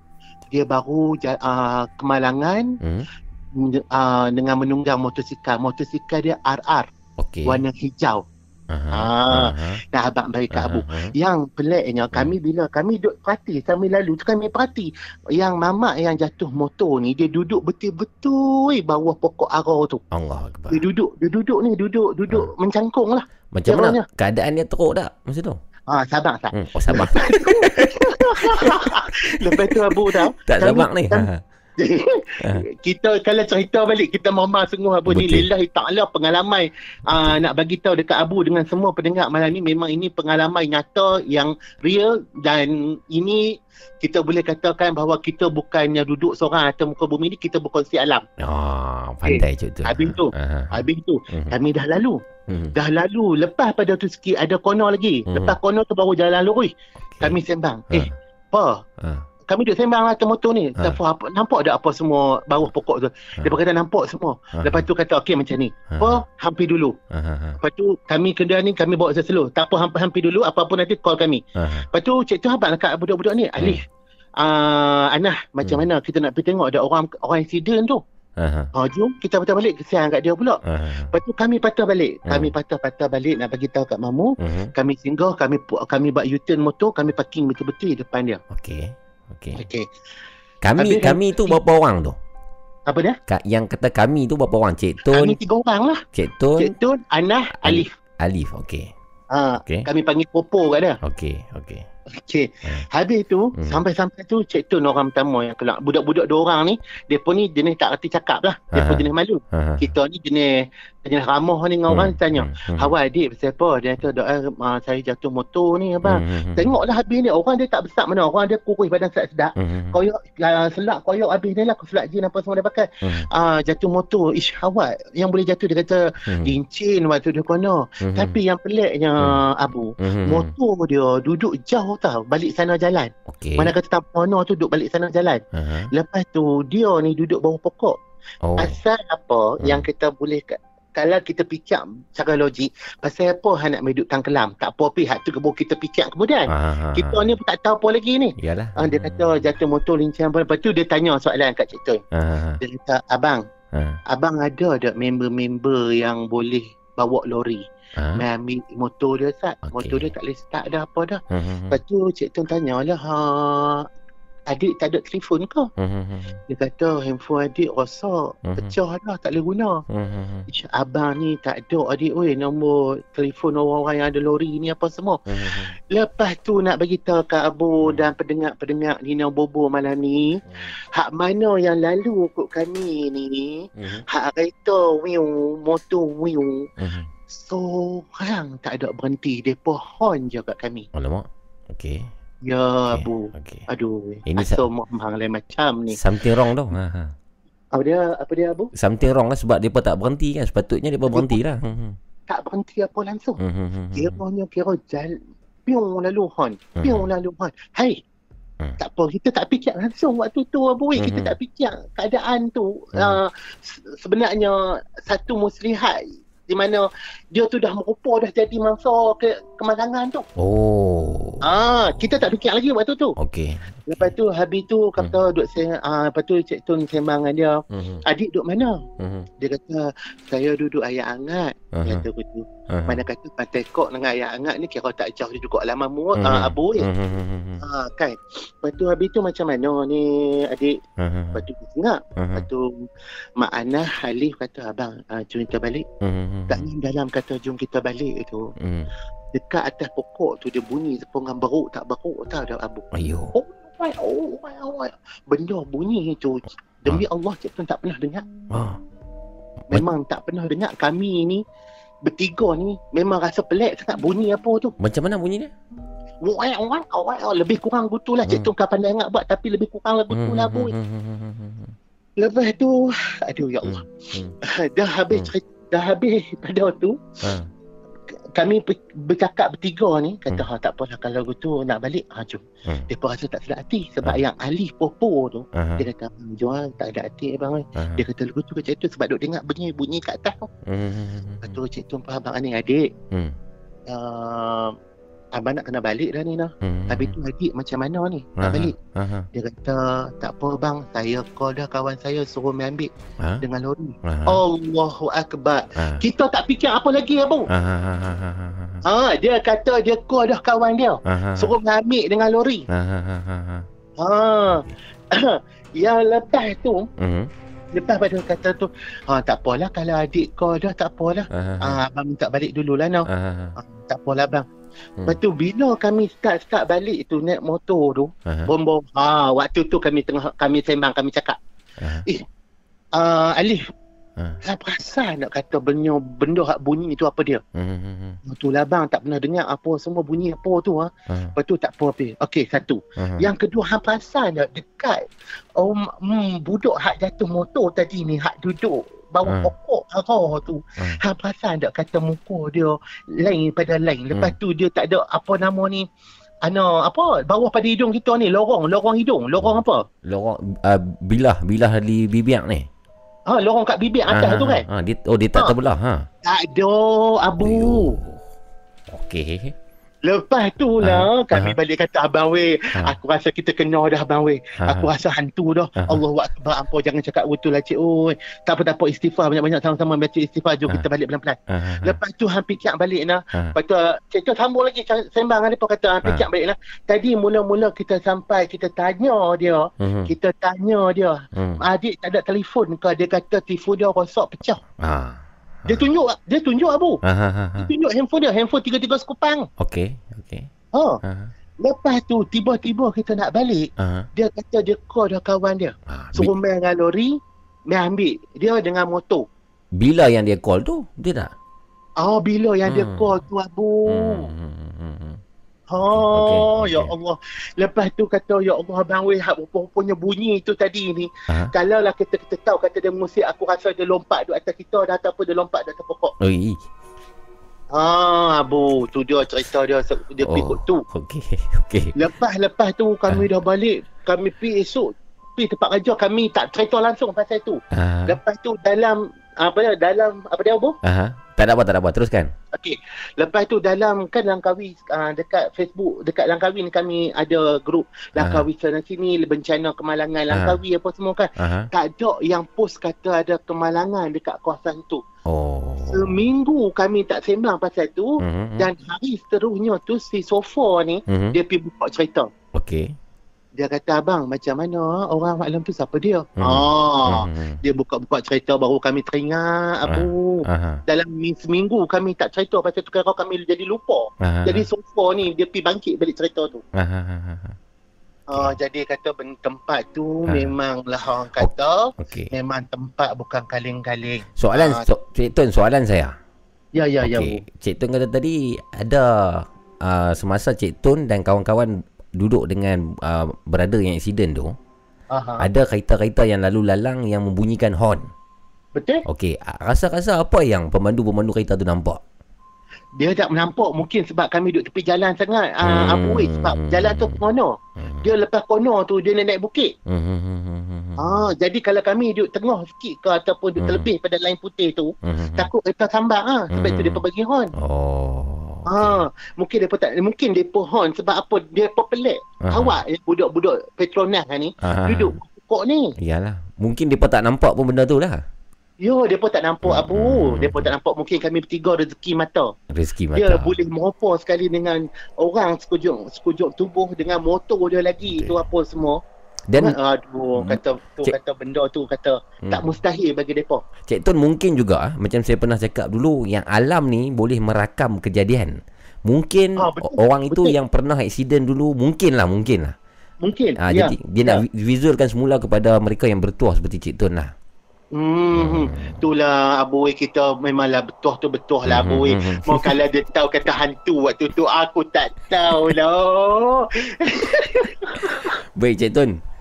G: dia baru uh, kemalangan uh-huh. uh, dengan menunggang motosikal. Motosikal dia RR.
A: Okay.
G: Warna hijau. Uh-huh. Ah, uh-huh. Dah abang bagi kat Abu. Uh-huh. Yang peliknya kami uh-huh. bila kami duduk perhati sambil lalu tu kami perhati yang mamak yang jatuh motor ni dia duduk betul-betul bawah pokok arau tu.
A: Allah
G: Dia duduk, dia duduk ni duduk duduk uh. mencangkung lah.
A: Macam mana? Keadaan dia teruk tak masa tu?
G: Ah, sabar tak? Hmm.
A: Oh, sabar. *laughs* *laughs*
G: Lepas tu Abu tau.
A: Tak sabar ni.
G: Kan, *laughs* kita kalau cerita balik kita mama sungguh Abu Betul. ni lillahi taala pengalaman uh, nak bagi tahu dekat Abu dengan semua pendengar malam ni memang ini pengalaman nyata yang real dan ini kita boleh katakan bahawa kita bukannya duduk seorang atas muka bumi ni kita berkongsi alam.
A: Oh, pandai okay. tu.
G: Habis tu. Uh-huh. Habis tu. Uh-huh. Kami dah lalu. Uh-huh. Dah lalu. Lepas pada tu sikit ada kono lagi. Uh-huh. Lepas kono tu baru jalan lurus. Okay. Kami sembang. Uh-huh. Eh, apa? Uh-huh kami duduk sembang atas motor ni. Ha. Apa, nampak tak apa semua bawah pokok tu? Ha. Dia kata nampak semua. Ha. Lepas tu kata okey macam ni. Ha. Apa? Hampir dulu. Ha. Lepas tu kami kenderaan ni kami bawa seselo. Tak apa hampir-hampir dulu. Apa-apa nanti call kami. Ha. Lepas tu cik tu habang kat budak-budak ni. Alif. Ha. Uh, Anah macam hmm. mana kita nak pergi tengok ada orang orang accident tu. Uh-huh. Oh, jom kita patah balik kesian kat dia pula. Uh-huh. Lepas tu kami patah balik. Uh-huh. Kami patah-patah balik nak bagi tahu kat mamu. Uh-huh. Kami singgah, kami kami buat U-turn motor, kami parking betul-betul depan dia.
A: Okey. Okey. Okey. Kami Habis kami tu berapa orang tu?
G: Apa dia?
A: Ka- yang kata kami tu berapa orang? Cik Tun.
G: Kami tiga orang lah.
A: Cik Tun.
G: Cik Tun, Anah, Alif.
A: Alif, okey.
G: Ha, okay. Kami panggil Popo kat dia.
A: Okey, okey.
G: Okey. Hmm. Habis tu, hmm. sampai-sampai tu Cik Tun orang pertama yang kelak. Budak-budak dua orang ni, pun ni jenis tak reti cakap lah. Pun jenis malu. Aha. Kita ni jenis jenis ramah ni dengan hmm. orang tanya. Hmm. Hawa adik, pasal apa? Dia kata, uh, saya jatuh motor ni abang. Hmm. Tengoklah habis ni, orang dia tak besar mana. Orang dia kurus badan sedap-sedap. Hmm. Koyok, uh, selak koyok habis ni lah. Selak jin apa semua dia pakai. Hmm. Uh, jatuh motor. Ish, Hawa. Yang boleh jatuh, dia kata, hmm. lincin waktu dia kena. Hmm. Tapi yang peliknya, hmm. Abu, hmm. motor dia duduk jauh tau. Balik sana jalan. Okay. Mana kata Tampano tu duduk balik sana jalan. Uh-huh. Lepas tu dia ni duduk bawah pokok. Oh. Asal apa uh. yang kita boleh kalau kita picak secara logik pasal apa hang nak hidup tenggelam tak apa pihak tu kebo kita picak kemudian Aha. kita ni pun tak tahu apa lagi ni
A: Yalah.
G: Uh, dia kata jatuh motor lincah apa lepas tu dia tanya soalan kat cik tu dia kata abang Aha. abang ada ada member-member yang boleh bawa lori Ha? Main ambil motor dia Sat okay. Motor dia tak boleh start dah apa dah uh-huh. Lepas tu Cik Tun tanya lah ha, Adik tak ada telefon ke uh-huh. Dia kata handphone adik rosak uh-huh. Pecah dah tak boleh guna uh-huh. Abang ni tak ada adik weh Nombor telefon orang-orang yang ada lori ni apa semua uh-huh. Lepas tu nak bagi tahu kat Abu uh-huh. Dan pendengar-pendengar Nina Bobo malam ni uh-huh. Hak mana yang lalu kot kami ni uh-huh. Hak kereta wiu Motor wiu uh-huh. Seorang tak ada berhenti. Dia pohon je kat kami.
A: Alamak. Okey.
G: Ya, okay. Abu. Okay. Aduh. Ini Asal sa- mohang lain macam ni.
A: Something wrong tau. Ha, ha.
G: Apa dia, apa dia Abu?
A: Something wrong lah sebab dia pun tak berhenti kan. Sepatutnya dia pun berhenti lah. Hmm, hmm.
G: Tak berhenti apa langsung. Hmm, hmm, hmm. Dia punya kira jalan. Piung lalu hon. Piung lalu hon. Hai. Hmm. Tak apa, kita tak fikir langsung waktu tu Abu. Hmm. Kita tak fikir keadaan tu. Hmm. Uh, sebenarnya satu muslihat di mana dia tu dah merupa dah jadi mangsa ke kemalangan tu.
A: Oh.
G: Ah, kita tak fikir lagi waktu tu.
A: Okey.
G: Lepas tu habis tu kata hmm. duk saya ah lepas tu Cik Tun sembang dengan dia. Hmm. Adik duduk mana? Hmm. Dia kata saya duduk ayat hangat. Uh-huh. Kata begitu. Uh-huh. Mana kata pantai kok dengan ayat hangat ni kira tak jauh juga lama mu uh-huh. ah, abu ya. Uh-huh. Ah kan. Lepas tu habis tu macam mana ni adik? Uh-huh. Lepas tu ingat. Uh-huh. Lepas tu Mak Ana Halif kata abang ah, kita balik. Uh-huh. Tak ni dalam kata jom kita balik itu. Uh-huh. Dekat atas pokok tu dia bunyi sepongan beruk tak beruk tak ada abu.
A: Ayo.
G: Oh, oh, oh, oh, benda bunyi tu demi ha? Allah cik tak pernah dengar. Ha. Memang tak pernah dengar kami ni bertiga ni memang rasa pelik sangat bunyi apa tu.
A: Macam mana bunyi dia?
G: Wah, wah, wah, lebih kurang gitu lah. Cik hmm. tu kapan dia ingat buat tapi lebih kurang lah gitu lah, boy. Lepas tu, aduh ya Allah. Hmm. Hmm. dah habis hmm. Dah habis *laughs* pada tu. Ha kami bercakap bertiga ni kata hmm. ha tak apalah kalau gitu nak balik ha jom. Hmm. Depa rasa tak sedap hati sebab hmm. yang alih popo tu uh-huh. dia kata hmm, lah, tak ada hati abang uh-huh. Dia kata lagu tu macam tu sebab duk dengar bunyi bunyi kat atas tu. Hmm. Lepas tu cik tu faham ni adik. Hmm. Uh, abang nak kena balik dah ni dah. Hmm. Habis tu adik macam mana ni nak Aha. balik. Aha. Dia kata tak apa bang saya call dah kawan saya suruh main ambil Aha. dengan lori. Aha. Allahu Akbar. Aha. Kita tak fikir apa lagi abang. Ha, dia kata dia call dah kawan dia. Aha. Suruh main ambil dengan lori. Ha. *coughs* Yang lepas tu uh-huh. Lepas pada kata tu ha, Tak apalah kalau adik kau dah tak apalah uh-huh. ha, Abang minta balik dululah no. uh-huh. ha, Tak apalah bang Hmm. Lepas tu bila kami start-start balik tu naik motor tu, uh-huh. bom-bom. Ha, waktu tu kami tengah kami sembang, kami cakap. Uh-huh. Eh, uh, Alif. Uh. Saya perasan nak kata benda, benda hak bunyi tu apa dia. Uh-huh. Tu lah bang tak pernah dengar apa semua bunyi apa tu. Ha. Uh-huh. Lepas tu tak apa apa. Okey, satu. Uh-huh. Yang kedua, hang perasan tak dekat oh, mm, budak hak jatuh motor tadi ni, hak duduk bawah hmm. pokok arah tu. Hmm. Ha perasan tak kata muka dia lain pada lain. Lepas hmm. tu dia tak ada apa nama ni ana apa bawah pada hidung kita ni lorong lorong hidung lorong apa
A: lorong uh, bilah bilah di bibir ni
G: ha lorong kat bibir atas ha, tu kan
A: ha, dia, oh dia tak ha. terbelah ha
G: tak ada abu
A: okey
G: Lepas tu lah uh, kami uh, balik kata abang weh, uh, aku rasa kita kena dah abang weh. Uh, aku rasa hantu dah. Uh, Allahu akbar apa jangan cakap betul lah cik. Oi, tak apa tak apa istighfar. Banyak-banyak sama-sama baca istighfar. Jom uh, kita balik pelan-pelan. Uh, Lepas tu hang fikir balik nah. Uh, Lepas tu cik tu sambung lagi sembang depa kata. Hang fikir uh, balik nah. Tadi mula-mula kita sampai kita tanya dia, uh, kita tanya dia, uh, adik tak ada telefon ke? Dia kata telefon dia rosak pecah. Uh, dia tunjuk dia tunjuk abu. Ha, ha, ha, Dia tunjuk handphone dia, handphone tiga-tiga sekupang.
A: Okey, okey.
G: Ha. ha. Lepas tu tiba-tiba kita nak balik, ha. dia kata dia call dia kawan dia. Ha. Suruh main dengan lori, main ambil dia dengan motor.
A: Bila yang dia call tu? Dia tak?
G: Oh, bila yang hmm. dia call tu abu. Hmm, hmm, hmm Oh, okay, ya Allah. Lepas tu kata, ya Allah, Abang Weh, rupanya bunyi tu tadi ni. Uh-huh. Kalau lah kita, kita tahu, kata dia musik, aku rasa dia lompat di atas kita dah ataupun dia lompat di atas pokok. Oi. Ah, Abu, tu dia cerita dia, dia oh, pergi tu.
A: Okey, *laughs* okey.
G: Lepas-lepas tu, kami uh. dah balik. Kami pergi esok, pergi tempat kerja, kami tak cerita langsung pasal tu. Uh. Lepas tu, dalam, apa dia, dalam, apa dia, Abu?
A: Uh-huh. Tak ada apa, tak ada apa. Teruskan.
G: Okey. Lepas tu dalam kan Langkawi uh, dekat Facebook, dekat Langkawi ni kami ada grup Langkawi sana sini, bencana kemalangan Langkawi apa semua kan. Aha. Tak ada yang post kata ada kemalangan dekat kawasan tu. Oh. Seminggu kami tak sembang pasal tu uh-huh. dan hari seterusnya tu si Sofa ni uh-huh. dia pergi buka cerita.
A: Okey
G: dia kata abang macam mana orang maklum tu? Siapa dia? Hmm. ah hmm. dia buka-buka cerita baru kami teringat apa. Uh, dalam seminggu kami tak cerita pasal tu kira kami jadi lupa. Uh, jadi sofa ni dia pergi bangkit balik cerita tu. Uh, uh, jadi kata tempat tu uh. memanglah orang kata okay. memang tempat bukan kaling-kaling
A: soalan uh, so, Cik Tun soalan saya.
G: Ya ya okay. ya
A: Cik Tun kata tadi ada uh, semasa Cik Tun dan kawan-kawan duduk dengan uh, brother yang accident tu Aha. ada kereta-kereta yang lalu lalang yang membunyikan horn
G: betul
A: okey rasa-rasa apa yang pemandu-pemandu kereta tu nampak
G: dia tak menampak mungkin sebab kami duduk tepi jalan sangat ah, hmm. uh, apa sebab jalan tu kono hmm. dia lepas kono tu dia naik bukit hmm. hmm, hmm, ah jadi kalau kami duduk tengah sikit ke ataupun duduk hmm. terlebih pada lain putih tu hmm. takut kereta sambar ah sebab hmm. tu dia bagi horn oh Ha, mungkin depa tak mungkin depa hon sebab apa depa pelik. Aha. Awak yang budak-budak Petronas ni Aha. duduk pokok ni.
A: Iyalah. Mungkin depa tak nampak pun benda tu lah.
G: Yo, depa tak nampak hmm. abu. Depa tak nampak mungkin kami bertiga rezeki mata.
A: Rezeki mata.
G: Dia boleh meropa sekali dengan orang sekujur sekujur tubuh dengan motor dia lagi okay. tu apa semua. Dan aduh hmm. kata tu Cik, kata benda tu kata hmm. tak mustahil bagi depa.
A: Cik Tun mungkin juga ah, macam saya pernah cakap dulu yang alam ni boleh merakam kejadian. Mungkin ha, betul, orang betul. itu yang pernah aksiden dulu mungkinlah mungkinlah.
G: Mungkin.
A: Ha, ya. Jadi dia ya. nak visualkan semula kepada mereka yang bertuah seperti Cik Tun lah.
G: Hmm, hmm. itulah Abu kita memanglah betul tu betul lah Abu hmm, hmm, hmm. Mau kalau dia tahu kata hantu waktu tu aku tak tahu lah. *laughs* *laughs*
A: Baik Cik Tun.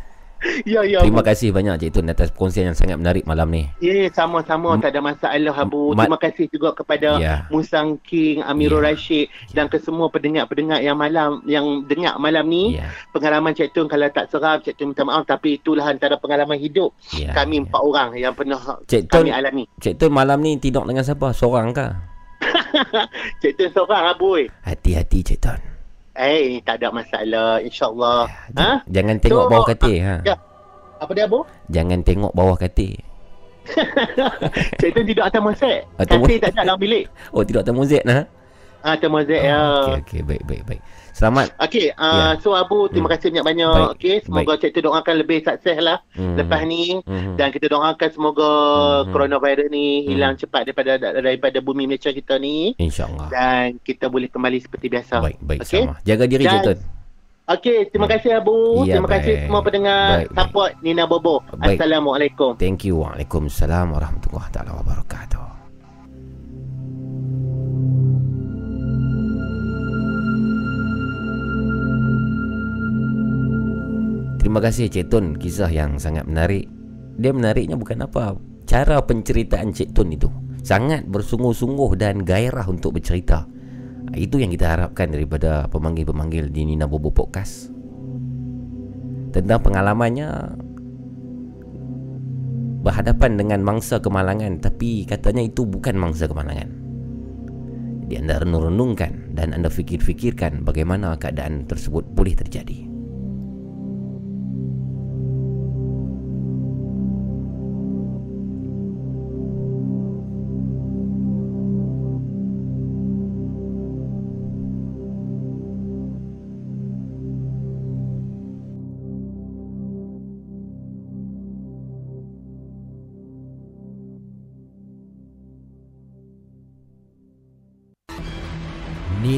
A: Ya, ya. Terima kasih banyak Cik Tun atas perkongsian yang sangat menarik malam ni.
G: Ya, sama-sama. M- tak ada masalah, Abu. Ma- Terima kasih juga kepada ya. Musang King, Amirul ya. Rashid ya. dan ke semua pendengar-pendengar yang malam yang dengar malam ni. Ya. Pengalaman Cik Tun kalau tak seram, Cik Tun minta maaf. Tapi itulah antara pengalaman hidup ya. kami ya. empat orang yang pernah Cik kami Tun, alami.
A: Cik Tun malam ni tidur dengan siapa? Seorang ke? *laughs*
G: Cik Tun seorang, Abu.
A: Hati-hati, Cik Tun.
G: Eh, tak ada masalah. InsyaAllah.
A: Ya, ha? Jangan tengok so, bawah katil. Ha? Ya.
G: Apa dia, Abu?
A: Jangan tengok bawah katil. *laughs*
G: Saya tu tidur atas mozek. Katil tak ada dalam bilik.
A: Oh, tidur atas mozek, nah?
G: Ah, atas mozek, oh, ya.
A: Okey, okey. Baik, baik, baik. Selamat.
G: Okey, uh, yeah. so Abu terima hmm. kasih banyak-banyak. Okey, semoga Baik. cikgu doakan lebih sukses lah hmm. lepas ni hmm. dan kita doakan semoga hmm. coronavirus ni hmm. hilang cepat daripada daripada bumi Malaysia kita ni.
A: Insya-Allah.
G: Dan kita boleh kembali seperti biasa.
A: Baik, baik okay? sama. Jaga diri cikgu.
G: Okey, terima kasih Abu. Ya, terima baik. kasih semua pendengar baik, support baik. Nina Bobo. Baik. Assalamualaikum.
A: Thank you. Waalaikumsalam warahmatullahi taala wabarakatuh. Terima kasih Cik Tun. Kisah yang sangat menarik. Dia menariknya bukan apa. Cara penceritaan Cik Tun itu Sangat bersungguh-sungguh dan gairah untuk bercerita. Itu yang kita harapkan daripada pemanggil-pemanggil di Nina Bobo Podcast. Tentang pengalamannya Berhadapan dengan mangsa kemalangan Tapi katanya itu bukan mangsa kemalangan. Di anda renung-renungkan dan anda fikir-fikirkan bagaimana keadaan tersebut boleh terjadi.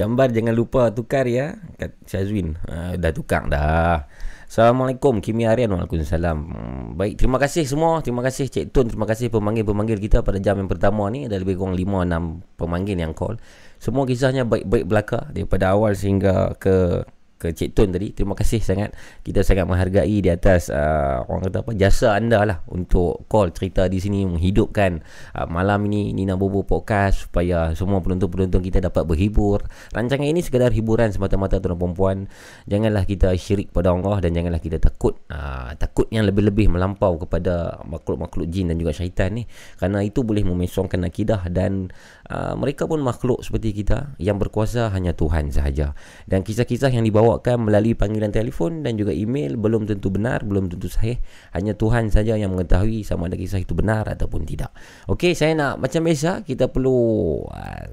A: Gambar jangan lupa tukar ya Kat Syazwin. Uh, Dah tukar dah. Assalamualaikum Kimi Aryan Waalaikumsalam. Hmm, Baik terima kasih semua. Terima kasih Cik Tun. Terima kasih pemanggil-pemanggil kita Pada jam yang pertama ni. Ada lebih kurang 5-6 pemanggil yang call. Semua kisahnya baik-baik belaka Daripada awal sehingga ke ke Cik Tun tadi terima kasih sangat. Kita sangat menghargai di atas uh, orang kata apa jasa anda lah untuk call cerita di sini menghidupkan uh, malam ini Nina Bobo podcast supaya semua penonton-penonton kita dapat berhibur. Rancangan ini sekadar hiburan semata-mata tuan perempuan janganlah kita syirik pada Allah dan janganlah kita takut uh, takut yang lebih-lebih melampau kepada makhluk-makhluk jin dan juga syaitan ni. Kerana itu boleh memesongkan akidah dan uh, mereka pun makhluk seperti kita yang berkuasa hanya Tuhan sahaja dan kisah-kisah yang dibawa bawakan melalui panggilan telefon dan juga email belum tentu benar, belum tentu sahih. Hanya Tuhan saja yang mengetahui sama ada kisah itu benar ataupun tidak. Okey, saya nak macam biasa kita perlu uh,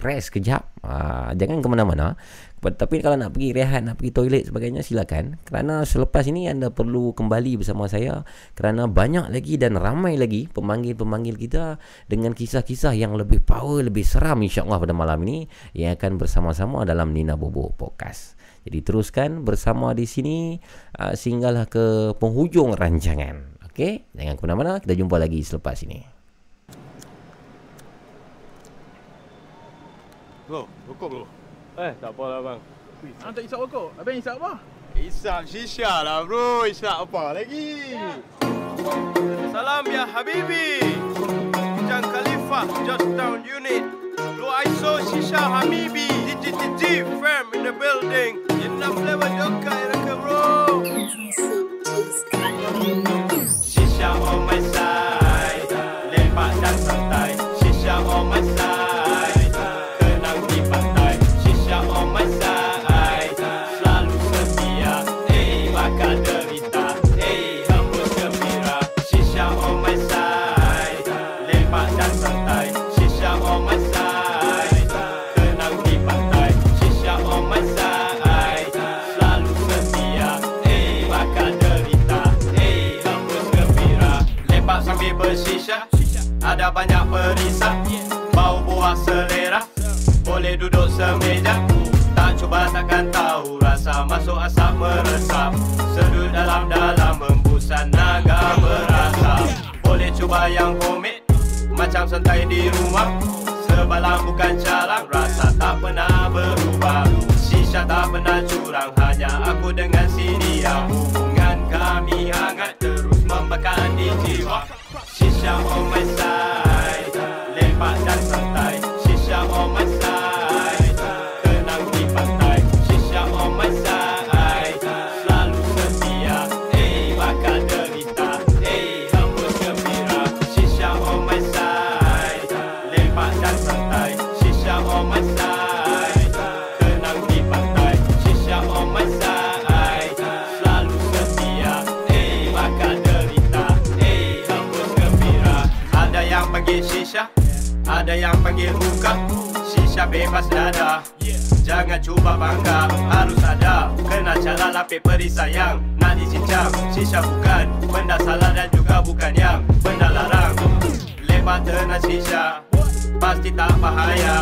A: rest kejap. Uh, jangan ke mana-mana. Tapi kalau nak pergi rehat, nak pergi toilet sebagainya silakan. Kerana selepas ini anda perlu kembali bersama saya kerana banyak lagi dan ramai lagi pemanggil-pemanggil kita dengan kisah-kisah yang lebih power, lebih seram insya-Allah pada malam ini yang akan bersama-sama dalam Nina Bobo Podcast. Jadi teruskan bersama di sini uh, sehinggalah ke penghujung rancangan. Okey, jangan ke mana-mana. Kita jumpa lagi selepas ini.
H: Bro, rokok bro.
I: Eh, tak apa lah bang.
H: Abang tak isap rokok? Abang isap apa?
I: Isap shisha lah bro. Isap apa lagi?
H: Salam ya Habibi. Jang Khalifa, Georgetown Unit. Lu ISO Shisha Habibi. DGTG, firm in the building. Enough level joka iraka bro. Shisha on my side. Lepak dan santai. Buah selera. Boleh duduk semeja. Tak cuba takkan tahu rasa masuk asap meresap. Sedut dalam-dalam membusan naga berasap. Boleh cuba yang homemade. Macam santai di rumah. Sebalang bukan calang. Rasa tak pernah berubah. Shisha tak pernah curang. Hanya aku dengan si dia. Hubungan kami hangat terus membakar di jiwa. Shisha on my side. Lepak dan santai. Shisha Ada yang panggil hookah. Shisha bebas dada. Jangan cuba bangga. Harus ada. Kena cara lapik peri sayang. Nak dicincang. Shisha bukan Benda salah dan juga bukan yang Benda larang. Lepas tenang shisha Pasti tak bahaya.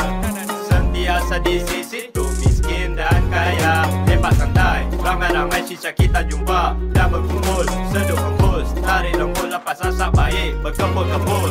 H: Sentiasa di sisi tu miskin dan kaya. Lepas santai. Ramai-ramai shisha kita jumpa. Dan berkumpul. Seduh hembus Tarik lembut lepas asap baik. Berkebul-kebul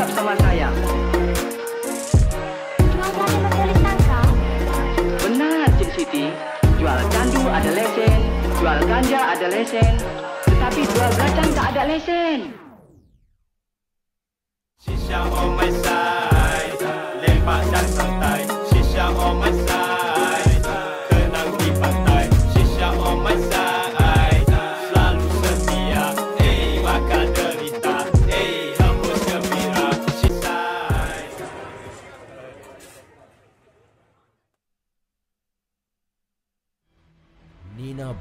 J: tangkap sama saya. Benar, Cik Siti. Jual candu ada lesen, jual ganja ada lesen. Tetapi jual belacang tak ada lesen.
H: Shisha on my side Lepak dan santai Shisha on my side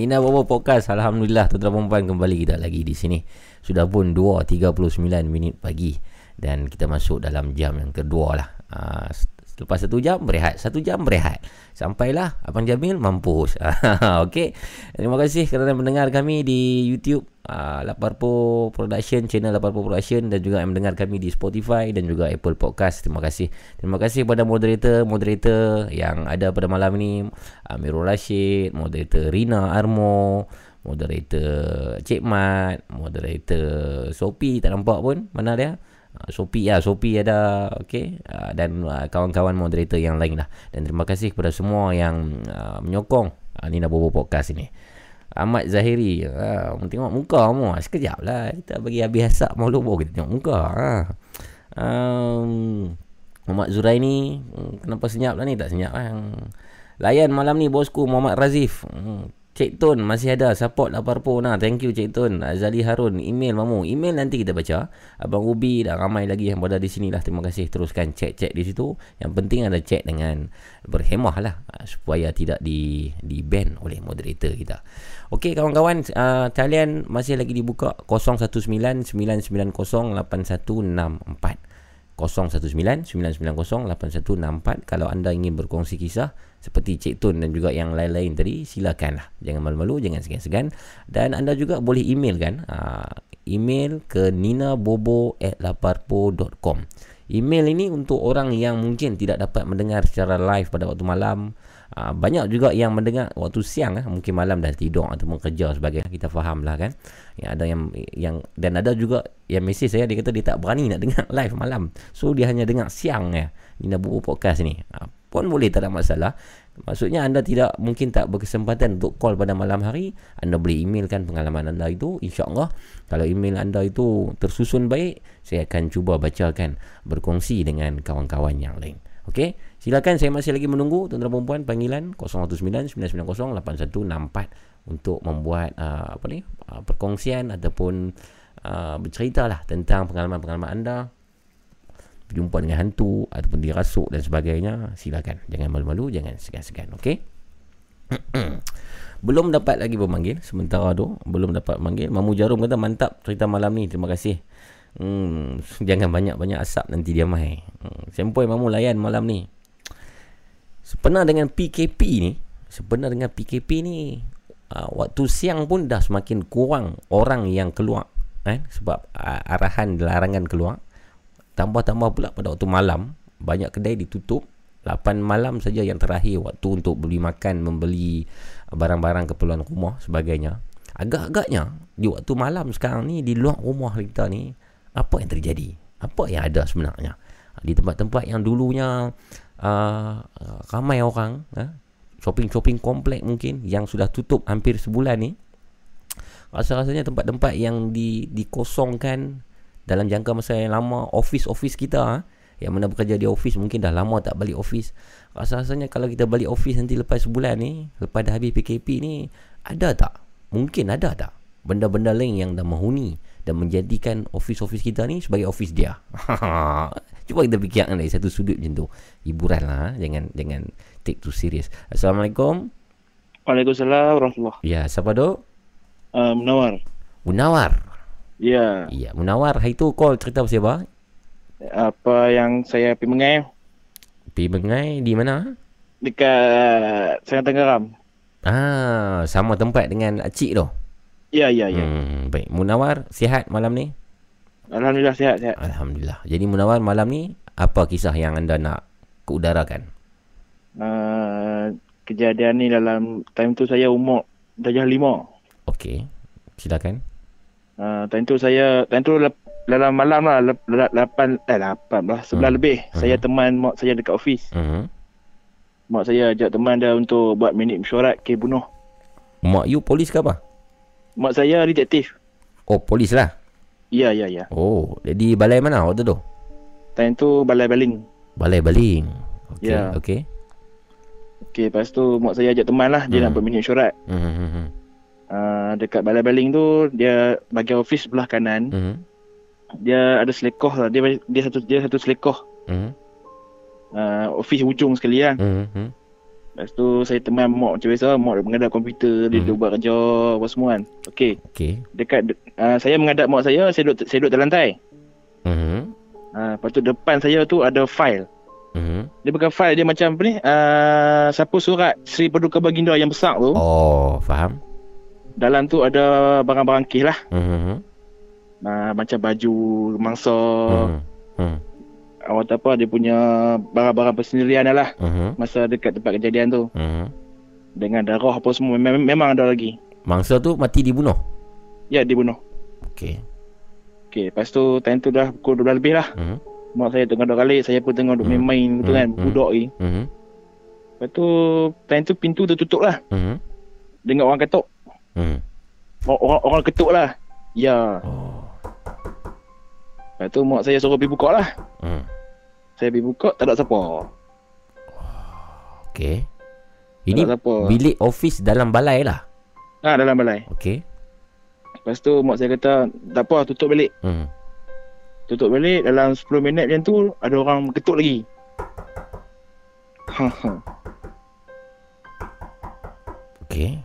A: Nina Bobo Podcast. Alhamdulillah tuan-tuan perempuan kembali kita lagi di sini. Sudah pun 2.39 minit pagi Dan kita masuk dalam jam yang kedua lah. Uh, Lepas satu jam berehat. Satu jam berehat. Sampailah Abang Jamil mampus. *laughs* Okey. Terima kasih kerana mendengar kami di YouTube uh, Laparpo Production Channel Laparpo Production Dan juga yang mendengar kami di Spotify Dan juga Apple Podcast. Terima kasih. Terima kasih kepada moderator-moderator Yang ada pada malam ini Amirul Rashid Moderator Rina Armo Moderator Cik Mat Moderator Sophie Tak nampak pun Mana dia Shopee ya, Shopee ada okey uh, dan uh, kawan-kawan moderator yang lain lah. Dan terima kasih kepada semua yang uh, menyokong. Uh, Nina Bobo Podcast ini. Ahmad Zahiri uh, Tengok muka kamu. Sekejap lah. Kita bagi habis asap mau lupa Kita tengok muka. Uh. um, Muhammad Zuraini Kenapa senyap lah ni? Tak senyap lah. Layan malam ni bosku Muhammad Razif. Hmm, Cik Tun masih ada support Laparpo nah. Thank you Cik Tun. Azali Harun email mamu. Email nanti kita baca. Abang Ubi dan ramai lagi yang berada di sini lah. Terima kasih teruskan cek-cek di situ. Yang penting ada cek dengan berhemah lah ah, supaya tidak di di ban oleh moderator kita. Okey kawan-kawan, uh, talian masih lagi dibuka 0199908164. 0199908164 kalau anda ingin berkongsi kisah seperti Cik Tun dan juga yang lain-lain tadi silakanlah. Jangan malu-malu jangan segan-segan. Dan anda juga boleh email kan uh, email ke ninabobo@laparpo.com email ini untuk orang yang mungkin tidak dapat mendengar secara live pada waktu malam Uh, banyak juga yang mendengar waktu siang eh, mungkin malam dah tidur ataupun kerja sebagai kita faham lah kan. Ya, ada yang yang dan ada juga yang mesej saya dia kata dia tak berani nak dengar *laughs* live malam. So dia hanya dengar siang ya Nina Bubu Podcast ni. Uh, pun boleh tak ada masalah. Maksudnya anda tidak mungkin tak berkesempatan untuk call pada malam hari, anda boleh emailkan pengalaman anda itu. InsyaAllah. Kalau email anda itu tersusun baik, saya akan cuba bacakan berkongsi dengan kawan-kawan yang lain. Okey, silakan saya masih lagi menunggu tuan-tuan dan puan panggilan 019-990-8164 untuk membuat uh, apa ni uh, perkongsian ataupun uh, berceritalah tentang pengalaman-pengalaman anda. Berjumpa dengan hantu ataupun dirasuk dan sebagainya. Silakan jangan malu-malu jangan segan-segan okey? *clears throat* Belum dapat lagi pemanggil sementara tu belum dapat panggil Mamu Jarum kata mantap cerita malam ni terima kasih. Hmm, *laughs* jangan banyak-banyak asap nanti dia mai. Hmm, sempoi mamu layan malam ni. Sebenarnya dengan PKP ni, sebenarnya dengan PKP ni, uh, waktu siang pun dah semakin kurang orang yang keluar. Eh? Sebab uh, arahan larangan keluar. Tambah-tambah pula pada waktu malam, banyak kedai ditutup. 8 malam saja yang terakhir waktu untuk beli makan, membeli barang-barang keperluan rumah sebagainya. Agak-agaknya di waktu malam sekarang ni di luar rumah kita ni apa yang terjadi apa yang ada sebenarnya di tempat-tempat yang dulunya uh, ramai orang uh, shopping-shopping komplek mungkin yang sudah tutup hampir sebulan ni rasa-rasanya tempat-tempat yang di, dikosongkan dalam jangka masa yang lama office-office kita uh, yang mana bekerja di office mungkin dah lama tak balik office rasa-rasanya kalau kita balik office nanti lepas sebulan ni lepas dah habis PKP ni ada tak? Mungkin ada tak? Benda-benda lain yang dah menghuni dan menjadikan office-office kita ni sebagai office dia. *laughs* Cuba kita fikirkan dari satu sudut macam tu. Hiburan lah. Ha. Jangan jangan take too serious. Assalamualaikum.
K: Waalaikumsalam warahmatullahi
A: Ya, siapa tu?
K: Uh, Munawar.
A: Munawar?
K: Ya.
A: Ya, Munawar. Hari tu call cerita pasal apa?
K: Apa yang saya pergi mengai.
A: Pergi mengai di mana?
K: Dekat Sangat Tenggeram.
A: Ah, sama tempat dengan Cik tu?
K: Ya, ya, ya.
A: Hmm, baik. Munawar, sihat malam ni?
K: Alhamdulillah, sihat, sihat.
A: Alhamdulillah. Jadi Munawar, malam ni, apa kisah yang anda nak keudarakan?
K: Uh, kejadian ni dalam time tu saya umur darjah lima.
A: Okey, silakan.
K: Uh, time tu saya, time tu dalam malam lah, lapan, eh lapan lah, sebelah hmm. lebih. Hmm. Saya teman mak saya dekat ofis. Hmm. Mak saya ajak teman dia untuk buat minit mesyuarat ke bunuh.
A: Mak you polis ke apa?
K: Mak saya detektif.
A: Oh, polis lah?
K: Ya, ya, ya.
A: Oh, jadi balai mana waktu tu?
K: Time tu balai baling.
A: Balai baling. Okey,
K: ya.
A: okey.
K: Okey, lepas tu mak saya ajak teman lah. Dia hmm. nak buat minit syurat. Hmm, hmm, hmm. Uh, dekat balai baling tu, dia bagian ofis sebelah kanan. Hmm. Dia ada selekoh lah. Dia, dia satu dia satu selekoh. Hmm. Uh, ofis ujung sekali lah. Hmm. hmm. Lepas tu saya teman mak macam biasa Mak mengadap komputer Dia hmm. buat kerja Apa semua kan Okay,
A: okay.
K: Dekat uh, Saya mengadap mak saya Saya duduk, saya duduk dalam lantai hmm. uh, Lepas tu depan saya tu Ada file hmm. Dia bukan file Dia macam apa ni uh, Sapu surat Sri Paduka Baginda yang besar tu
A: Oh faham
K: Dalam tu ada Barang-barang kes lah
A: hmm.
K: uh, Macam baju Mangsa hmm. Hmm awak tahu apa dia punya barang-barang persendirian lah uh-huh. masa dekat tempat kejadian tu. Uh-huh. Dengan darah apa semua memang, memang ada lagi.
A: Mangsa tu mati dibunuh?
K: Ya, dibunuh.
A: Okey.
K: Okey, lepas tu time tu dah pukul 12 lebih lah. Uh-huh. Mak saya tengah dua kali, saya pun tengah duk uh-huh. main-main uh-huh. kan, budak ni. Uh-huh. Lepas tu time tu pintu tertutup lah. Uh-huh. Dengar orang ketuk. Uh-huh. Orang, orang ketuk lah. Ya. Oh. Lepas tu mak saya suruh pergi buka lah. Hmm. Saya pergi buka, tak ada siapa.
A: Okey. Ini bilik office dalam balai lah?
K: Ha, dalam balai.
A: Okey.
K: Lepas tu mak saya kata, tak apa, tutup balik. Hmm. Tutup balik, dalam 10 minit macam tu, ada orang ketuk lagi. Ha, ha.
A: Okey.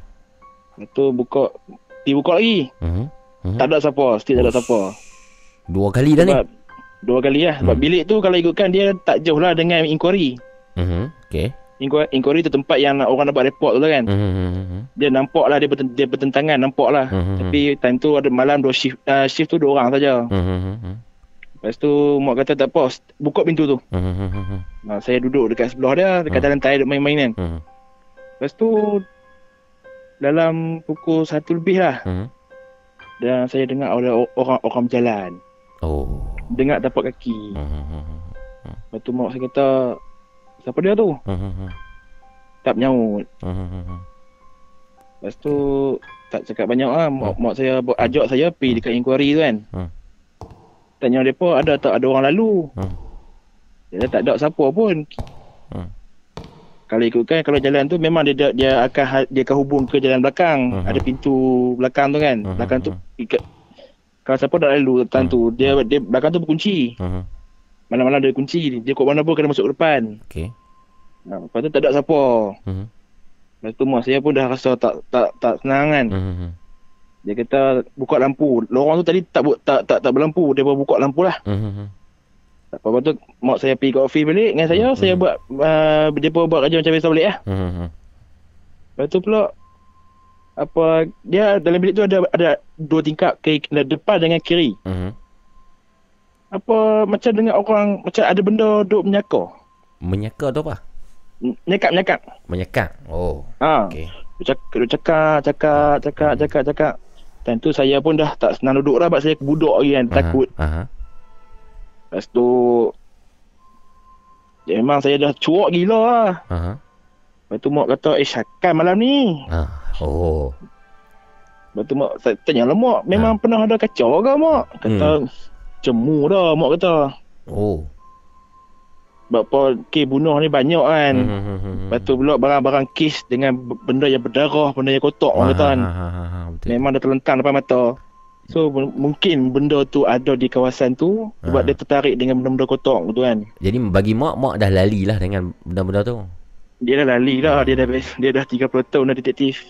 K: Lepas tu buka, pergi buka lagi. Hmm. Hmm. Tak ada siapa, still tak ada siapa.
A: Dua kali dah
K: sebab, ni? Dua kali lah. Sebab hmm. bilik tu kalau ikutkan dia tak jauh lah dengan inquiry.
A: Hmm. Okay.
K: Inquiry, inquiry tu tempat yang orang nak buat report tu lah kan. Hmm. Dia nampak lah dia, berten, dia bertentangan nampak lah. Hmm. Tapi time tu ada malam dua shift. Uh, shift tu dua orang saja. Hmm. Lepas tu mak kata tak apa. Buka pintu tu. Hmm. Nah, saya duduk dekat sebelah dia. Dekat hmm. dalam tai main-main kan. Hmm. Lepas tu dalam pukul satu lebih lah. Hmm. Dan saya dengar ada orang orang berjalan.
A: Oh.
K: Dengar tapak kaki. Hmm, *laughs* hmm, Lepas tu mak saya kata, siapa dia tu? Hmm. *laughs* tak menyaut. Uh-huh. *laughs* Lepas tu tak cakap banyak lah. Mak, uh. mak saya buat ajak saya pergi dekat inquiry tu kan. Uh. Tanya mereka ada tak ada orang lalu. Uh. Dia tak ada siapa pun. Uh. Kalau ikutkan kalau jalan tu memang dia dia akan dia akan hubung ke jalan belakang. Uh-huh. Ada pintu belakang tu kan. Uh-huh. Belakang tu ikat kalau siapa dah lalu time uh-huh. tu dia dia belakang tu berkunci. Uh-huh. Malam-malam dia kunci. Dia kok mana pun kena masuk ke depan.
A: Okey.
K: Nah, lepas tu tak ada siapa. Uh-huh. Lepas tu mak saya pun dah rasa tak tak tak senang kan. Uh-huh. Dia kata buka lampu. Lorong tu tadi tak tak tak tak berlampu. Dia buka lampu lah. Uh-huh. Lepas tu mak saya pergi ke office balik dengan saya. Uh-huh. Saya buat uh, dia pun buat kerja macam biasa balik lah. Uh-huh. Lepas tu pula apa dia dalam bilik tu ada ada dua tingkap ke depan dengan kiri. Uh-huh. Apa macam dengan orang macam ada benda duk menyaka.
A: Menyaka tu apa?
K: Nyekap, nyekap.
A: Menyekap. Oh.
K: Ha. Okey. Cakap, cakap, cakap, cakap, cakap, cakap. Tentu saya pun dah tak senang duduk dah sebab saya kebudok lagi kan. Takut. Aha. Lepas tu, ya memang saya dah cuak gila lah. Aha. Lepas tu mak kata, eh syakan malam ni.
A: Ah. Oh.
K: Lepas tu mak, saya tanya lah mak, memang ha. pernah ada kacau ke mak? Kata, hmm. cemu dah mak kata.
A: Oh.
K: Sebab kes bunuh ni banyak kan. Hmm, hmm, hmm, Lepas tu pula barang-barang kes dengan benda yang berdarah, benda yang kotak orang kata kan. Memang dah terlentang depan mata. So mungkin benda tu ada di kawasan tu sebab dia tertarik dengan benda-benda kotak tu kan.
A: Jadi bagi mak, mak dah lali lah dengan benda-benda tu.
K: Dia dah lali lah. Dia dah dia dah 30 tahun dah detektif.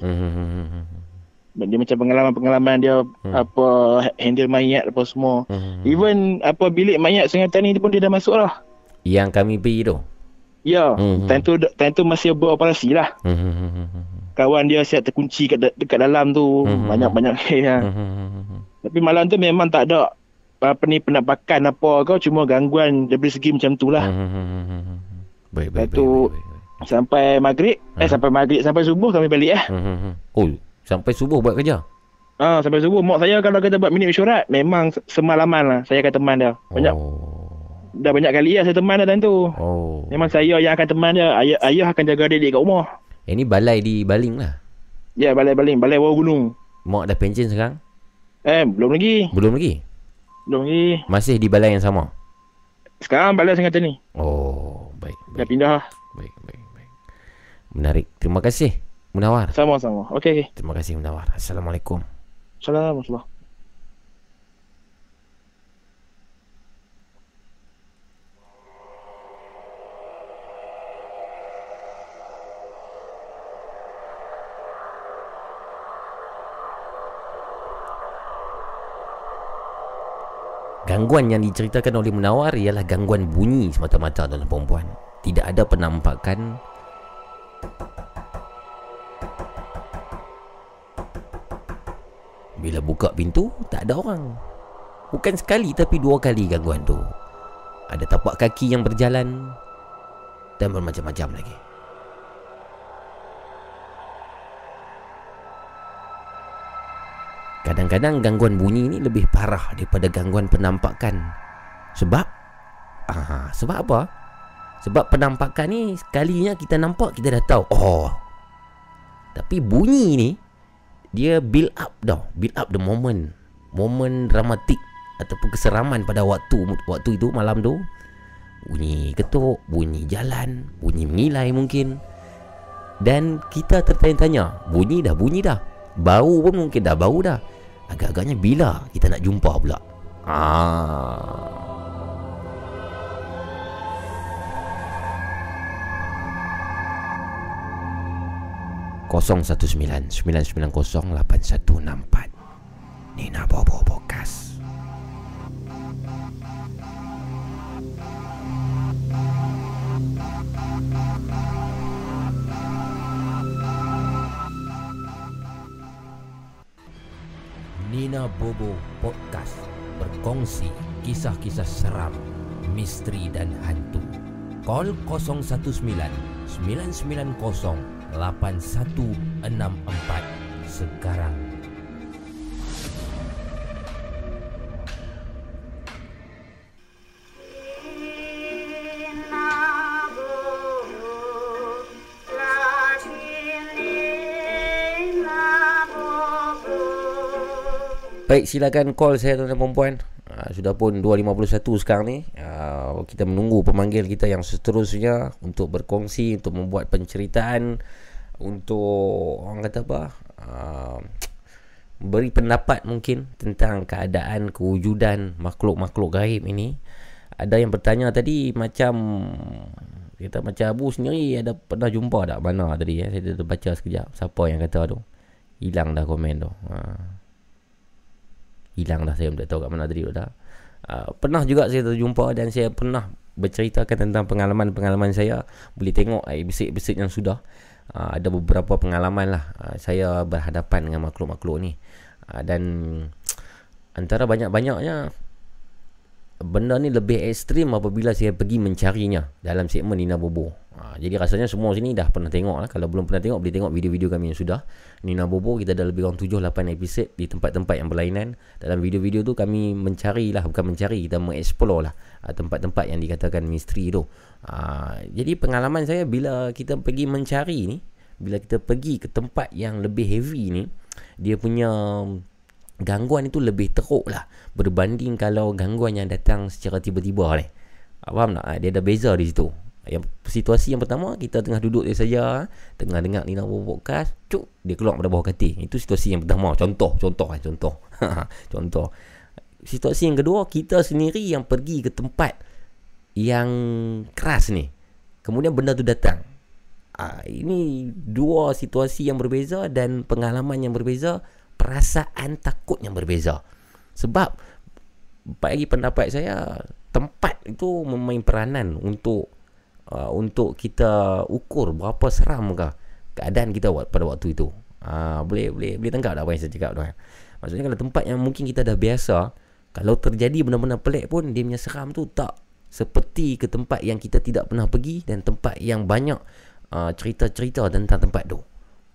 K: Dia macam pengalaman-pengalaman dia hmm. apa handle mayat apa semua. Hmm. Even apa bilik mayat Sungai Tani tu pun dia dah masuk lah.
A: Yang kami pergi tu?
K: Ya, mm-hmm. time, tu, time tu masih beroperasi lah. Mm-hmm. Kawan dia siap terkunci kat, dekat dalam tu. Mm-hmm. Banyak-banyak ya. Mm-hmm. Tapi malam tu memang tak ada apa ni penampakan apa kau cuma gangguan dari segi macam tu lah. Mm-hmm. Baik, baik, baik, baik, baik. Sampai maghrib, mm-hmm. eh sampai maghrib sampai subuh kami balik eh. Mm-hmm.
A: Oh, sampai subuh buat kerja?
K: Ah, sampai subuh. Mak saya kalau kita buat minit mesyuarat, memang semalaman lah saya akan teman dia. Banyak. Oh dah banyak kali lah saya teman dah tu. Oh. Memang saya yang akan teman dia. Ayah, ayah akan jaga dia kat rumah.
A: Ini eh, balai di Baling lah.
K: Ya, balai Baling. Balai bawah gunung.
A: Mak dah pension sekarang?
K: Eh, belum lagi.
A: Belum lagi?
K: Belum lagi.
A: Masih di balai yang sama?
K: Sekarang balai Sengat ni.
A: Oh, baik, baik.
K: Dah pindah.
A: Baik, baik. Menarik. Terima kasih, Munawar.
K: Sama-sama. Okey. Okay.
A: Terima kasih, Munawar. Assalamualaikum.
K: Assalamualaikum.
A: Gangguan yang diceritakan oleh Menawar ialah gangguan bunyi semata-mata dalam perempuan. Tidak ada penampakan Bila buka pintu, tak ada orang. Bukan sekali tapi dua kali gangguan tu. Ada tapak kaki yang berjalan dan bermacam-macam lagi. Kadang-kadang gangguan bunyi ni lebih parah daripada gangguan penampakan. Sebab ah, sebab apa? Sebab penampakan ni sekalinya kita nampak kita dah tahu. Oh. Tapi bunyi ni dia build up dah, build up the moment. Moment dramatik ataupun keseraman pada waktu waktu itu malam tu. Bunyi ketuk, bunyi jalan, bunyi mengilai mungkin. Dan kita tertanya-tanya, bunyi dah, bunyi dah. Bau pun mungkin dah bau dah. Agak-agaknya bila kita nak jumpa pula Ah. 019-990-8164 Nina Bobo Bokas Nina Bobo Podcast berkongsi kisah-kisah seram, misteri dan hantu. Call 019 990 8164. 8164 sekarang. Baik silakan call saya tuan-tuan perempuan ah, Sudah pun 2.51 sekarang ni. Ah, kita menunggu pemanggil kita yang seterusnya Untuk berkongsi, untuk membuat penceritaan. Untuk Orang kata apa uh, Beri pendapat mungkin Tentang keadaan Kewujudan Makhluk-makhluk gaib ini. Ada yang bertanya tadi Macam Kita macam Abu sendiri Ada pernah jumpa tak Mana tadi ya? Saya dah baca sekejap Siapa yang kata tu? Hilang dah komen tu. Uh hilang dah saya tak tahu kat mana tadi dah. Uh, pernah juga saya terjumpa dan saya pernah berceritakan tentang pengalaman-pengalaman saya. Boleh tengok episod-episod yang sudah uh, ada beberapa pengalaman lah uh, saya berhadapan dengan makhluk-makhluk ni uh, dan antara banyak-banyaknya benda ni lebih ekstrim apabila saya pergi mencarinya dalam segmen Nina Bobo. Ha, jadi rasanya semua sini dah pernah tengok lah. Kalau belum pernah tengok, boleh tengok video-video kami yang sudah. Nina Bobo, kita ada lebih kurang 7-8 episod di tempat-tempat yang berlainan. Dalam video-video tu kami mencari lah, bukan mencari, kita mengeksplor lah ha, tempat-tempat yang dikatakan misteri tu. Ha, jadi pengalaman saya bila kita pergi mencari ni, bila kita pergi ke tempat yang lebih heavy ni, dia punya gangguan itu lebih teruk lah berbanding kalau gangguan yang datang secara tiba-tiba ni. Ah, faham tak? Ah, dia ada beza di situ. Yang situasi yang pertama kita tengah duduk dia saja, tengah dengar Nina podcast, cuk dia keluar pada bawah katil. Itu situasi yang pertama. Contoh, contoh kan, contoh. *laughs* contoh. Situasi yang kedua, kita sendiri yang pergi ke tempat yang keras ni. Kemudian benda tu datang. Ah, ini dua situasi yang berbeza dan pengalaman yang berbeza perasaan takut yang berbeza. Sebab bagi pendapat saya tempat itu memain peranan untuk uh, untuk kita ukur berapa seram ke keadaan kita pada waktu itu. Uh, boleh boleh boleh tangkap tak apa yang saya cakap tu kan? Maksudnya kalau tempat yang mungkin kita dah biasa, kalau terjadi benda-benda pelik pun dia punya seram tu tak seperti ke tempat yang kita tidak pernah pergi dan tempat yang banyak uh, cerita-cerita tentang tempat tu.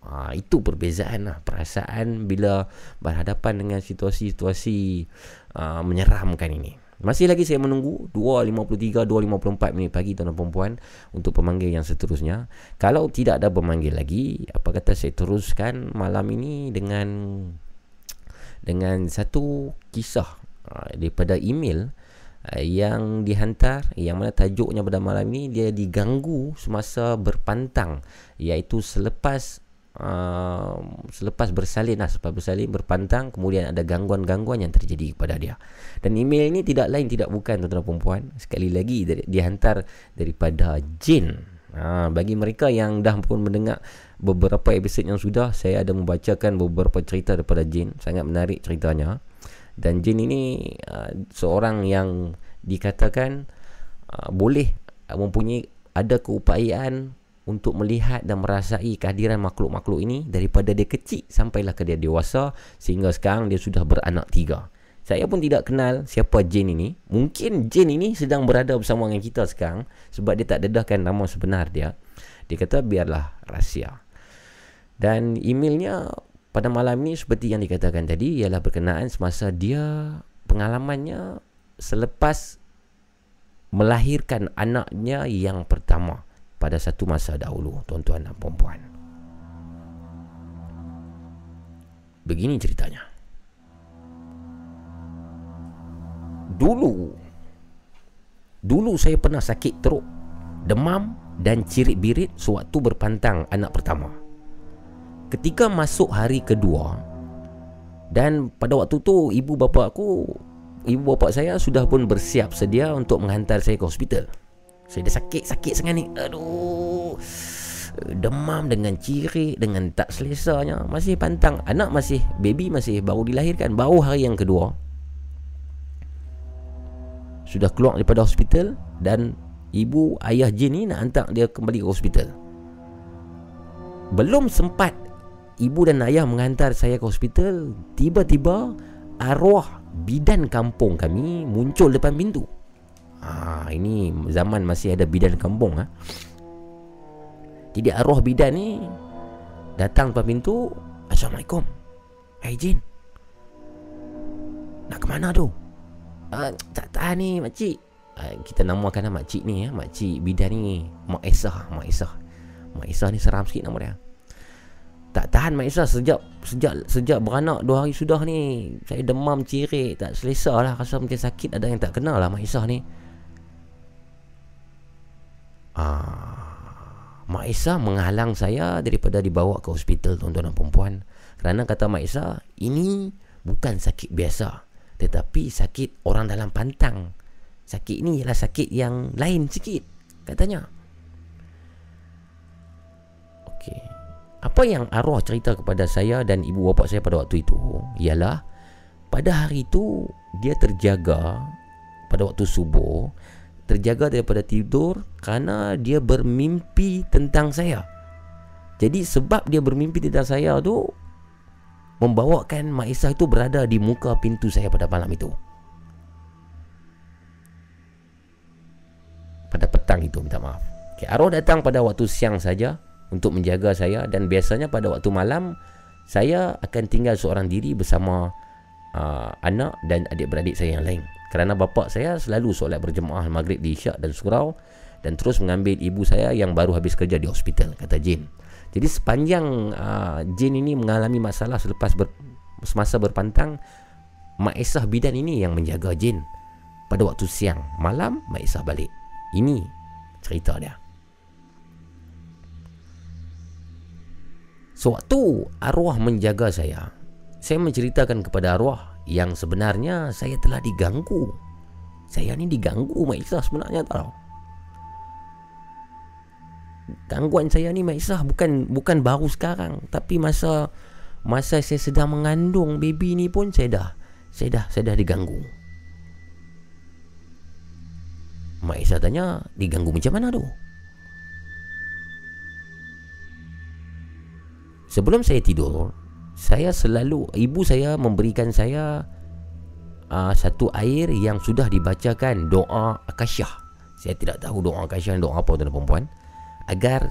A: Ha, itu perbezaan lah perasaan bila berhadapan dengan situasi-situasi uh, menyeramkan ini. Masih lagi saya menunggu 2.53, 2.54 minit pagi tuan-tuan perempuan untuk pemanggil yang seterusnya. Kalau tidak ada pemanggil lagi, apa kata saya teruskan malam ini dengan dengan satu kisah uh, daripada email yang dihantar yang mana tajuknya pada malam ini dia diganggu semasa berpantang iaitu selepas uh, selepas bersalin lah selepas bersalin berpantang kemudian ada gangguan-gangguan yang terjadi kepada dia. Dan email ini tidak lain tidak bukan tuan-tuan perempuan sekali lagi dari, dihantar daripada jin. Uh, bagi mereka yang dah pun mendengar beberapa episod yang sudah saya ada membacakan beberapa cerita daripada jin. Sangat menarik ceritanya dan jin ini uh, seorang yang dikatakan uh, boleh uh, mempunyai ada keupayaan untuk melihat dan merasai kehadiran makhluk-makhluk ini daripada dia kecil sampailah ke dia dewasa sehingga sekarang dia sudah beranak tiga. Saya pun tidak kenal siapa Jane ini. Mungkin Jane ini sedang berada bersama dengan kita sekarang sebab dia tak dedahkan nama sebenar dia. Dia kata biarlah rahsia. Dan emailnya pada malam ini seperti yang dikatakan tadi ialah berkenaan semasa dia pengalamannya selepas melahirkan anaknya yang pertama pada satu masa dahulu tuan-tuan dan puan-puan. Begini ceritanya. Dulu dulu saya pernah sakit teruk, demam dan cirit-birit sewaktu berpantang anak pertama. Ketika masuk hari kedua dan pada waktu tu ibu bapa aku ibu bapa saya sudah pun bersiap sedia untuk menghantar saya ke hospital. Saya dah sakit-sakit sangat ni. Aduh. Demam dengan ciri Dengan tak selesanya. Masih pantang. Anak masih Baby masih baru dilahirkan. Baru hari yang kedua. Sudah keluar daripada hospital Dan Ibu ayah Jin ni nak hantar dia kembali ke hospital. Belum sempat Ibu dan ayah menghantar saya ke hospital Tiba-tiba Arwah bidan kampung kami Muncul depan pintu Ha, ini zaman masih ada bidan kampung ha. Jadi arwah bidan ni Datang depan pintu Assalamualaikum Hai Jin Nak ke mana tu? Uh, tak tahan ni makcik uh, Kita namakan lah makcik ni ya. Makcik bidan ni Mak Esah Mak Esah Mak Esah ni seram sikit nama dia Tak tahan Mak Isa sejak sejak sejak beranak dua hari sudah ni saya demam cirit tak selesa lah rasa macam sakit ada yang tak kenal lah Mak Isa ni. Ah, Mak Isa menghalang saya daripada dibawa ke hospital tuan-tuan dan puan Kerana kata Mak Isa ini bukan sakit biasa tetapi sakit orang dalam pantang. Sakit ini ialah sakit yang lain sikit katanya. Okey. Apa yang arwah cerita kepada saya dan ibu bapa saya pada waktu itu ialah pada hari itu dia terjaga pada waktu subuh terjaga daripada tidur kerana dia bermimpi tentang saya. Jadi sebab dia bermimpi tentang saya tu membawakan Mak Isa itu berada di muka pintu saya pada malam itu. Pada petang itu minta maaf. Okay, arwah datang pada waktu siang saja untuk menjaga saya dan biasanya pada waktu malam saya akan tinggal seorang diri bersama uh, anak dan adik-beradik saya yang lain. Kerana bapa saya selalu solat berjemaah maghrib di isyak dan surau dan terus mengambil ibu saya yang baru habis kerja di hospital kata Jin. Jadi sepanjang uh, Jin ini mengalami masalah selepas ber, semasa berpantang Mak Esah bidan ini yang menjaga Jin pada waktu siang. Malam Mak Esah balik. Ini cerita dia Sewaktu arwah menjaga saya, saya menceritakan kepada arwah yang sebenarnya saya telah diganggu. Saya ni diganggu Mak Isah sebenarnya tahu. Gangguan saya ni Mak Isah bukan bukan baru sekarang, tapi masa masa saya sedang mengandung baby ni pun saya dah saya dah saya dah diganggu. Mak Isah tanya, diganggu macam mana tu? Sebelum saya tidur Saya selalu Ibu saya memberikan saya uh, Satu air yang sudah dibacakan Doa Akasyah Saya tidak tahu doa Akasyah Doa apa tuan perempuan Agar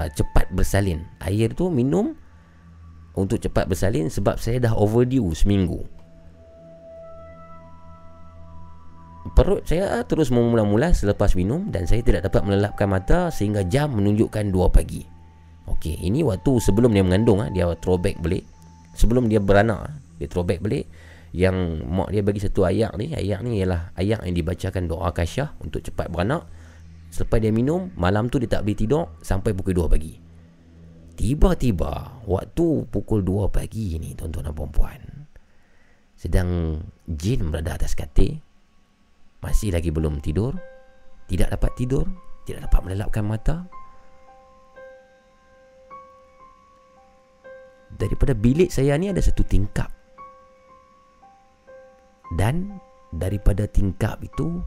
A: uh, cepat bersalin. Air tu minum Untuk cepat bersalin Sebab saya dah overdue seminggu. Perut saya terus memula-mula selepas minum Dan saya tidak dapat melelapkan mata Sehingga jam menunjukkan 2 pagi Okey, ini waktu sebelum dia mengandung ah dia throwback balik. Sebelum dia beranak, dia throwback balik yang mak dia bagi satu ayat ni, ayat ni ialah ayat yang dibacakan doa kasyah untuk cepat beranak. Selepas dia minum, malam tu dia tak boleh tidur sampai pukul 2 pagi. Tiba-tiba waktu pukul 2 pagi ni tuan-tuan dan puan sedang jin berada atas katil masih lagi belum tidur tidak dapat tidur tidak dapat melelapkan mata daripada bilik saya ni ada satu tingkap. Dan daripada tingkap itu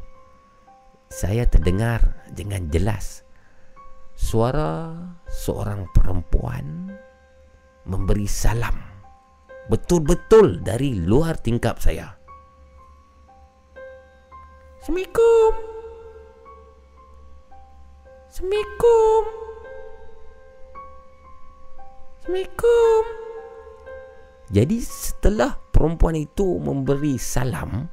A: saya terdengar dengan jelas suara seorang perempuan memberi salam betul-betul dari luar tingkap saya. Assalamualaikum. Assalamualaikum Assalamualaikum. Jadi setelah perempuan itu memberi salam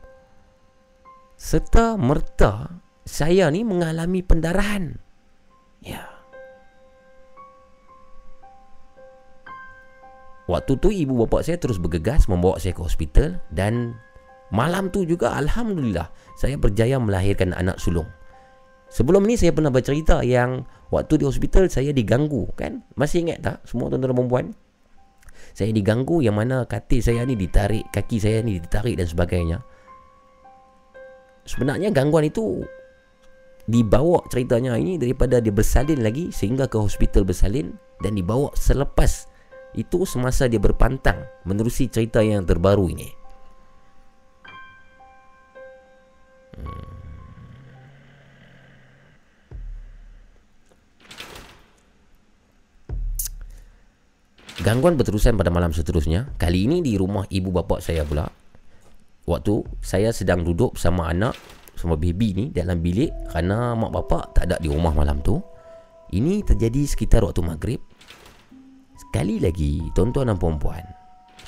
A: serta merta saya ni mengalami pendarahan. Ya. Waktu tu ibu bapa saya terus bergegas membawa saya ke hospital dan malam tu juga alhamdulillah saya berjaya melahirkan anak sulung. Sebelum ni saya pernah bercerita yang waktu di hospital saya diganggu kan? Masih ingat tak semua tuan-tuan dan perempuan? Saya diganggu yang mana katil saya ni ditarik, kaki saya ni ditarik dan sebagainya. Sebenarnya gangguan itu dibawa ceritanya ini daripada dia bersalin lagi sehingga ke hospital bersalin dan dibawa selepas itu semasa dia berpantang menerusi cerita yang terbaru ini. Hmm. Gangguan berterusan pada malam seterusnya Kali ini di rumah ibu bapa saya pula. Waktu saya sedang duduk bersama anak Sama baby ni dalam bilik Kerana mak bapak tak ada di rumah malam tu Ini terjadi sekitar waktu maghrib. Sekali lagi tuan-tuan dan perempuan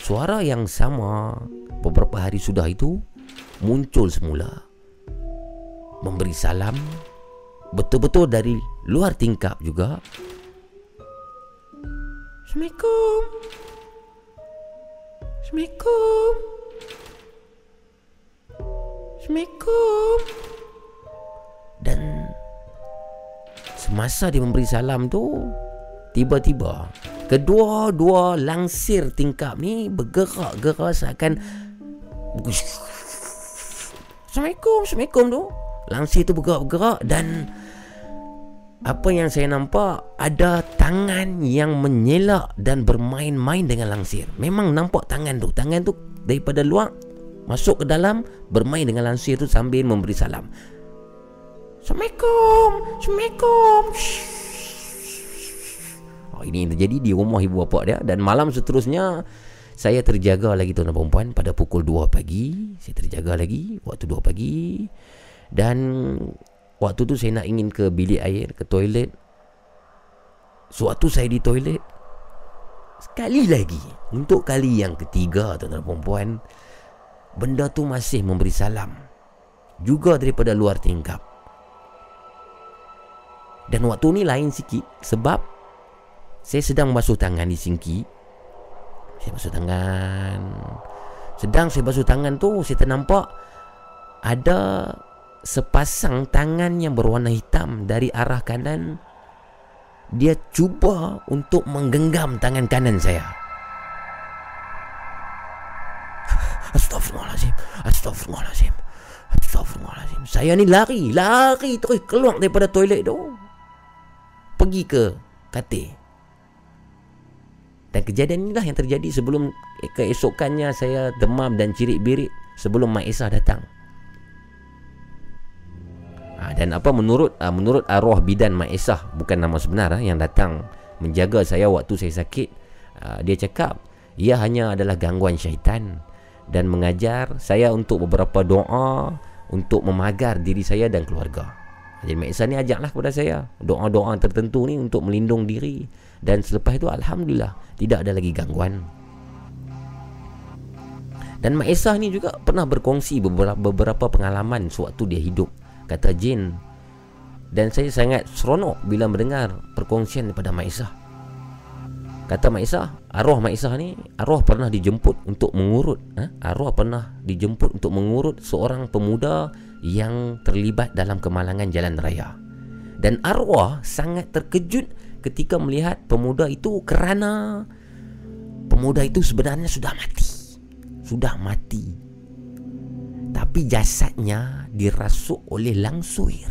A: Suara yang sama beberapa hari sudah itu Muncul semula. Memberi salam Betul-betul dari luar tingkap juga Assalamualaikum. Assalamualaikum. Assalamualaikum. Dan semasa dia memberi salam tu, tiba-tiba kedua-dua langsir tingkap ni bergerak-gerak seakan Assalamualaikum, Assalamualaikum tu. Langsir tu bergerak-gerak dan apa yang saya nampak ada tangan yang menyelak dan bermain-main dengan langsir. Memang nampak tangan tu. Tangan tu daripada luar masuk ke dalam bermain dengan langsir tu sambil memberi salam. Assalamualaikum. Assalamualaikum. Oh, ini yang terjadi di rumah ibu bapa dia dan malam seterusnya saya terjaga lagi tuan dan perempuan pada pukul 2 pagi. Saya terjaga lagi waktu 2 pagi dan Waktu tu saya nak ingin ke bilik air, ke toilet. Sewaktu saya di toilet, sekali lagi, untuk kali yang ketiga tuan-tuan perempuan, benda tu masih memberi salam. Juga daripada luar tingkap. Dan waktu ni lain sikit sebab saya sedang basuh tangan di sinki. Saya basuh tangan. Sedang saya basuh tangan tu, saya ternampak ada sepasang tangan yang berwarna hitam dari arah kanan dia cuba untuk menggenggam tangan kanan saya. Astaghfirullahalazim Astaghfirullahalazim Astaghfirullahalazim Saya ni lari Lari terus keluar daripada toilet tu. Pergi ke katil. Dan kejadian inilah yang terjadi sebelum Keesokannya saya demam dan cirit-birit Sebelum Mak Isah datang Ha, dan apa menurut uh, menurut arwah bidan Maisah bukan nama sebenar uh, yang datang menjaga saya waktu saya sakit uh, dia cakap ia hanya adalah gangguan syaitan dan mengajar saya untuk beberapa doa untuk memagar diri saya dan keluarga. Jadi Maisah ni ajaklah kepada saya doa-doa tertentu ni untuk melindung diri dan selepas itu alhamdulillah tidak ada lagi gangguan. Dan Mak Esah ni juga pernah berkongsi beberapa, beberapa pengalaman sewaktu dia hidup kata jin. Dan saya sangat seronok bila mendengar perkongsian daripada Mak Isah. Kata Mak Isah arwah Mak Isah ni arwah pernah dijemput untuk mengurut ha? arwah pernah dijemput untuk mengurut seorang pemuda yang terlibat dalam kemalangan jalan raya. Dan arwah sangat terkejut ketika melihat pemuda itu kerana pemuda itu sebenarnya sudah mati. Sudah mati tapi jasadnya dirasuk oleh langsuir.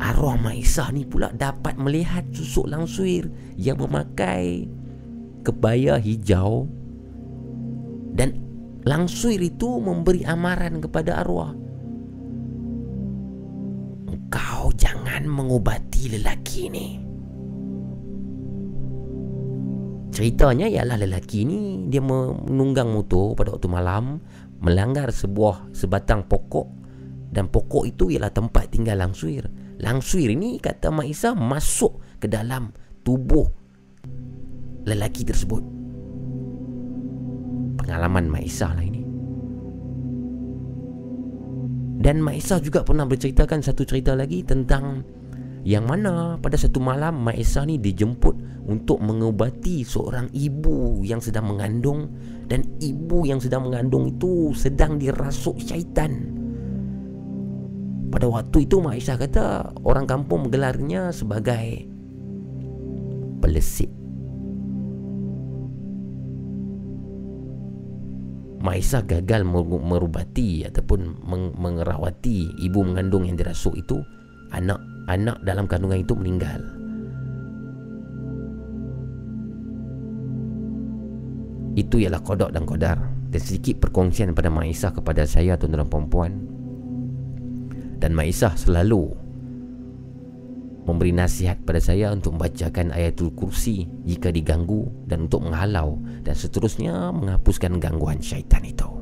A: Arwah Maisah ni pula dapat melihat susuk langsuir yang memakai kebaya hijau dan langsuir itu memberi amaran kepada arwah. Engkau jangan mengubati lelaki ini. Ceritanya ialah lelaki ni dia menunggang motor pada waktu malam melanggar sebuah sebatang pokok dan pokok itu ialah tempat tinggal langsuir. Langsuir ini kata Mak Isa masuk ke dalam tubuh lelaki tersebut. Pengalaman Mak Isa lah ini. Dan Mak Isa juga pernah berceritakan satu cerita lagi tentang yang mana pada satu malam Mak Esa ni dijemput untuk mengubati seorang ibu yang sedang mengandung dan ibu yang sedang mengandung itu sedang dirasuk syaitan. Pada waktu itu Mak Aisyah kata orang kampung menggelarnya sebagai pelesit. Mak Aisyah gagal merubati ataupun mengerawati ibu mengandung yang dirasuk itu anak anak dalam kandungan itu meninggal. Itu ialah kodok dan kodar dan sedikit perkongsian pada Mak Isah kepada saya tuan-tuan perempuan. Dan Mak Isah selalu memberi nasihat pada saya untuk membacakan ayatul kursi jika diganggu dan untuk menghalau dan seterusnya menghapuskan gangguan syaitan itu.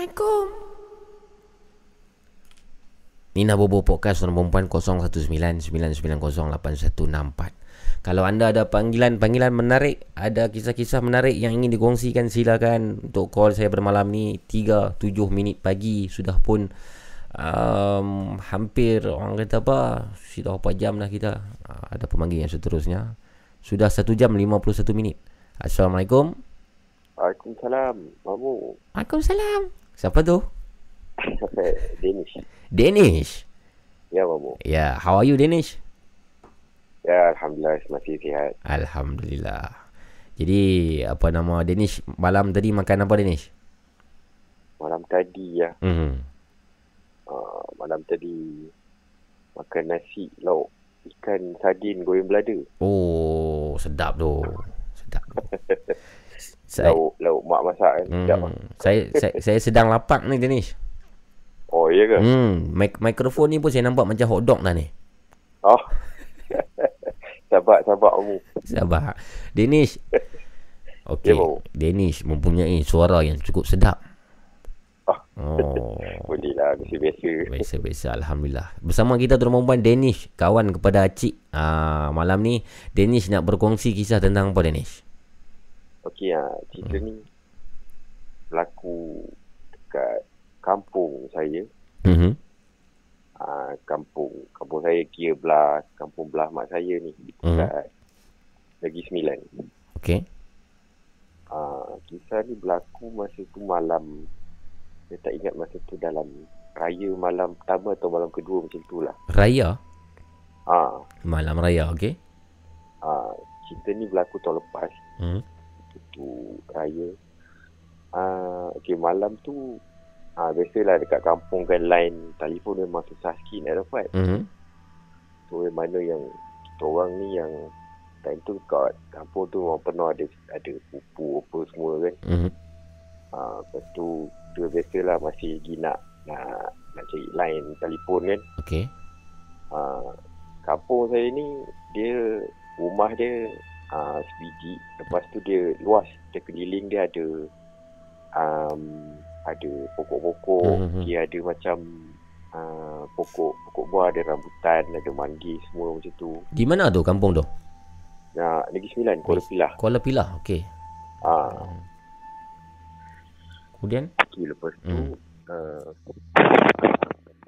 A: Assalamualaikum. Nina Bobo Podcast Nombor perempuan 0199908164 Kalau anda ada panggilan-panggilan menarik Ada kisah-kisah menarik yang ingin dikongsikan Silakan untuk call saya bermalam ni 3-7 minit pagi. Sudah pun um, Hampir orang kata apa Sudah berapa jam dah kita. Uh, Ada pemanggil yang seterusnya. Sudah 1 jam 51 minit. Assalamualaikum.
L: Waalaikumsalam. Mamu
A: Waalaikumsalam Siapa tu? *laughs*
L: Danish.
A: Danish?
L: Ya, Mamu.
A: Ya, how are you Danish?
L: Ya, Alhamdulillah masih sihat.
A: Alhamdulillah. Jadi, apa nama Danish? Malam tadi makan apa Danish?
L: Malam tadi ya.
A: Mm-hmm.
L: Uh, malam tadi makan nasi lauk ikan sardin goreng belada.
A: Oh, sedap tu. Sedap. *laughs*
L: saya, lauk lauk mak masak kan. Hmm,
A: saya, saya saya sedang lapar ni Danish.
L: Oh, iya ke?
A: Hmm, mik- mikrofon ni pun saya nampak macam hot dog dah ni.
L: Oh. *laughs* sabar, sabar kamu.
A: Sabar. Danish. *laughs* Okey. Danish mempunyai suara yang cukup sedap.
L: Oh. oh. *laughs* Boleh lah, biasa-biasa.
A: Biasa-biasa, Alhamdulillah. Bersama kita tu perempuan Danish, kawan kepada Acik. Aa, malam ni, Danish nak berkongsi kisah tentang apa Danish?
L: Okey ah, cerita hmm. ni berlaku dekat kampung saya.
A: Mhm.
L: Ah, kampung kampung saya kira belah kampung belah mak saya ni dekat hmm. Negeri Sembilan.
A: Okey.
L: Ah, kisah ni berlaku masa tu malam saya tak ingat masa tu dalam raya malam pertama atau malam kedua macam tu lah.
A: Raya?
L: Ah.
A: Malam raya, okey.
L: Ah, cerita ni berlaku tahun lepas.
A: Hmm
L: tu raya. Ah, uh, okey malam tu ah uh, biasalah dekat kampung kan line telefon memang susah sikit nak dapat.
A: Mhm.
L: So yang mana yang kita orang ni yang time tu kat kampung tu orang pernah ada ada pupu apa semua kan.
A: Mhm.
L: Ah, uh, lepas tu dia biasalah masih lagi nak nak nak cari line telefon kan.
A: Okey.
L: Ah, uh, kampung saya ni dia rumah dia uh, sebiji lepas tu dia luas dia keliling dia ada um, ada pokok-pokok mm-hmm. dia ada macam uh, pokok pokok buah ada rambutan ada manggi semua macam tu
A: di mana tu kampung tu
L: Ya, Negeri Sembilan, Kuala Pilah.
A: Kuala Pilah, okey.
L: Ah.
A: Kemudian?
L: Okay, lepas tu, hmm. uh,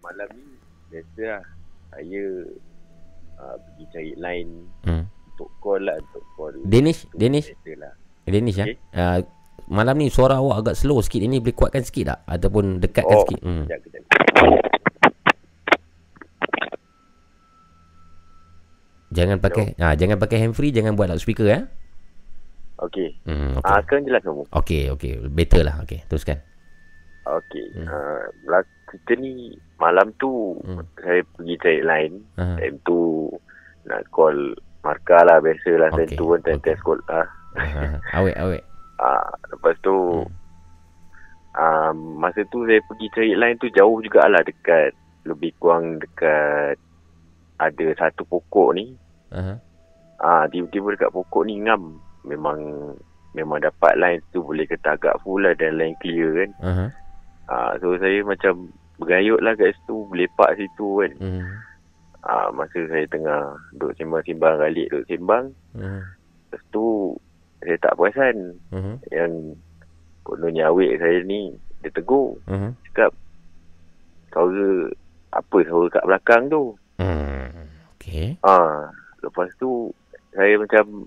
L: malam ni, biasa lah, saya uh, pergi cari line
A: hmm
L: untuk call lah untuk call
A: Danish Danish
L: lah.
A: Danish ya okay. uh, malam ni suara awak agak slow sikit ini boleh kuatkan sikit tak ataupun dekatkan
L: oh,
A: sikit
L: hmm. Kejap, kejap.
A: jangan pakai ah jangan pakai handfree jangan buat loudspeaker ya
L: okey
A: hmm,
L: okay. ah sekarang jelas kamu
A: okey okey better lah okey teruskan
L: okey hmm. uh, kita ni malam tu hmm. saya pergi cari line uh-huh. time tu nak call markah lah biasa lah okay. time tu pun time okay. test code lah
A: uh, awet awet *laughs*
L: ah, lepas tu hmm. um, masa tu saya pergi cari line tu jauh jugalah dekat lebih kurang dekat ada satu pokok ni
A: uh-huh.
L: ah, tiba-tiba dekat pokok ni ngam memang memang dapat line tu boleh kata agak full lah dan line clear kan
A: uh-huh.
L: ah, so saya macam bergayut lah kat situ lepak situ kan
A: hmm.
L: Ah, masa saya tengah duduk sembang-sembang galik duduk sembang.
A: Uh-huh.
L: Lepas tu saya tak perasan
A: uh-huh.
L: yang kononnya awik saya ni dia tegur.
A: Uh-huh.
L: Cakap suara apa suara kat belakang tu.
A: Hmm. Okay.
L: Ah, lepas tu saya macam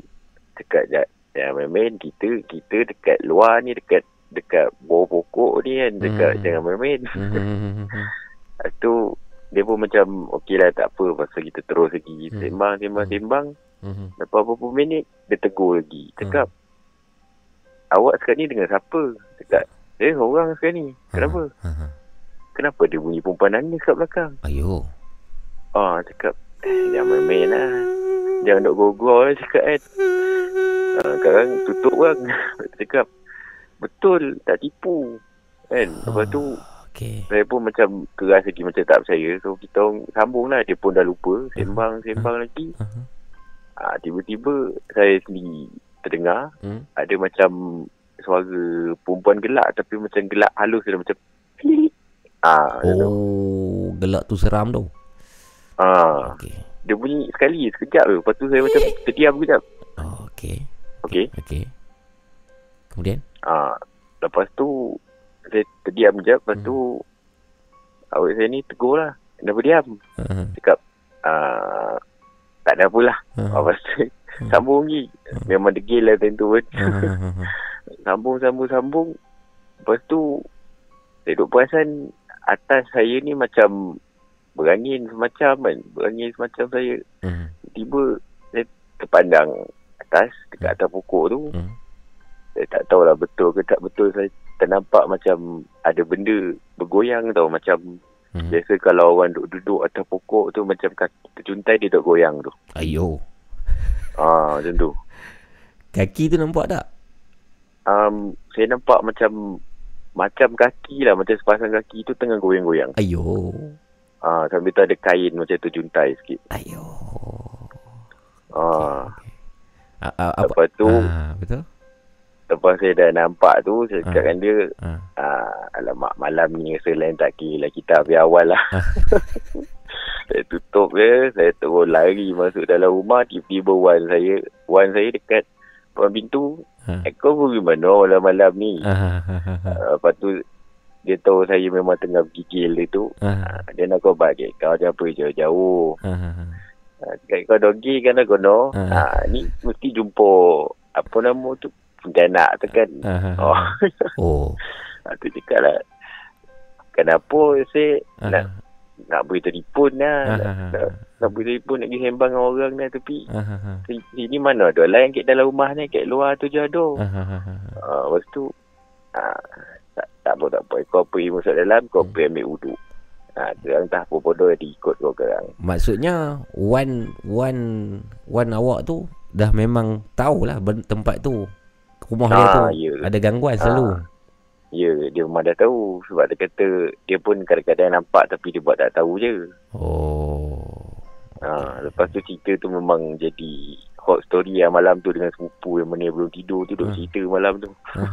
L: cakap ya, ya main-main kita kita dekat luar ni dekat dekat bawah pokok ni kan dekat hmm. jangan main-main.
A: Hmm.
L: Lepas tu dia pun macam okey lah tak apa pasal kita terus lagi hmm. sembang sembang hmm. sembang
A: hmm.
L: lepas beberapa minit dia tegur lagi cakap hmm. awak sekarang ni dengan siapa cakap eh orang sekarang ni kenapa
A: hmm.
L: kenapa dia bunyi perempuan nangis kat belakang?
A: Ayo.
L: Ah, cakap, eh, jangan main-main lah. Jangan duk gogol lah cakap kan. Ah, sekarang tutup kan. *laughs* cakap, betul, tak tipu. Kan? Lepas tu,
A: okay.
L: saya pun macam keras lagi macam tak percaya. So, kita orang sambung lah. Dia pun dah lupa. Sembang-sembang lagi.
A: Uh-huh.
L: Ah, tiba-tiba saya sendiri terdengar
A: Hmm.
L: ada macam suara perempuan gelak tapi macam gelak halus dia macam tu.
A: Oh, gelak tu seram tu.
L: ah
A: Okey.
L: dia bunyi sekali sekejap tu lepas tu saya macam terdiam sekejap
A: Oh, okey.
L: okey
A: Okey. Kemudian?
L: ah lepas tu saya terdiam sekejap lepas tu awak saya ni tegur lah. Kenapa diam
A: Uh-huh.
L: cakap ah tak ada apalah
A: Uh-huh.
L: lepas *laughs* tu sambung lagi. Memang degil lah time tu pun.
A: Uh-huh. *laughs*
L: sambung sambung sambung. Lepas tu saya duk perasan atas saya ni macam berangin semacam kan. Berangin semacam saya.
A: Hmm.
L: tiba saya terpandang atas dekat atas pokok tu.
A: Hmm.
L: saya tak tahulah betul ke tak betul saya ternampak macam ada benda bergoyang tau macam
A: Hmm.
L: biasa kalau orang duduk duduk atas pokok tu macam terjuntai dia duk goyang tu
A: Ayo. *laughs*
L: ah macam tu
A: Kaki tu nampak tak?
L: um, saya nampak macam macam kaki lah macam sepasang kaki tu tengah goyang-goyang
A: Ayo.
L: ah sambil tu ada kain macam terjuntai sikit
A: Ayo.
L: ah
A: A- a- apa?
L: lepas tu
A: Ah, betul?
L: Lepas saya dah nampak tu saya cakap dengan dia
A: Ah.
L: ah, alamak malam ni rasa lain tak kira lah kita habis awal lah *laughs* saya tutup dia saya terus lari masuk dalam rumah tiba-tiba wan saya wan saya dekat depan pintu
A: Ah.
L: eh, kau pergi mana malam-malam ni
A: Ah, ah, ah, ah.
L: Ah, lepas tu dia tahu saya memang tengah gigil dia tu
A: Ah.
L: Ah, dia nak kau bagi kau ada apa jauh-jauh
A: Ah, ah, ah.
L: Ah, Cakap kau dogi kan aku no.
A: Ah.
L: Ha. ni mesti jumpa apa nama tu Pontianak tu kan.
A: Ah,
L: Oh.
A: Oh. *laughs*
L: tu cakap lah. Kenapa saya
A: Ah.
L: nak nak beri telefon lah.
A: Ah,
L: nak, nak, nak beri telefon nak pergi sembang dengan orang lah tapi si- sini mana ada lain kat dalam rumah ni kat luar tu je ada.
A: Ah.
L: Ha, lepas tu ha, tak, tak apa tak apa. Kau pergi masuk dalam kau
A: Hmm.
L: pergi ambil wuduk. Ha, sekarang tak apa bodoh dia ikut kau sekarang.
A: Maksudnya Wan Wan Wan awak tu dah memang tahulah ben- tempat tu rumah dia
L: Ah,
A: tu
L: ya.
A: ada gangguan selalu.
L: Ah. Ya, dia memang dah tahu sebab dia kata dia pun kadang-kadang nampak tapi dia buat tak tahu je.
A: Oh.
L: Ha, lepas tu cerita tu memang jadi hot story yang malam tu dengan sepupu yang mana belum tidur tu duk
A: Ah.
L: cerita malam tu. *laughs*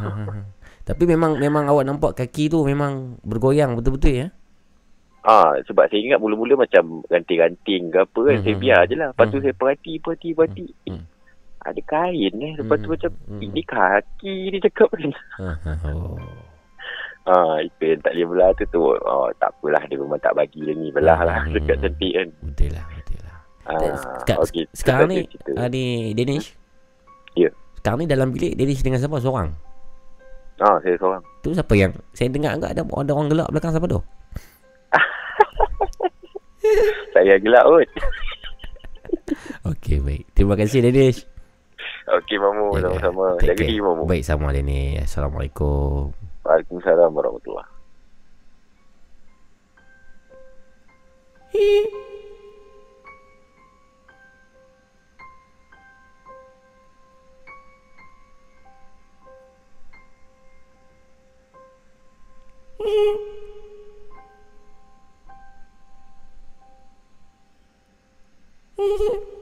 A: Tapi memang memang awak nampak kaki tu memang bergoyang betul-betul ya?
L: Ah, sebab saya ingat mula-mula macam ranting-ranting ke apa kan.
A: Hmm,
L: Saya
A: hmm,
L: biar
A: hmm.
L: je lah. Lepas tu
A: Hmm.
L: saya perhati, perhati, perhati. Eh,
A: Hmm.
L: Ada kain eh. Lepas tu
A: Hmm,
L: macam,
A: hmm.
L: ini kaki dia cakap kan.
A: Ah, ah, oh.
L: Ah, itu yang tak boleh belah tu tu. Oh, tak apalah. Dia memang tak bagi dia ni belah lah.
A: Hmm.
L: Dekat cantik kan.
A: Betul lah, betul lah.
L: Ah,
A: Seka-
L: okey.
A: Sekarang
L: Tu
A: ni ah, ni Danish.
L: Ya.
A: Sekarang ni dalam bilik Danish dengan siapa seorang?
L: Ah, saya seorang.
A: Tu siapa yang saya dengar enggak ada ada orang gelak belakang siapa tu? *laughs*
L: Saya gelap kot. *laughs*
A: Okey baik. Terima kasih Danish.
L: Okey, Mamu.
A: Jaga.
L: Sama-sama.
A: Take
L: Jaga diri, Mamu.
A: Baik sama Danish. Assalamualaikum.
L: Waalaikumsalam warahmatullahi *laughs*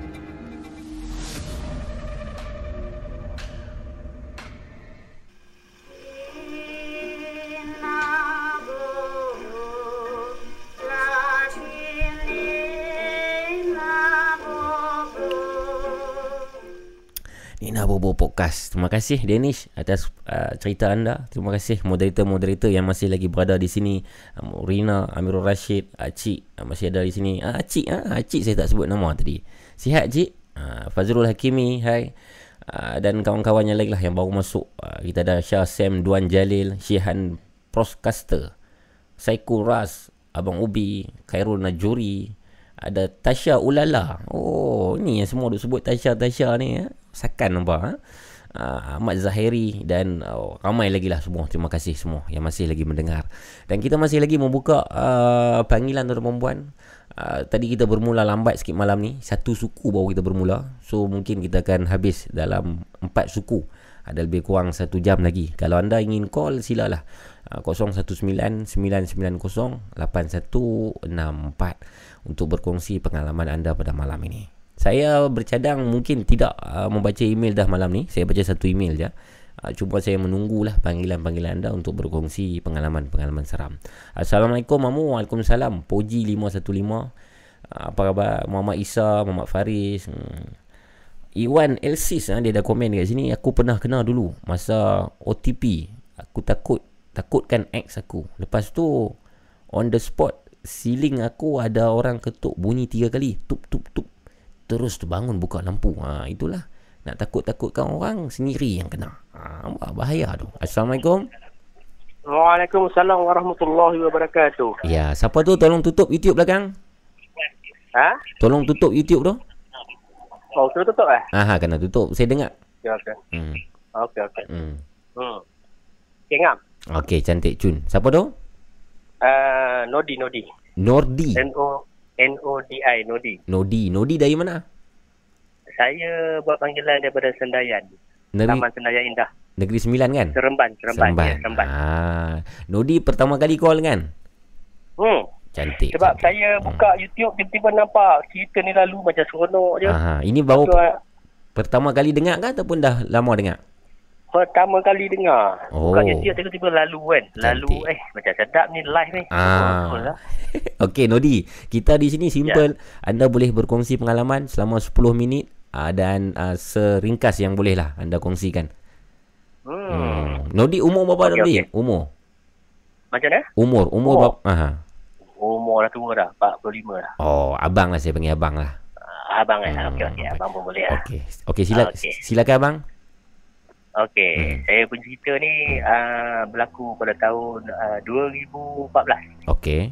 A: Nina Bobo Podcast. Terima kasih Danish atas uh, cerita anda. Terima kasih moderator-moderator yang masih lagi berada di sini. Um, Rina, Amirul Rashid, Acik uh, masih ada di sini. Ah, Acik, ah, Acik saya tak sebut nama tadi. Sihat Cik? Uh, Fazrul Hakimi, hai. Uh, dan kawan-kawan yang lain lah yang baru masuk. Uh, kita ada Syah Sam, Duan Jalil, Syihan Proskaster Saiko Ras Abang Ubi Khairul Najuri Ada Tasha Ulala Oh ni yang semua duk sebut Tasha Tasha ni ya. Sakan nampak ha? Uh, Ahmad Zahiri dan uh, ramai lagi lah semua. Terima kasih semua yang masih lagi mendengar. Dan kita masih lagi membuka uh, panggilan tuan perempuan uh, tadi kita bermula lambat sikit malam ni. Satu suku baru kita bermula. So mungkin kita akan habis dalam empat suku. Ada lebih kurang satu jam lagi. Kalau anda ingin call silalah. Uh, 019-990-8164 untuk berkongsi pengalaman anda pada malam ini saya bercadang mungkin tidak uh, membaca email dah malam ni. Saya baca satu email je. Uh, cuma saya menunggulah panggilan-panggilan anda untuk berkongsi pengalaman-pengalaman seram. Assalamualaikum Mamu. Waalaikumsalam. Poji 515. Uh, apa khabar Muhammad Isa, Muhammad Faris. Hmm. Iwan Elsis uh, dia dah komen dekat sini. Aku pernah kena dulu masa OTP. Aku takut takutkan ex aku. Lepas tu on the spot ceiling aku ada orang ketuk bunyi tiga kali. Tup tup tup terus terbangun buka lampu. Ha, itulah. Nak takut-takutkan orang sendiri yang kena. Ha, bahaya tu. Assalamualaikum.
M: Waalaikumsalam warahmatullahi wabarakatuh.
A: Ya, siapa tu tolong tutup YouTube belakang?
M: Ha?
A: Tolong tutup YouTube tu.
M: Oh, kena tutup eh?
A: Aha, kena tutup. Saya dengar.
M: Ya, okey.
A: Hmm.
M: Okey, okey.
A: Hmm.
M: Hmm. Okay, ngam.
A: Okey, cantik Cun. Siapa tu?
M: Uh, Nodi, Nodi.
A: Nordi.
M: N-O... N-O-D-I, Nodi.
A: Nodi. Nodi dari mana?
M: Saya buat panggilan daripada Sendayan.
A: Negeri,
M: Taman Sendayan Indah.
A: Negeri Sembilan kan?
M: Seremban, Seremban.
A: Seremban.
M: Ya, Seremban.
A: Ah, Nodi pertama kali call kan?
M: Hmm.
A: Cantik.
M: Sebab
A: cantik.
M: saya buka YouTube, tiba-tiba nampak cerita ni lalu macam seronok je.
A: Aha, ini baru
M: Tu, ah,
A: pertama kali dengar ke ataupun dah lama dengar?
M: Pertama kali dengar.
A: Oh.
M: Buka YouTube, tiba-tiba lalu kan. Lalu, eh, macam sedap ni live ni.
A: Ah.
M: Betul lah. *laughs*
A: Okey Nodi, kita di sini simple.
M: Ya.
A: Anda boleh berkongsi pengalaman selama 10 minit uh, dan uh, seringkas yang boleh lah anda kongsikan.
M: Hmm.
A: Hmm. Nodi umur berapa
M: Okey,
A: Nodi?
M: okey.
A: Umur.
M: Macam mana?
A: Umur, umur
M: Oh.
A: berapa? Aha.
M: Umur dah tua dah, 45 dah.
A: Oh, abang lah saya panggil abang lah.
M: Ah, Abang eh, okey, okey. Abang pun boleh lah.
A: Okey. Okey, sila,
M: Okey.
A: silakan abang.
M: Okey,
A: Hmm.
M: saya punya cerita ni uh, berlaku pada tahun uh, 2014.
A: Okey.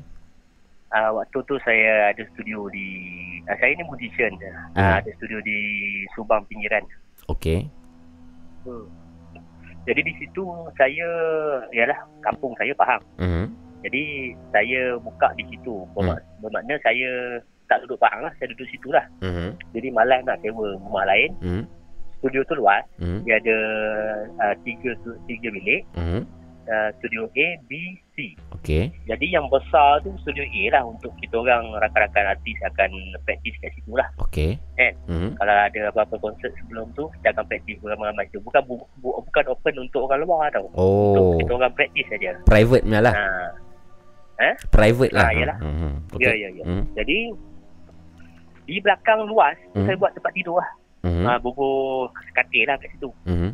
M: Uh, waktu tu saya ada studio di uh, saya ni musician.
A: Hmm.
M: Uh, ada studio di Subang Pinggiran.
A: Okey.
M: Hmm. Jadi di situ saya ialah kampung saya faham.
A: Mhm.
M: Jadi saya buka di situ. Bermak- Bermakna saya tak duduk Pahang lah, saya duduk situ lah.
A: Mhm.
M: Jadi malam nak sewa rumah lain.
A: Mhm.
M: Studio tu luas.
A: Mhm.
M: Dia ada uh, tiga, tiga bilik.
A: Mhm.
M: Uh, studio A, B, C.
A: Okey.
M: Jadi yang besar tu studio A lah untuk kita orang rakan-rakan artis akan praktis kat situ lah.
A: Okey.
M: Kan?
A: Mhm.
M: Kalau ada apa-apa konsert sebelum tu, kita akan praktis beramai-ramai tu. Bukan bu, bu, bukan open untuk orang luar tau.
A: Oh.
M: Untuk kita orang praktis saja.
A: Private punya lah.
M: Ha. Eh?
A: Private lah.
M: Ah, yalah.
A: Mhm.
M: Ya, ya, ya.
A: Mhm.
M: Jadi, di belakang luas,
A: Hmm.
M: saya buat tempat tidur lah.
A: Mhm.
M: Ha, bubur katil lah kat situ.
A: Mhm.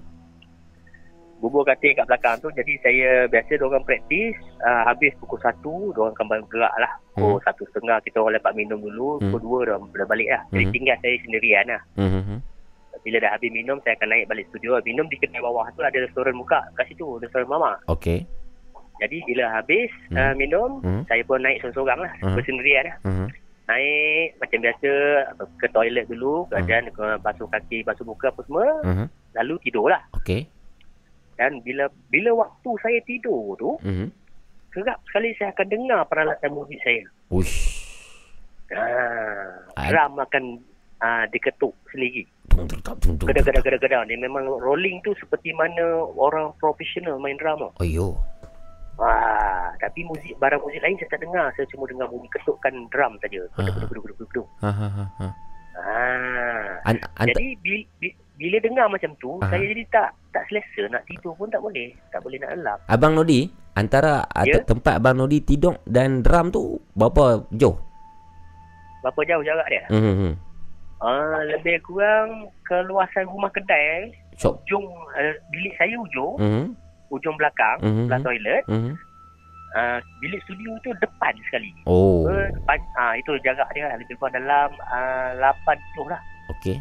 M: Bubur katil kat belakang tu. Jadi saya biasa diorang praktis. Uh, habis pukul 1, diorang akan baru gerak lah. Pukul
A: Hmm.
M: satu setengah kita orang lepak minum dulu. Pukul 2 dah, dah balik lah. Jadi
A: Hmm.
M: tinggal saya sendirian lah.
A: Mhm.
M: Bila dah habis minum, saya akan naik balik studio. Minum di kedai bawah tu ada restoran buka kat situ. Restoran Mama.
A: Okey.
M: Jadi bila habis
A: Hmm.
M: uh, minum,
A: Hmm.
M: saya pun naik seorang-seorang lah.
A: Hmm.
M: Bersendirian lah.
A: Mhm.
M: Naik macam biasa ke toilet dulu. Kemudian hmm. basuh kaki, basuh muka apa semua.
A: Mhm.
M: Lalu tidur lah.
A: Okey.
M: Dan bila bila waktu saya tidur tu,
A: Mhm.
M: kerap sekali saya akan dengar peralatan muzik saya.
A: Uish.
M: Ah,
A: Ah.
M: drum akan ah, diketuk sendiri.
A: Tung tung. tung.
M: Gedang-gedang-gedang. Dia memang rolling tu seperti mana orang profesional main drum. tau.
A: Ayo.
M: Ah, tapi muzik barang muzik lain saya tak dengar. Saya cuma dengar bunyi ketukkan drum saja.
A: Ah.
M: Gedung-gedung-gedung.
A: Ha ha ha. ha.
M: Ah.
A: An- anta-
M: Jadi bila, bila dengar macam tu,
A: Ah.
M: saya jadi tak tak selesa nak tidur pun tak boleh. Tak boleh nak elap.
A: Abang Nodi, antara
M: Ya?
A: at- tempat Abang Nodi tidur dan drum tu berapa jauh?
M: Berapa jauh jarak dia?
A: Mhm.
M: Ah, lebih kurang keluasan rumah kedai.
A: Shop.
M: Ujung uh, bilik saya ujung,
A: Mhm.
M: Ujung belakang,
A: Mhm.
M: belah toilet.
A: Mhm.
M: Uh, bilik studio tu depan sekali.
A: Oh.
M: Uh, depan, ah itu jarak dia lebih kurang dalam uh, 80 lah.
A: Okey.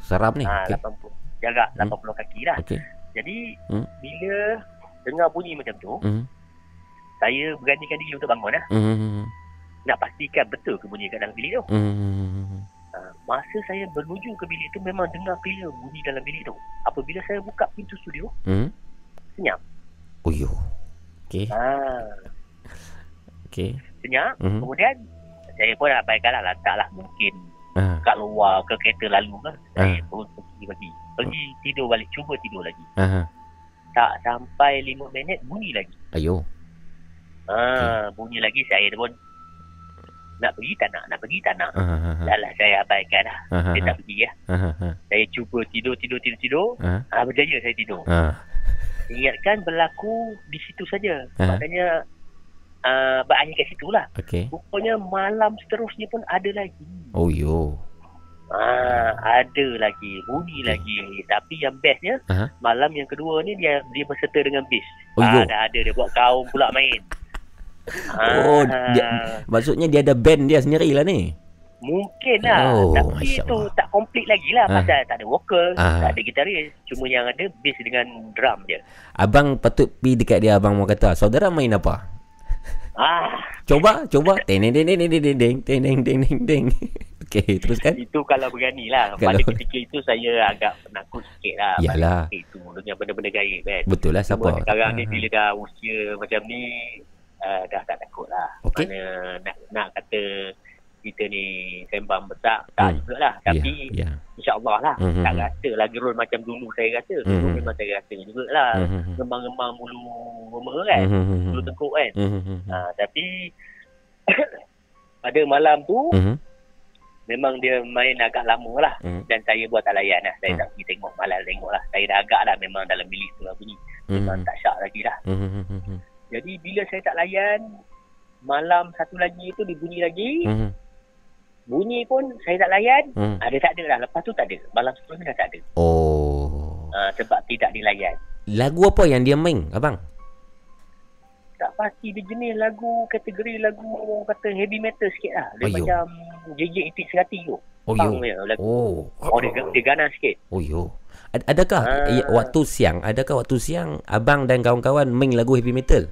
A: Seram ni.
M: Ah,
A: Okey.
M: 80. Jarak
A: Hmm.
M: 80 kaki lah.
A: Okey.
M: Jadi
A: Hmm.
M: bila dengar bunyi macam tu,
A: Mhm.
M: saya beranikan diri untuk bangun lah.
A: Hmm.
M: Nak pastikan betul ke bunyi kat dalam bilik tu.
A: Hmm.
M: Uh, masa saya menuju ke bilik tu memang dengar clear bunyi dalam bilik tu. Apabila saya buka pintu studio,
A: Hmm.
M: Senyap.
A: Oh yo. Okey.
M: Ah,
A: Okey.
M: senyap.
A: Mhm.
M: Kemudian saya pun abaikan lah letaklah mungkin
A: Ah.
M: kat luar ke kereta lalu kan. Saya pun pergi bagi. Pergi tidur balik. Cuba tidur lagi.
A: Aha.
M: Tak sampai 5 minit bunyi lagi.
A: Ayo.
M: Ah, bunyi lagi saya pun nak pergi tak nak, nak pergi tak nak.
A: Aha.
M: Dah lah saya abaikan lah.
A: Aha.
M: Saya tak pergi ya.
A: Aha. aha.
M: Saya cuba tidur, tidur, tidur, tidur.
A: Ah.
M: Ah, berjaya saya tidur.
A: Ah.
M: Ingatkan berlaku di situ saja.
A: Ah.
M: Maknanya uh, berakhir kat situ lah.
A: Okey.
M: Rupanya malam seterusnya pun ada lagi.
A: Oh yo.
M: Ah, ada lagi, bunyi lagi. Tapi yang bestnya,
A: Aha.
M: malam yang kedua ni dia dia berserta dengan bis.
A: Oh,
M: ah,
A: yo.
M: dah ada dia buat kaum pula main.
A: Oh,
M: Ah.
A: dia, maksudnya dia ada band dia sendirilah ni.
M: Mungkin lah
A: Oh,
M: Tapi itu tak komplit lagi lah
A: Ah.
M: Pasal tak ada vocal
A: Ah.
M: Tak ada gitaris Cuma yang ada bass dengan drum je
A: Abang patut pi dekat dia abang mau kata, "Saudara main apa?"
M: Ah,
A: Coba, coba. Teng teng teng teng teng teng teng teng teng teng teng. *laughs* Okey, teruskan.
M: Itu kalau berani lah
A: Kalau-
M: Pada *laughs* ketika itu saya agak penakut sikit lah
A: Yalah.
M: Itu dengan benda-benda gaib kan
A: Betul lah siapa.
M: Cuma sekarang ni
A: Ah.
M: bila dah usia macam ni uh, Dah tak takut lah
A: Okey.
M: Mana nak, nak kata kita ni sembang besar Tak
A: Hmm.
M: jugalah Tapi
A: Ya.
M: InsyaAllah lah
A: Mhm.
M: Tak rasa lah gerun macam dulu saya rasa Dulu
A: Mhm.
M: memang saya rasa jugalah
A: Mhm.
M: Ngembang-ngembang bulu roma kan
A: Mhm.
M: Bulu tengkuk kan
A: Mhm.
M: ha, Tapi *coughs* Pada malam tu
A: Mhm.
M: Memang dia main agak lama lah
A: Mhm.
M: Dan saya buat tak layan lah Saya
A: Mhm.
M: tak pergi tengok Malas tengok lah Saya dah agak lah Memang dalam bilik tu lah bunyi Memang
A: Mhm.
M: tak syak lagi lah
A: Mhm.
M: Jadi bila saya tak layan Malam satu lagi tu dibunyi lagi
A: Mhm.
M: Bunyi pun saya tak layan
A: Mhm.
M: Ada tak ada lah Lepas tu tak ada Malam sebelum dah tak ada
A: Oh.
M: ha, Sebab tidak dilayan
A: Lagu apa yang dia main, abang?
M: tak pasti dia jenis lagu kategori lagu orang kata heavy metal sikit lah. Dia
A: Oh, yo.
M: macam JJ Itik Serati tu.
A: Oh, yo.
M: punya lagu.
A: Oh.
M: Oh, dia, dia ganas sikit.
A: Oh yo. Ad- adakah
M: Ah.
A: ya, waktu siang, adakah waktu siang abang dan kawan-kawan main lagu heavy metal?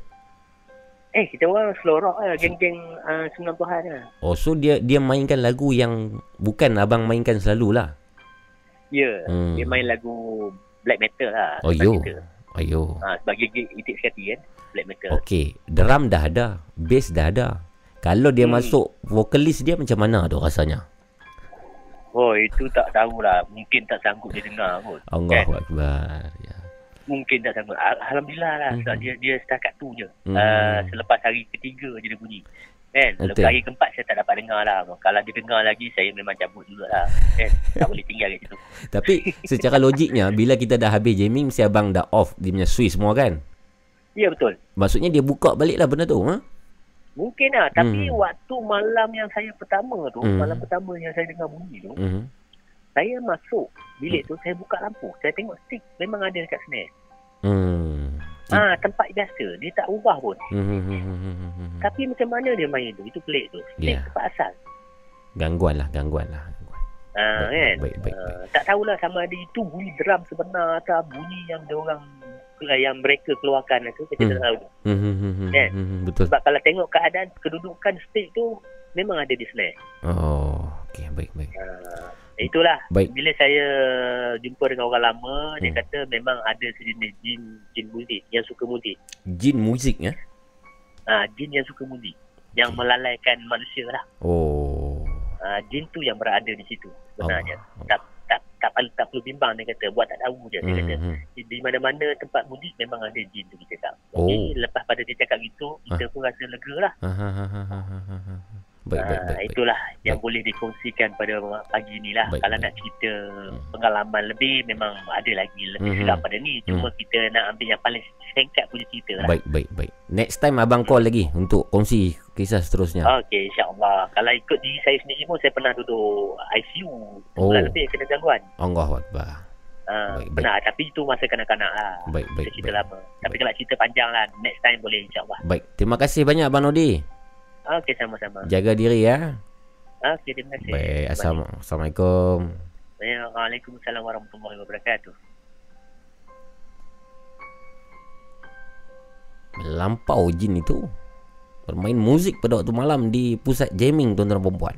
M: Eh, kita orang slow rock lah. Geng-geng uh, 90-an lah.
A: Oh so dia dia mainkan lagu yang bukan abang mainkan selalulah.
M: Ya, yeah,
A: Hmm.
M: dia main lagu black metal lah.
A: Oh yo.
M: kita.
A: Ayo.
M: Ha, sebagai JJ Itik Serati kan. Black metal.
A: Okey, drum dah ada, bass dah ada. Kalau dia
M: Hmm.
A: masuk vokalis dia macam mana tu rasanya?
M: Oh, itu tak tahulah. Mungkin tak sanggup dia dengar pun.
A: Allahu
M: Kan?
A: akbar. Ya.
M: Mungkin tak sanggup. Al- Alhamdulillah lah. Sebab
A: Mhm.
M: dia dia setakat tu je.
A: Mhm.
M: Uh, selepas hari ketiga je dia bunyi. Kan?
A: Betul.
M: Lepas hari keempat saya tak dapat dengar lah. Kalau dia dengar lagi saya memang cabut jugalah. Kan? tak boleh tinggal kat situ. *laughs*
A: Tapi secara logiknya bila kita dah habis jamming mesti abang dah off dia punya switch semua kan?
M: Ya betul.
A: Maksudnya dia buka balik lah benda tu, ha?
M: Mungkin lah. Tapi
A: Hmm.
M: waktu malam yang saya pertama tu,
A: Hmm.
M: malam pertama yang saya dengar bunyi tu,
A: Mhm.
M: Saya masuk bilik tu, saya buka lampu. Saya tengok stick memang ada dekat snare.
A: Hmm.
M: Ah, tempat biasa. Dia tak ubah pun.
A: Hmm.
M: Tapi macam mana dia main tu? Itu pelik tu. Stick
A: Ya.
M: tempat asal.
A: Gangguan lah, gangguan lah.
M: Ah,
A: Baik,
M: kan?
A: baik, baik,
M: Ah, tak tahulah sama ada itu bunyi drum sebenar atau bunyi yang dia orang yang mereka keluarkan itu kita
A: Hmm.
M: tak tahu.
A: Hmm, hmm, hmm, hmm,
M: Kan?
A: hmm, betul.
M: Sebab kalau tengok keadaan kedudukan stick tu memang ada di snare.
A: Oh, okey, baik, baik.
M: Ah, itulah.
A: Baik.
M: Bila saya jumpa dengan orang lama, dia
A: Hmm.
M: kata memang ada sejenis jin jin muzik yang suka muzik.
A: Jin muzik ya?
M: Ah, jin yang suka muzik. Yang melalaikan manusia lah.
A: Oh.
M: Ah, jin tu yang berada di situ sebenarnya.
A: Allah.
M: Tak tak tak perlu tak perlu bimbang dia kata buat tak tahu je dia
A: Hmm,
M: kata.
A: hmm.
M: Di, mana-mana tempat muzik memang ada jin tu dia cakap.
A: Oh.
M: Jadi lepas pada dia cakap gitu, kita pun rasa lega lah.
A: Ha, ha, ha, ha, ha, ha, ha, ha. Baik, baik,
M: Ah,
A: baik. baik.
M: itulah yang boleh dikongsikan pada pagi ni lah.
A: Baik,
M: Kalau
A: baik.
M: nak cerita pengalaman lebih memang ada lagi lebih
A: Mhm.
M: seram pada ni. Cuma
A: Mhm.
M: kita nak ambil yang paling singkat punya cerita lah.
A: Baik, baik, baik. Next time abang call lagi untuk kongsi kisah seterusnya.
M: Okey, insyaAllah. Kalau ikut diri saya sendiri pun saya pernah duduk ICU.
A: Oh.
M: Sebulan lebih kena gangguan.
A: Allahu akbar.
M: Ah,
A: Baik,
M: pernah. Tapi itu masa kanak-kanak lah.
A: Baik, baik,
M: Cerita
A: baik.
M: lama. Tapi kalau cerita panjang lah, next time boleh insyaAllah.
A: Baik, terima kasih banyak Abang Nodi.
M: Okey, sama-sama.
A: Jaga diri ya.
M: Okey, terima kasih.
A: Baik, assalamu- Assalamualaikum.
M: Waalaikumsalam warahmatullahi wabarakatuh.
A: Melampau jin itu Bermain muzik pada waktu malam Di pusat jamming tuan-tuan perempuan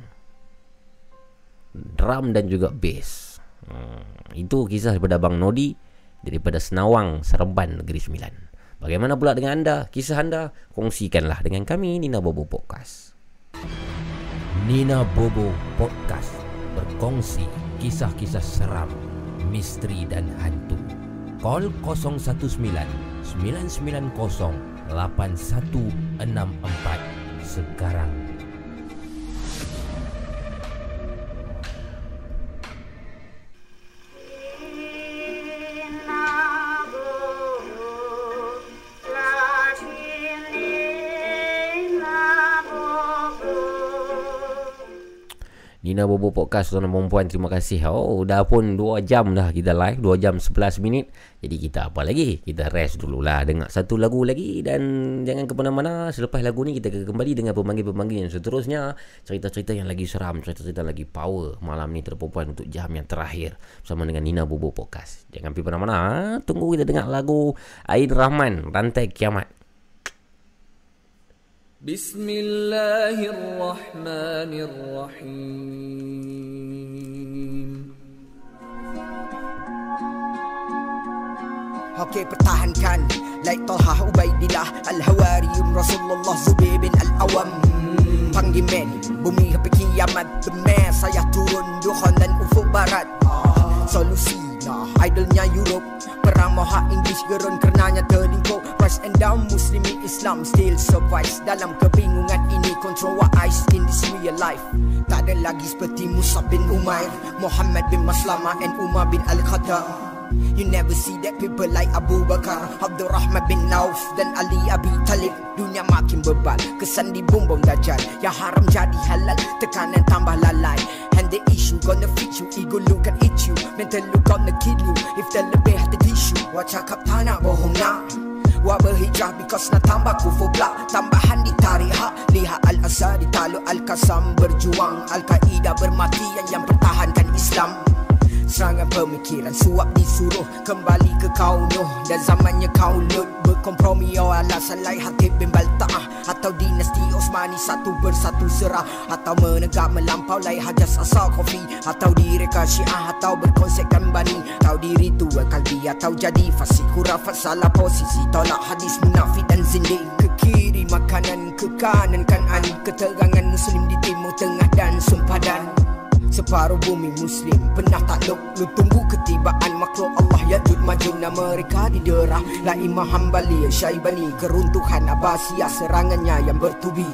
A: Drum dan juga bass hmm, Itu kisah daripada Abang Nodi Daripada Senawang, Seremban, Negeri Sembilan Bagaimana pula dengan anda? Kisah anda? Kongsikanlah dengan kami Nina Bobo Podcast Nina Bobo Podcast Berkongsi kisah-kisah seram, misteri dan hantu Call 019-990-8164 sekarang. Nina Bobo Podcast tuan dan puan terima kasih. Oh, dah pun 2 jam dah kita live, 2 jam 11 minit. Jadi kita apa lagi? Kita rest dululah dengar satu lagu lagi dan jangan ke mana-mana. Selepas lagu ni kita kembali dengan pemanggil-pemanggil yang seterusnya. Cerita-cerita yang lagi seram, cerita-cerita lagi power malam ni terpuan untuk jam yang terakhir bersama dengan Nina Bobo Podcast. Jangan pergi mana-mana. Tunggu kita dengar lagu Ain Rahman, Rantai Kiamat.
N: Bismillahirrahmanirrahim.
O: Okey pertahankan. Laik Talha Ubaidillah Al-Hawariyum Rasulullah Zubi bin Al-Awam. Panggil men Bumi hampir kiamat. Demir Saya turun Duhon dan ufuk barat. Ah, solusi nah Idolnya Europe. Perang moha Inggeris Gerun kerenanya terlingkuk Rise and down Muslimi Islam Still survive Dalam kebingungan ini Control what ice In this real life. Tak ada lagi seperti Musa bin Umair Muhammad bin Maslama And Umar bin Al-Khattab. You never see that people like Abu Bakar Abdul Rahman bin Nauf Dan Ali Abi Talib. Dunia makin bebal Kesan di bumbung dajjal. Yang haram jadi halal Tekanan tambah lalai. And the issue gonna fit you Ego look can eat you. Mental look gonna kill you If terlebih hati tisu. Wah cakap tak nak bohong nak Wah berhijrah because nak tambah kufur pula. Tambahan di tarikh Lihat Al-Asad di Taluk Al-Qasam Berjuang. Al-Qaeda bermati Yang yang pertahankan Islam Serangan pemikiran suap disuruh Kembali ke kau Nuh. Dan zamannya kau Lut Berkompromi oh alasan lain Hatib bin Balta'ah Atau dinasti Osmani Satu bersatu serah. Atau menegak melampau lain Hajas asal kopi Atau direka syiah Atau berkonsepkan bani. Tahu diri tua kalbi Atau jadi fasik. Kurafat salah posisi Tolak hadis munafik dan zindik. Ke kiri makanan Ke kanan kanan. Keterangan muslim di timur tengah dan sempadan Separuh bumi muslim pernah takluk Lu tunggu ketibaan makhluk Allah Yajud majuna mereka diderah. La Imam Hanbali Syaibani Keruntuhan Abbasiyah serangannya yang bertubi.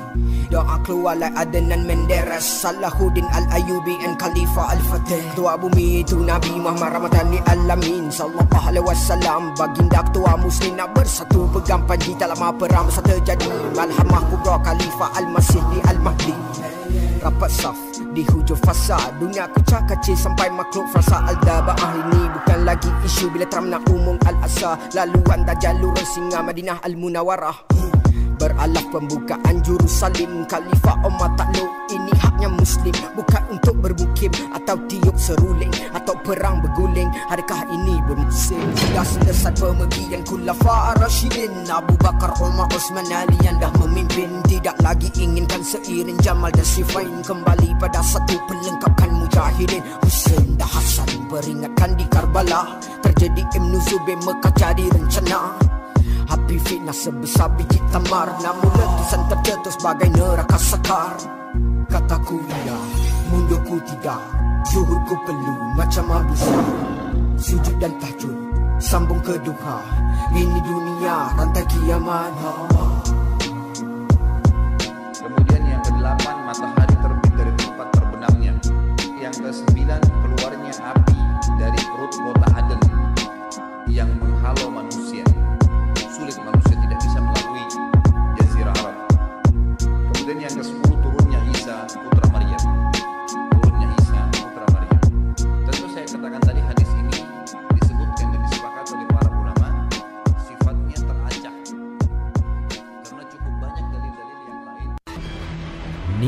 O: Doa keluar like Adnan Menderes Salahuddin Al-Ayubi and Khalifah Al-Fatih. Tua bumi itu Nabi Muhammad Ramadan di Alamin. Sallallahu alaihi wasallam Baginda ketua muslim nak bersatu. Pegang panji dalam apa ramah terjadi Malhamah kubra Khalifah Al-Masih di Al-Mahdi Rapat saf. Di hujung fasa Dunia kucak kacir sampai makhluk frasa. Al-Daba'ah ini bukan lagi isu Bila Trump nak umum Al-Asa Laluan dah jalur singa Madinah Al-Munawarah Beralaf pembukaan Jerusalem. Khalifah Omar takluk Ini haknya Muslim. Bukan untuk bermukim Atau tiup seruling Atau perang berguling. Adakah ini bermusim? Sudah selesai pemergian Khulafa Rashidin Abu Bakar Umar Osman Ali Yang dah memimpin. Tidak lagi inginkan seiring Jamal dan Sifain Kembali pada satu pelengkapkan Mujahidin. Hussein dan Hassan Peringatkan di Karbala. Terjadi Ibn Zubair Mekah jadi rencana Api fitnah sebesar biji tamar. Namun letusan terjatuh sebagai neraka sekar. Kataku iya, mundurku tidak. Zuhurku perlu macam Abu Sujud dan tahjud, sambung ke duha. Ini dunia, rantai kiamat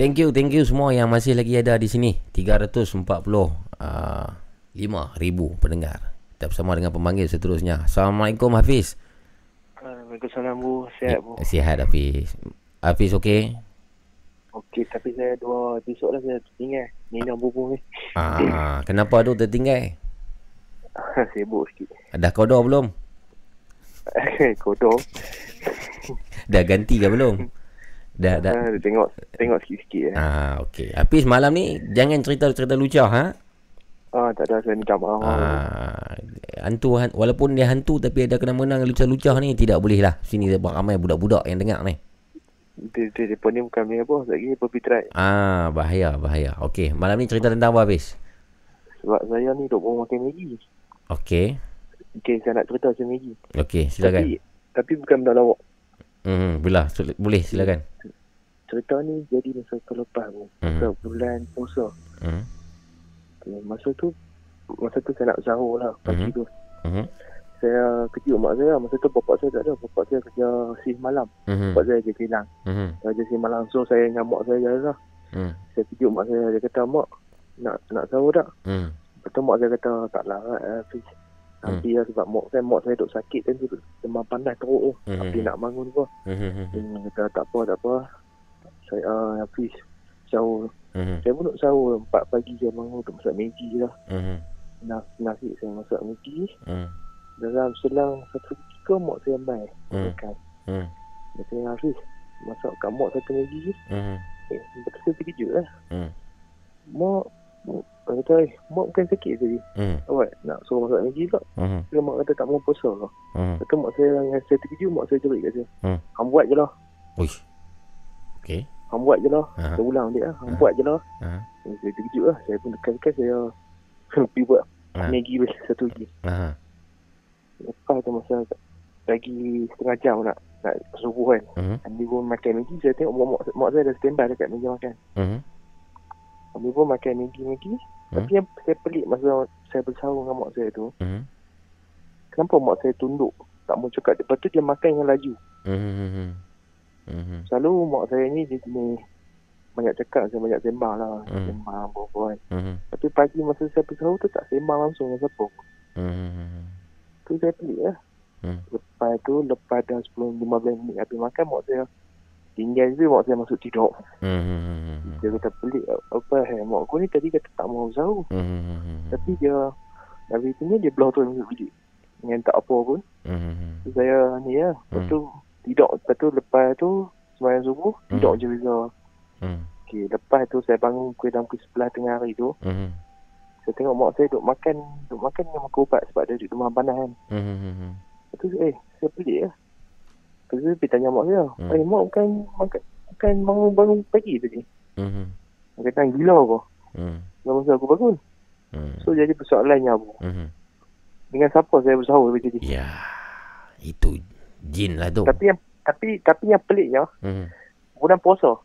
A: Thank you, thank you semua yang masih lagi ada di sini. 345 uh, ribu pendengar. Kita bersama dengan pemanggil seterusnya. Assalamualaikum Hafiz.
P: Waalaikumsalam Bu. Sihat Bu.
A: Eh, sihat Hafiz. Hafiz okey?
P: Okey, tapi saya dua episod lah saya tertinggal. Minum bubur ni.
A: Ah, kenapa tu tertinggal? *laughs*
P: Sibuk sikit.
A: Dah kodor belum? *laughs*
P: kodor.
A: Dah ganti ke belum? *laughs*
P: Dah dah. Ha, tengok tengok sikit-sikit
A: ya. Ah okey. Hafiz malam ni jangan cerita-cerita lucah ha.
P: Ah tak ada saya minta maaf. Ah
A: hantu walaupun dia hantu tapi ada kena menang lucah-lucah ni tidak boleh lah. Sini sebab ramai budak-budak yang dengar ni.
P: Dia dia, dia pun ni bukan ni apa lagi berpitrai.
A: Ah bahaya bahaya. Okey, malam ni cerita tentang apa Hafiz?
P: Sebab saya ni duk mau makan Maggi.
A: Okey.
P: Okey, saya nak cerita pasal Maggi.
A: Okey, silakan.
P: Tapi, tapi bukan benda lawak.
A: Hmm, bila boleh silakan.
P: Cerita ni jadi masa tu. Masa hmm. bulan puasa. Hmm. Okay, masa tu masa tu saya nak sahur lah pagi hmm. tu. Hmm. Saya kejut mak saya masa tu bapak saya tak ada. Bapak saya kerja shift malam. Hmm. Bapak saya je hilang. Hmm. Kerja shift malam so saya dengan mak saya je lah. Hmm. Saya kejut mak saya dia kata mak nak nak sahur tak? Hmm. Lepas tu mak saya kata tak lah eh, please. Nanti hmm. lah sebab mak saya, mak saya duk sakit kan demam panas teruk tu. Hmm. Tapi nak bangun pun. Hmm. Dia kata tak apa, tak apa. Saya uh, Hafiz sahur. Hmm. Saya pun nak sahur 4 pagi saya bangun untuk masak Maggi lah. Hmm. Nas, nasi saya masak Maggi. Hmm. Dalam selang satu ketika mak saya main. Hmm. Makan. Hmm. Dia kata Hafiz masak kat mak satu Maggi. Hmm. Eh, betul saya terkejut lah. Hmm. Mak dia kata, eh, mak bukan sakit tadi. Hmm. Awak nak suruh masak lagi tak? Hmm. Dia mak kata tak mau puasa lah. Hmm. Kata mak saya yang saya terkejut, mak saya cerit kat saya. Hmm. Hang buat je lah.
A: Uish. Okay.
P: Hang buat je lah. Uh-huh. Saya ulang dia lah. Hang uh-huh. buat je lah. Uh-huh. Saya terkejut lah. Saya pun dekat-dekat saya *laughs* pergi buat uh-huh. Maggi *laughs* satu lagi. Uh-huh. Lepas tu masa lagi setengah jam nak nak subuh kan. Uh-huh. Ambil pun makan Maggi. Saya tengok mak, mak, mak saya dah standby dekat meja makan. Uh-huh. Ambil pun makan Maggi-Maggi. Hmm? Tapi yang saya pelik masa saya bersahur dengan mak saya tu. Hmm? Kenapa mak saya tunduk? Tak mau cakap. Lepas tu dia makan dengan laju. Hmm. Hmm. Selalu mak saya ni dia jenis banyak cakap. Saya banyak sembah lah. Hmm. Sembah buat-buat. Hmm. Tapi pagi masa saya bersahur tu tak sembah langsung dengan siapa. Hmm. Tu saya pelik lah. Hmm. Lepas tu, lepas dah 10-15 minit habis makan, mak saya tinggal je mak saya masuk tidur. Hmm. Dia kata pelik apa eh mak aku ni tadi kata tak mau sahur. Hmm. Tapi dia dari sini dia belah tu masuk bilik. Dengan tak apa pun. Hmm. So, saya ni ya. Lepas tu hmm. tidur. Lepas tu lepas tu sembahyang subuh hmm. tidur je Riza. Hmm. Okay, lepas tu saya bangun pukul dalam pukul sebelah tengah hari tu. Hmm. Saya tengok mak saya duduk makan, duduk makan dengan makan ubat sebab dia duduk rumah panas kan. Hmm. Lepas tu eh, saya pelik lah. Lepas tu dia tanya mak saya, hmm. eh mak bukan, makan, bukan bangun, bangun pagi tadi. Hmm. Dia kata gila apa? Hmm. Kenapa aku bangun? Hmm. So jadi persoalannya apa? Hmm. Dengan siapa saya bersahur macam ni?
A: Ya, itu jin lah tu.
P: Tapi yang tapi tapi yang peliknya, hmm. bulan puasa.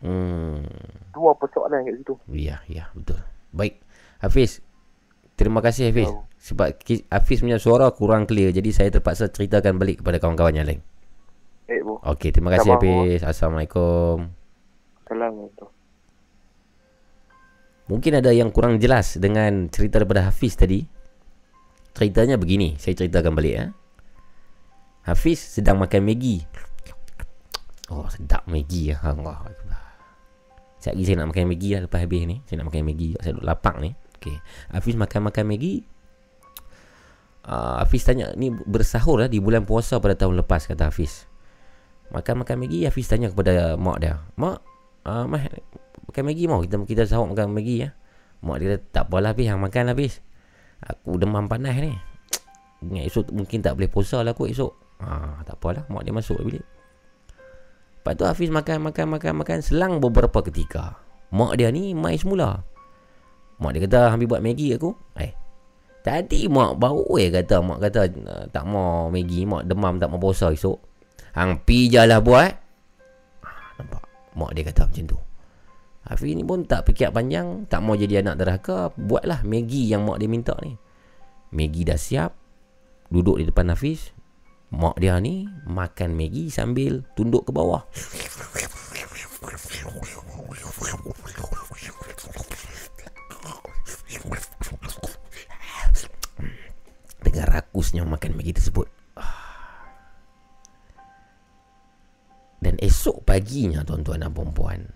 P: Hmm. Dua persoalan kat situ.
A: Ya, ya, betul. Baik. Hafiz, terima kasih Hafiz. Oh. Sebab Hafiz punya suara kurang clear. Jadi saya terpaksa ceritakan balik kepada kawan-kawan yang lain.
P: Baik, Bu.
A: Okey, terima kasih Hafiz. Assalamualaikum.
P: Assalamualaikum.
A: Mungkin ada yang kurang jelas dengan cerita daripada Hafiz tadi. Ceritanya begini, saya ceritakan balik ya. Hafiz sedang makan Maggi. Oh, sedap Maggi ya. Allah. Sekejap lagi saya nak makan Maggi lah lepas habis ni. Saya nak makan Maggi. Saya duduk lapang ni. Okey. Hafiz makan-makan Maggi. Uh, Hafiz tanya, ni bersahur lah di bulan puasa pada tahun lepas kata Hafiz. Makan-makan Maggi Hafiz tanya kepada mak dia Mak uh, Mah Makan Maggi mau? Kita kita sahur makan Maggi ya? Mak dia kata Tak apalah Hafiz Yang makan Hafiz. Aku demam panas ni. *tsk* Ingat esok mungkin tak boleh puasa lah aku esok. Ha, Tak apalah Mak dia masuk bilik. Lepas tu Hafiz makan makan makan makan Selang beberapa ketika. Mak dia ni mai semula. Mak dia kata Ambil buat Maggi aku? Eh Tadi mak baru eh kata mak kata tak mau Maggi, mak demam tak mau puasa esok. Hang pi je lah buat. Nampak? Mak dia kata macam tu. Hafiz ni pun tak fikir panjang, tak mau jadi anak derhaka, buatlah Maggi yang mak dia minta ni. Maggi dah siap, duduk di depan Hafiz. Mak dia ni makan Maggi sambil tunduk ke bawah. Dengan rakusnya makan Maggi tersebut. Dan esok paginya tuan-tuan dan puan-puan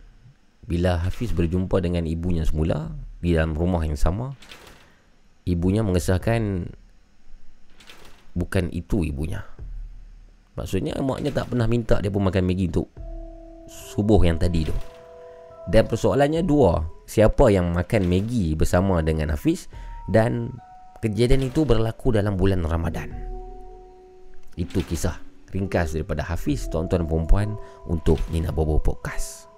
A: Bila Hafiz berjumpa dengan ibunya semula Di dalam rumah yang sama Ibunya mengesahkan Bukan itu ibunya. Maksudnya maknya tak pernah minta dia pun makan Maggi untuk Subuh yang tadi tu. Dan persoalannya dua Siapa yang makan Maggi bersama dengan Hafiz Dan kejadian itu berlaku dalam bulan Ramadan. Itu kisah ringkas daripada Hafiz tuan-tuan dan puan untuk Nina Bobo Podcast.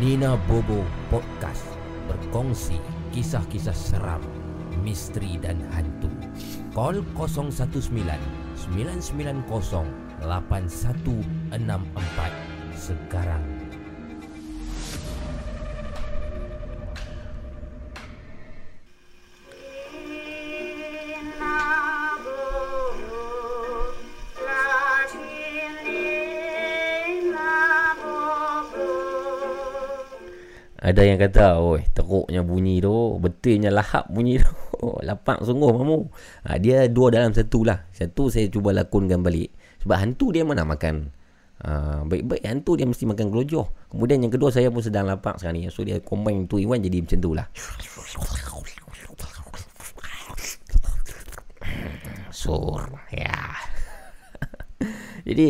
A: Nina Bobo Podcast berkongsi kisah-kisah seram, misteri dan hantu. Call 019 990 8164 sekarang. Ada yang kata, oi, teruknya bunyi tu, betulnya lahap bunyi tu. *laughs* Oh, lapak sungguh mamu. Ha, dia dua dalam satu lah. Satu saya cuba lakonkan balik. Sebab hantu dia mana makan. Ha, baik-baik hantu dia mesti makan gelojoh. Kemudian yang kedua saya pun sedang lapak sekarang ni. So dia combine tu Iwan jadi macam tu lah. So, ya. *laughs* jadi,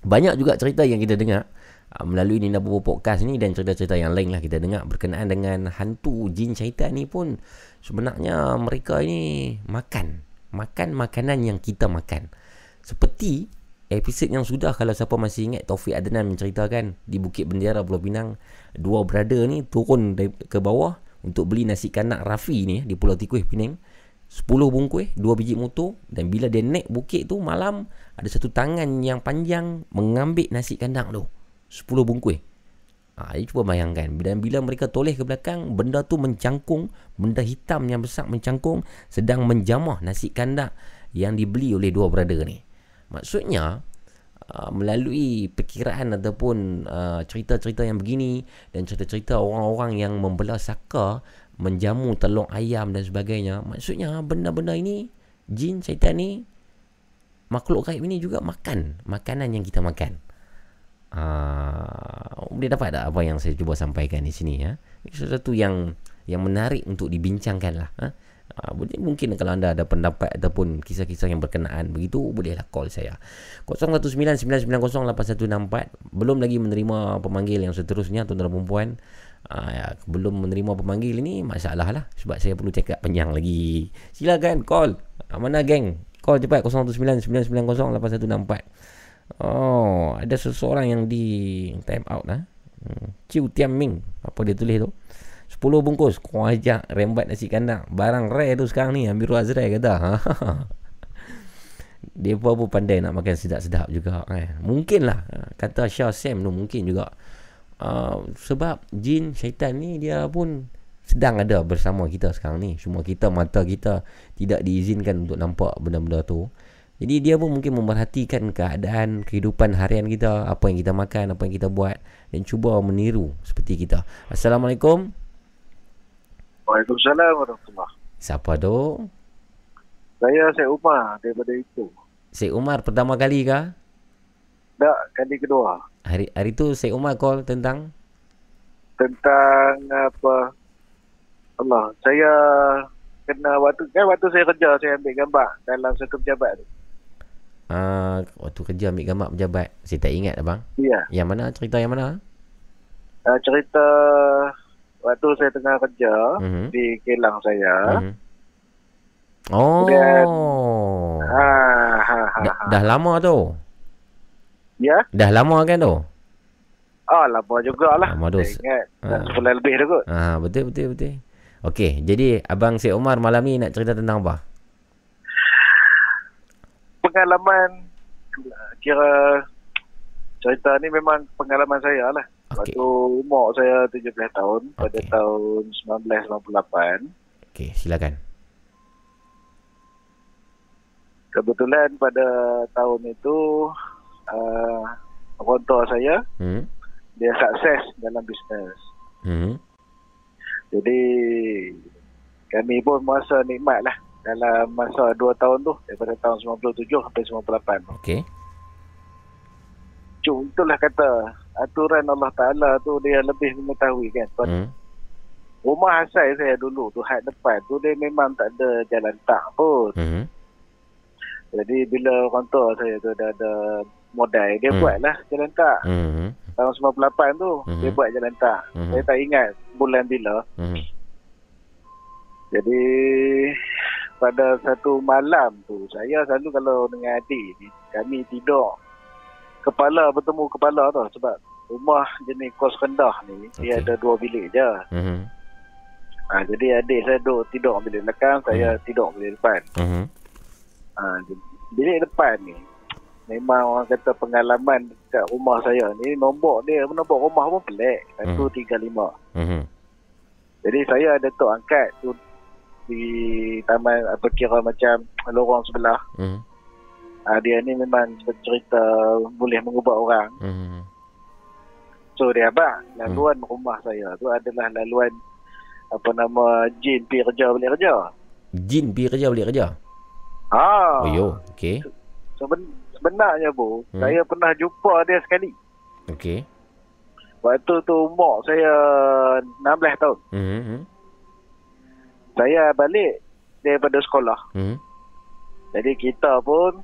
A: banyak juga cerita yang kita dengar. Ah, melalui Nina Bobo Podcast ni dan cerita-cerita yang lain lah kita dengar. Berkenaan dengan hantu jin syaitan ni pun sebenarnya mereka ini makan. Makan makanan yang kita makan. Seperti episod yang sudah kalau siapa masih ingat Taufik Adnan menceritakan di Bukit Bendera Pulau Pinang dua brother ni turun ke bawah untuk beli nasi kanak Rafi ni di Pulau Tikuih Pinang 10 bungkus, 2 biji motor dan bila dia naik bukit tu malam ada satu tangan yang panjang mengambil nasi kandang tu. 10 bungkus. Ha, cuba bayangkan. Dan bila mereka toleh ke belakang, benda tu mencangkung, benda hitam yang besar mencangkung, sedang menjamah nasi kandak yang dibeli oleh dua brother ni. Maksudnya, uh, melalui perkiraan ataupun uh, cerita-cerita yang begini dan cerita-cerita orang-orang yang membelah saka, menjamu telur ayam dan sebagainya, maksudnya benda-benda ini, jin, syaitan ni, makhluk gaib ini juga makan makanan yang kita makan. Uh, boleh dapat tak apa yang saya cuba sampaikan di sini ya? Ini sesuatu yang yang menarik untuk dibincangkan lah. Ha? Uh, mungkin kalau anda ada pendapat ataupun kisah-kisah yang berkenaan begitu bolehlah call saya 0199908164 belum lagi menerima pemanggil yang seterusnya tuan-tuan dan puan uh, belum menerima pemanggil ini masalah lah sebab saya perlu cakap panjang lagi silakan call uh, mana geng call cepat 0199908164 Oh, ada seseorang yang di time out lah. Hmm. Ciu Tiam Ming. Apa dia tulis tu? 10 bungkus kuajak rembat nasi kandang. Barang rare tu sekarang ni. Ambil Azrai kata. *laughs* dia pun pandai nak makan sedap-sedap juga. Eh. Mungkin lah. Kata Shah Sam tu mungkin juga. Uh, sebab jin syaitan ni dia pun sedang ada bersama kita sekarang ni. Cuma kita mata kita tidak diizinkan untuk nampak benda-benda tu. Jadi dia pun mungkin memerhatikan keadaan kehidupan harian kita, apa yang kita makan, apa yang kita buat dan cuba meniru seperti kita. Assalamualaikum.
D: Waalaikumsalam warahmatullahi.
A: Siapa tu?
D: Saya Syed Umar daripada itu.
A: Syed Umar pertama kali kah?
D: Tak, kali kedua.
A: Hari hari tu Syed Umar call tentang
D: tentang apa? Allah, saya kena waktu kan waktu saya kerja saya ambil gambar dalam satu pejabat tu.
A: Uh, waktu kerja ambil gambar pejabat Saya tak ingat abang
D: Ya
A: Yang mana cerita yang mana
D: uh, Cerita Waktu saya tengah kerja uh-huh. Di kilang saya uh-huh.
A: Oh
D: Kemudian, ha,
A: ha, ha, dah, dah lama tu
Q: Ya.
A: Dah lama kan tu?
Q: Ah, lama jugalah.
A: Lama tu.
Q: Ingat. Sebulan lebih dah kot.
A: Ah, betul betul betul. Okey, jadi abang Syed Omar malam ni nak cerita tentang apa?
Q: Pengalaman kira cerita ni memang pengalaman saya lah.
A: Okey.
Q: Waktu umur saya 17 tahun pada
A: Okey.
Q: tahun 1998.
A: Okey, silakan.
Q: Kebetulan pada tahun itu uh, tua saya
A: Hmm.
Q: dia sukses dalam bisnes.
A: Hmm.
Q: Jadi kami pun merasa nikmat lah dalam masa 2 tahun tu daripada tahun 97 sampai 98 tu.
A: Okey.
Q: Cuma itulah kata aturan Allah Ta'ala tu dia lebih mengetahui kan.
A: Hmm.
Q: Rumah asal saya dulu tu had depan tu dia memang tak ada jalan tak pun.
A: Hmm.
Q: Jadi bila orang tua saya tu dah ada modal dia
A: Hmm.
Q: buatlah jalan tak.
A: Hmm.
Q: Tahun 98 tu
A: Mhm.
Q: dia buat jalan tak.
A: Mhm.
Q: Saya tak ingat bulan bila.
A: Hmm.
Q: Jadi pada satu malam tu saya selalu kalau dengan adik ni kami tidur kepala bertemu kepala tu sebab rumah jenis kos rendah ni dia
A: Okey.
Q: ada dua bilik je.
A: Hmm.
Q: Ha, jadi adik saya duduk tidur bilik belakang, saya tidur bilik depan.
A: Hmm.
Q: Ha, bilik depan ni memang orang kata pengalaman dekat rumah saya ni nombor dia nombor rumah pun pelik. 135.
A: Hmm.
Q: Jadi saya ada tok angkat tu di taman apa kira macam lorong sebelah.
A: Hmm.
Q: Ha, dia ni memang cerita boleh mengubah orang.
A: Hmm.
Q: So dia abang, laluan rumah saya tu adalah laluan apa nama jin pi kerja balik kerja.
A: Jin pergi kerja balik kerja.
Q: Ha.
A: Oh yo, okey.
Q: Seben, sebenarnya bu,
A: Hmm.
Q: saya pernah jumpa dia sekali.
A: Okey.
Q: Waktu tu umur saya 16 tahun.
A: Hmm. Hmm.
Q: Saya balik daripada sekolah.
A: Hmm.
Q: Jadi kita pun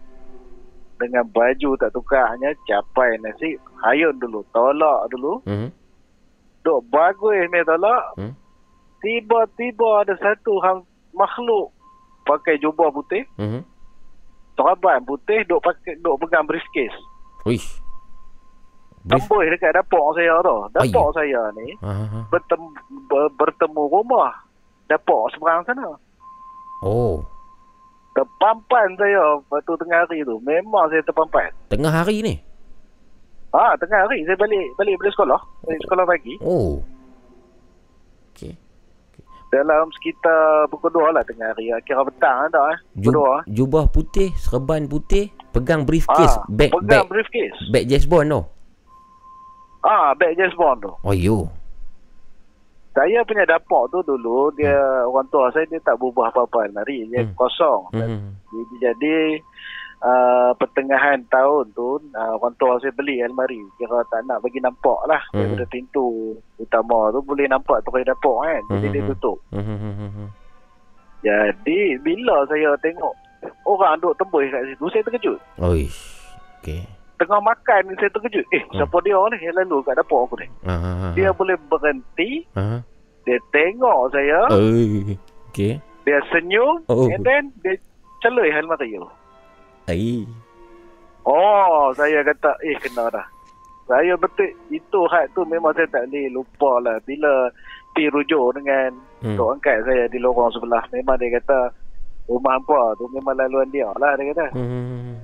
Q: dengan baju tak tukarnya capai nasi hayun dulu tolak dulu
A: Hmm.
Q: duk bagus ni tolak
A: Hmm.
Q: tiba-tiba ada satu hang makhluk pakai jubah putih
A: Hmm.
Q: Teraban putih duk pakai duk pegang briefcase
A: Uish.
Q: tembus dekat dapur saya tu. Dapur saya ni
A: ha.
Q: bertemu, ber, bertemu rumah. Dapur seberang sana.
A: Oh,
Q: terpampan saya waktu tengah hari tu. Memang saya terpampan.
A: Tengah hari ni.
Q: ha tengah hari. Saya balik balik dari sekolah. Dari sekolah pagi.
A: Oh.
Q: Dalam sekitar pukul 2 lah tengah hari kira petang dah eh
A: Ju-
Q: pukul 2
A: jubah putih, serban putih, pegang briefcase,
Q: Ah,
A: bag
Q: pegang
A: bag
Q: briefcase.
A: bag James Bond tu.
Q: ah bag James Bond tu
A: Oh yo.
Q: saya punya dapur tu dulu dia orang tua saya dia tak berubah apa-apa almari dia kosong
A: Hmm.
Q: jadi, jadi uh, pertengahan tahun tu uh, orang tua saya beli almari kira tak nak bagi nampak lah
A: Hmm.
Q: daripada pintu utama tu boleh nampak tukai dapur kan jadi
A: Hmm,
Q: dia
A: hmm,
Q: tutup
A: Hmm. hmm, hmm, hmm, hmm.
Q: jadi bila saya tengok orang duk tembus kat situ saya terkejut
A: Oish. Okey.
Q: tengah makan ni saya terkejut eh siapa dia ni yang lalu kat dapur aku ni
A: ha.
Q: dia boleh berhenti
A: Ha.
Q: dia tengok saya
A: Oi. Okey.
Q: dia senyum
A: Oh.
Q: and then dia celui almari tu
A: Ai.
Q: Oh, saya kata, eh kena dah. Saya betul, itu had tu memang saya tak boleh lupa lah. Bila pergi rujuk dengan
A: Hmm.
Q: tok angkat saya di lorong sebelah. Memang dia kata, rumah hampa tu memang laluan dia lah dia kata.
A: Hmm.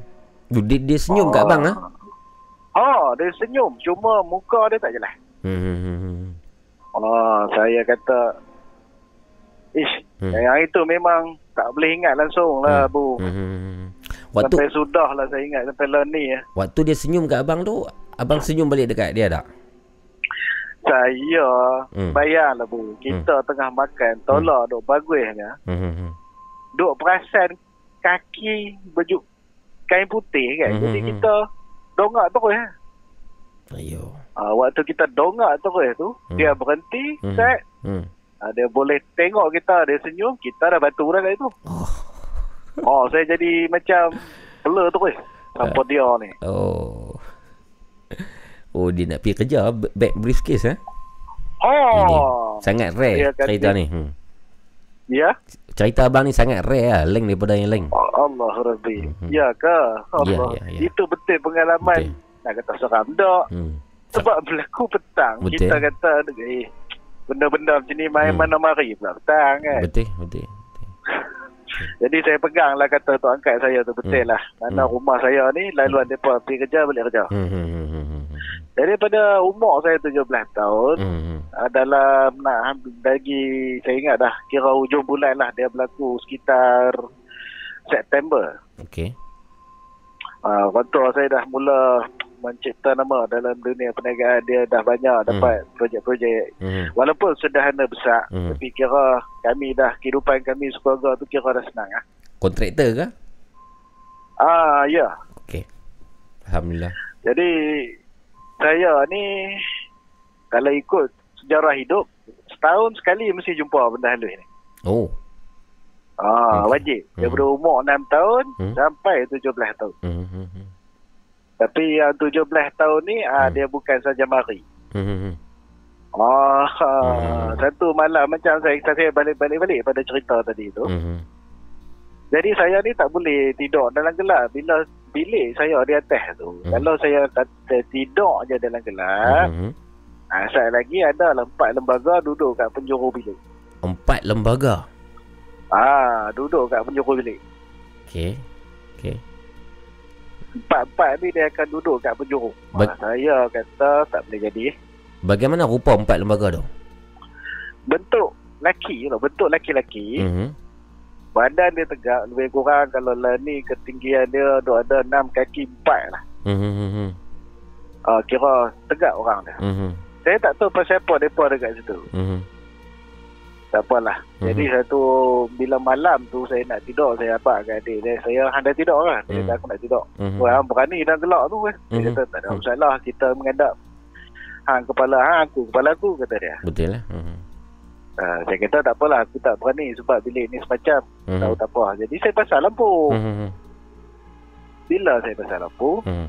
A: Dia, dia senyum kat abang ah.
Q: Ha, dia senyum. Cuma muka dia tak jelas.
A: Hmm. hmm, hmm, hmm.
Q: Oh, saya kata, ish,
A: Hmm.
Q: yang itu memang tak boleh ingat langsung lah, Bu.
A: Hmm, hmm, hmm. Waktu
Q: Sampai sudah lah saya ingat sampai lah ni. ya.
A: waktu dia senyum kat abang tu, abang senyum balik dekat dia tak?
Q: Saya
A: Hmm.
Q: bayar lah bu. Kita tengah makan, tolak duk bagusnya.
A: Hmm. hmm, hmm.
Q: Duk perasan kaki baju kain putih kan.
A: Hmm,
Q: Jadi
A: hmm,
Q: kita dongak terus. Eh.
A: Ayo.
Q: Uh, waktu kita dongak terus tu,
A: Hmm.
Q: dia berhenti,
A: Hmm.
Q: set.
A: Hmm.
Q: Uh, dia boleh tengok kita, dia senyum, kita dah batu dah kat itu.
A: Oh.
Q: Oh, saya jadi macam blur terus. Siapa dia ni?
A: Oh. Oh dia nak pergi kerja b- bag briefcase eh.
Q: Oh.
A: Sangat
Q: Dia
A: rare
Q: kata-
A: cerita ni. Hmm.
Q: Ya?
A: Cerita abang ni sangat rare lah, lain daripada yang lain.
Q: Allah Rabbi. Ya ke? Allah.
A: Ya, ya, ya.
Q: Itu betul pengalaman nak kata seram tak. Hmm. Sebab berlaku petang.
A: Betul.
Q: Kita kata, eh, benda-benda macam ni main hmm. mana mari pula petang kan.
A: Betul, betul.
Q: Jadi saya pegang lah kata tok angkat saya tu betul
A: Hmm.
Q: lah. Mana rumah saya ni laluan mereka pergi kerja balik kerja.
A: Hmm, hmm, hmm, hmm, hmm.
Q: Jadi pada umur saya 17 tahun,
A: Hmm.
Q: dalam nak lagi saya ingat dah kira hujung bulan lah dia berlaku sekitar September.
A: Okey.
Q: Uh, kontor saya dah mula mencipta nama dalam dunia perniagaan dia dah banyak dapat projek-projek
A: Hmm.
Q: walaupun sederhana besar
A: Hmm.
Q: tapi kira kami dah kehidupan kami sekeluarga tu kira dah senang ah.
A: Kontraktor ke?
Q: Ah ya.
A: Okey. Alhamdulillah.
Q: Jadi saya ni kalau ikut sejarah hidup setahun sekali mesti jumpa benda halus ni.
A: Oh.
Q: Ah, wajib. Daripada umur 6 tahun
A: Hmm.
Q: sampai 17 tahun.
A: Hmm, hmm, hmm.
Q: Tapi yang 17 tahun ni ah, dia bukan saja mari.
A: Hmm, hmm, hmm.
Q: Ah, ah, satu malam macam saya saya balik-balik-balik pada cerita tadi tu.
A: Hmm.
Q: Jadi saya ni tak boleh tidur dalam gelap bila bilik saya di atas tu.
A: Hmm.
Q: Kalau saya kata tidur je dalam gelap,
A: Hmm.
Q: ah, saya lagi ada empat lembaga duduk kat penjuru bilik.
A: Empat lembaga.
Q: Ah, duduk kat penjuru bilik.
A: Okey. Okey.
Q: Empat-empat ni dia akan duduk kat penjuru.
A: Ba-
Q: Ah, saya kata tak boleh jadi.
A: Bagaimana rupa empat lembaga tu?
Q: Bentuk laki tu, bentuk laki-laki.
A: Hmm.
Q: Badan dia tegak lebih kurang kalau lah ni ketinggian dia duk ada enam kaki empat lah.
A: Hmm, hmm, hmm.
Q: Ah, kira tegak orang dia.
A: Hmm.
Q: Saya tak tahu pasal apa mereka dekat situ.
A: Hmm.
Q: Tak apalah.
A: Mhm.
Q: Jadi satu bila malam tu saya nak tidur saya apa kat adik dia. Saya handai tidur kan. Dia
A: Mhm.
Q: kata aku nak tidur.
A: Mhm.
Q: Wah, berani dan gelak tu kan. Dia
A: Mhm.
Q: kata tak ada masalah kita menghadap hang kepala hang aku kepala aku kata dia.
A: Betul lah. Hmm.
Q: Uh, saya kata tak apalah aku tak berani sebab bilik ni semacam
A: Mhm.
Q: tahu tak apa. Jadi saya pasal lampu.
A: Hmm.
Q: Bila saya pasal lampu,
A: Hmm.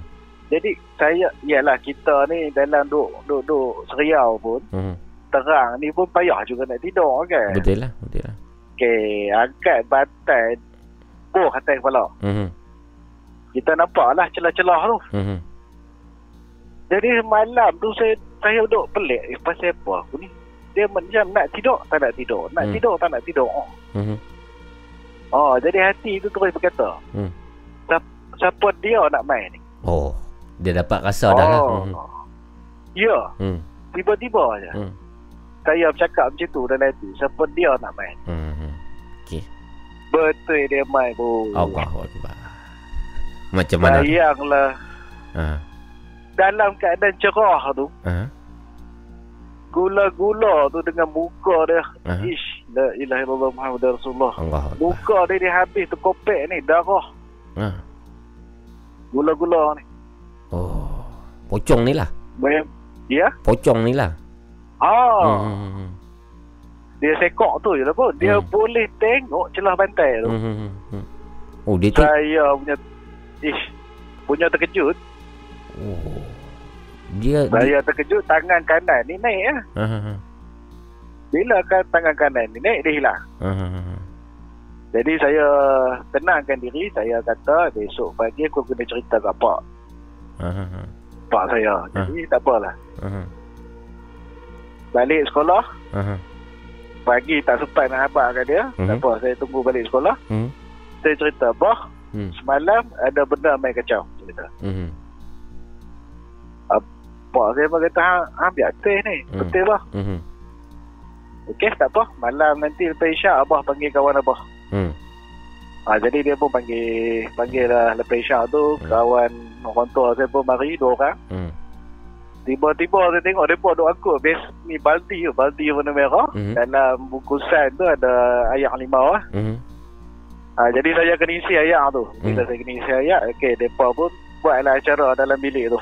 Q: jadi saya ialah kita ni dalam duk duk duk seriau pun
A: Hmm.
Q: Terang ni pun payah juga nak tidur kan.
A: Betul lah. Betul lah.
Q: Okey, angkat bantal oh atas kepala.
A: Hmm.
Q: Kita nampak lah celah-celah tu.
A: Hmm.
Q: Jadi malam tu saya saya duduk pelik eh, pasal apa aku ni. Dia macam nak tidur tak nak tidur. Nak
A: Hmm.
Q: tidur tak nak tidur. Oh.
A: Hmm.
Q: oh, jadi hati tu terus berkata.
A: Hmm.
Q: Siapa, siapa dia nak main ni?
A: Oh. Dia dapat rasa dah lah.
Q: Oh.
A: Hmm.
Q: Ya,
A: Hmm.
Q: tiba-tiba aja.
A: Hmm.
Q: Saya bercakap macam tu dalam hati. Siapa dia nak main?
A: Hmm. Okey.
Q: Betul dia main pun.
A: Allahu Akbar. Macam mana?
Q: Bayanglah
A: Ha.
Q: dalam keadaan cerah tu.
A: Ha.
Q: Gula-gula tu dengan muka dia.
A: Aha.
Q: Ish, la ilaha illallah Muhammad Rasulullah.
A: Allah.
Q: Muka dia dia habis terkopek ni, darah.
A: Ha.
Q: Gula-gula ni.
A: Oh. Pocong ni lah.
Q: Bayang, ya?
A: Pocong ni lah.
Q: Ah,
A: Hmm.
Q: dia sekok tu je lah pun. Dia boleh tengok celah bantai tu.
A: Hmm. hmm, hmm. Oh, dia tu.
Q: Saya punya, ish, punya terkejut.
A: Oh. Dia, dia
Q: Saya terkejut tangan kanan ni naik lah.
A: ha.
Q: Bila kan tangan kanan ni naik, dia hilang.
A: Ha.
Q: Jadi saya tenangkan diri, saya kata besok pagi aku kena cerita kat pak.
A: Ha.
Q: Pak saya. Jadi tak apalah.
A: Ha.
Q: Balik sekolah,
A: Ha, ha.
Q: pagi tak sempat nak habaq kat dia.
A: Mhm.
Q: Tak apa, saya tunggu balik sekolah.
A: Hmm.
Q: Saya cerita, bah,
A: Hmm.
Q: semalam ada benda main kacau. Cerita.
A: Hmm.
Q: Pak saya pun kata, hang, hang biar teh ni.
A: Hmm.
Q: Betul bah.
A: Hmm.
Q: Okey, tak apa. Malam nanti lepas isyak, abah panggil kawan abah.
A: Hmm.
Q: Ha, jadi dia pun panggil panggil lah lepas isyak tu
A: Hmm.
Q: kawan orang tua saya pun mari dua orang.
A: Hmm.
Q: Tiba-tiba saya tengok mereka duk angkut bes ni balti tu, balti warna merah.
A: Mhm.
Q: Dalam bungkusan tu ada air limau lah.
A: Hmm.
Q: Ha, jadi saya kena isi air tu. Bila
A: Hmm.
Q: saya kena isi air, okey, mereka pun buatlah acara dalam bilik tu.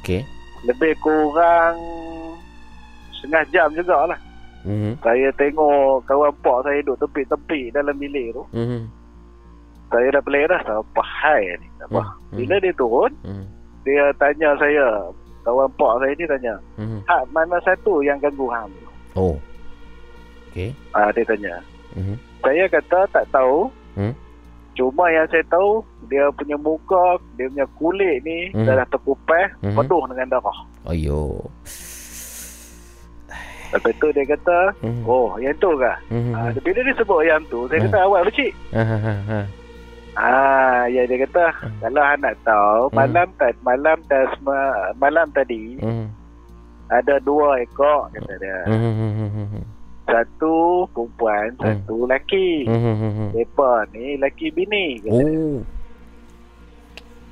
A: Okey.
Q: Lebih kurang setengah jam jugalah.
A: Hmm.
Q: Saya tengok kawan pak saya duduk tepik-tepik dalam bilik tu.
A: Hmm.
Q: Saya dah pelik dah. Apa hai ni? Apa?
A: Hmm.
Q: Bila dia turun,
A: Hmm.
Q: dia tanya saya, kawan pak saya ni tanya,
A: Hmm.
Q: hak mana satu yang ganggu hang?
A: Oh. Okey.
Q: Ah, dia tanya.
A: Hmm.
Q: Saya kata tak tahu.
A: Hmm.
Q: Cuma yang saya tahu dia punya muka, dia punya kulit ni
A: Mhm.
Q: dah dah terkupas,
A: Mhm.
Q: penuh dengan darah.
A: Ayo.
Q: Lepas tu dia kata,
A: Mhm.
Q: oh yang tu kah?
A: Mhm.
Q: Ah, bila dia sebut yang tu, saya kata. *laughs*
A: Ha ha ha. ha.
Q: Ah, ya dia kata
A: Hmm.
Q: kalau hang nak tahu malam tadi malam tas malam tadi
A: Mhm.
Q: ada dua ekor kata dia.
A: Mhm.
Q: Satu perempuan, satu lelaki.
A: Mhm.
Q: Depa ni lelaki bini kata dia.
A: Oh.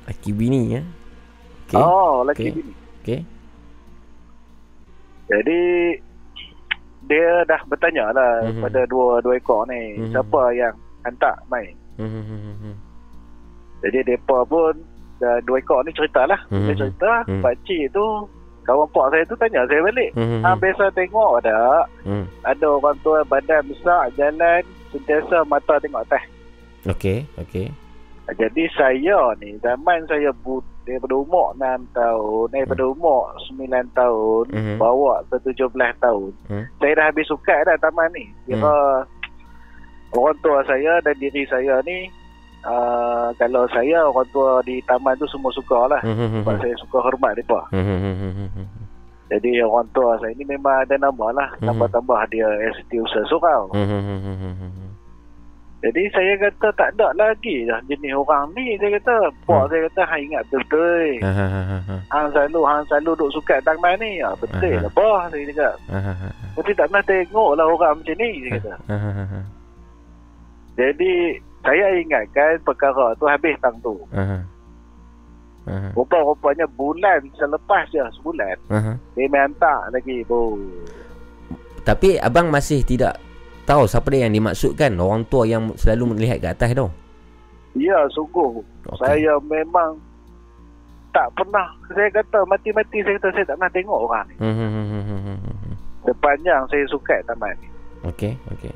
A: Laki bini ya. Okey.
Q: Oh, lelaki
A: Okey.
Q: bini.
A: Okey.
Q: Jadi dia dah bertanya lah
A: Mhm.
Q: pada dua dua ekor ni
A: Mhm.
Q: siapa yang hantar main.
A: Mhm.
Q: Jadi depa pun dah dua ekor ni ceritalah.
A: Mhm.
Q: Dia cerita
A: Mhm.
Q: pak cik tu kawan pak saya tu tanya saya balik.
A: Mhm.
Q: Hang biasa tengok tak
A: Hmm.
Q: ada orang tua badan besar jalan sentiasa mata tengok atas.
A: Okey, okey.
Q: Jadi saya ni zaman saya bu daripada umur 6 tahun, daripada umur 9 tahun,
A: Mhm.
Q: bawa ke 17 tahun.
A: Hmm.
Q: Saya dah habis suka dah taman ni. Kira orang tua saya dan diri saya ni uh, kalau saya orang tua di taman tu semua suka lah.
A: Mhm.
Q: Sebab saya suka hormat mereka.
A: Mhm.
Q: Jadi orang tua saya ni memang ada nama lah.
A: Mhm.
Q: Tambah-tambah dia ST surau.
A: Mhm.
Q: Jadi saya kata tak ada lagi dah jenis orang ni. Saya kata, Pak saya kata, hang ingat betul-betul.
A: Ha ha ha ha.
Q: Hang selalu, hang selalu duduk suka taman ni. Ah, betul
A: Aha.
Q: lah, bah, saya cakap.
A: Ha.
Q: Tapi tak pernah tengok lah orang macam ni, saya kata. Jadi, saya ingatkan perkara tu habis tang tu.
A: Ha ha.
Q: Rupa-rupanya bulan selepas je, sebulan.
A: Ha.
Q: Dia hantar lagi, bu.
A: Tapi abang masih tidak tahu siapa dia yang dimaksudkan orang tua yang selalu melihat ke atas tu.
Q: Ya, sungguh.
A: Okey.
Q: Saya memang tak pernah. Saya kata, mati-mati saya kata, saya tak pernah tengok orang ni.
A: Hmm.
Q: Sepanjang saya suka taman ni.
A: Okey, okey.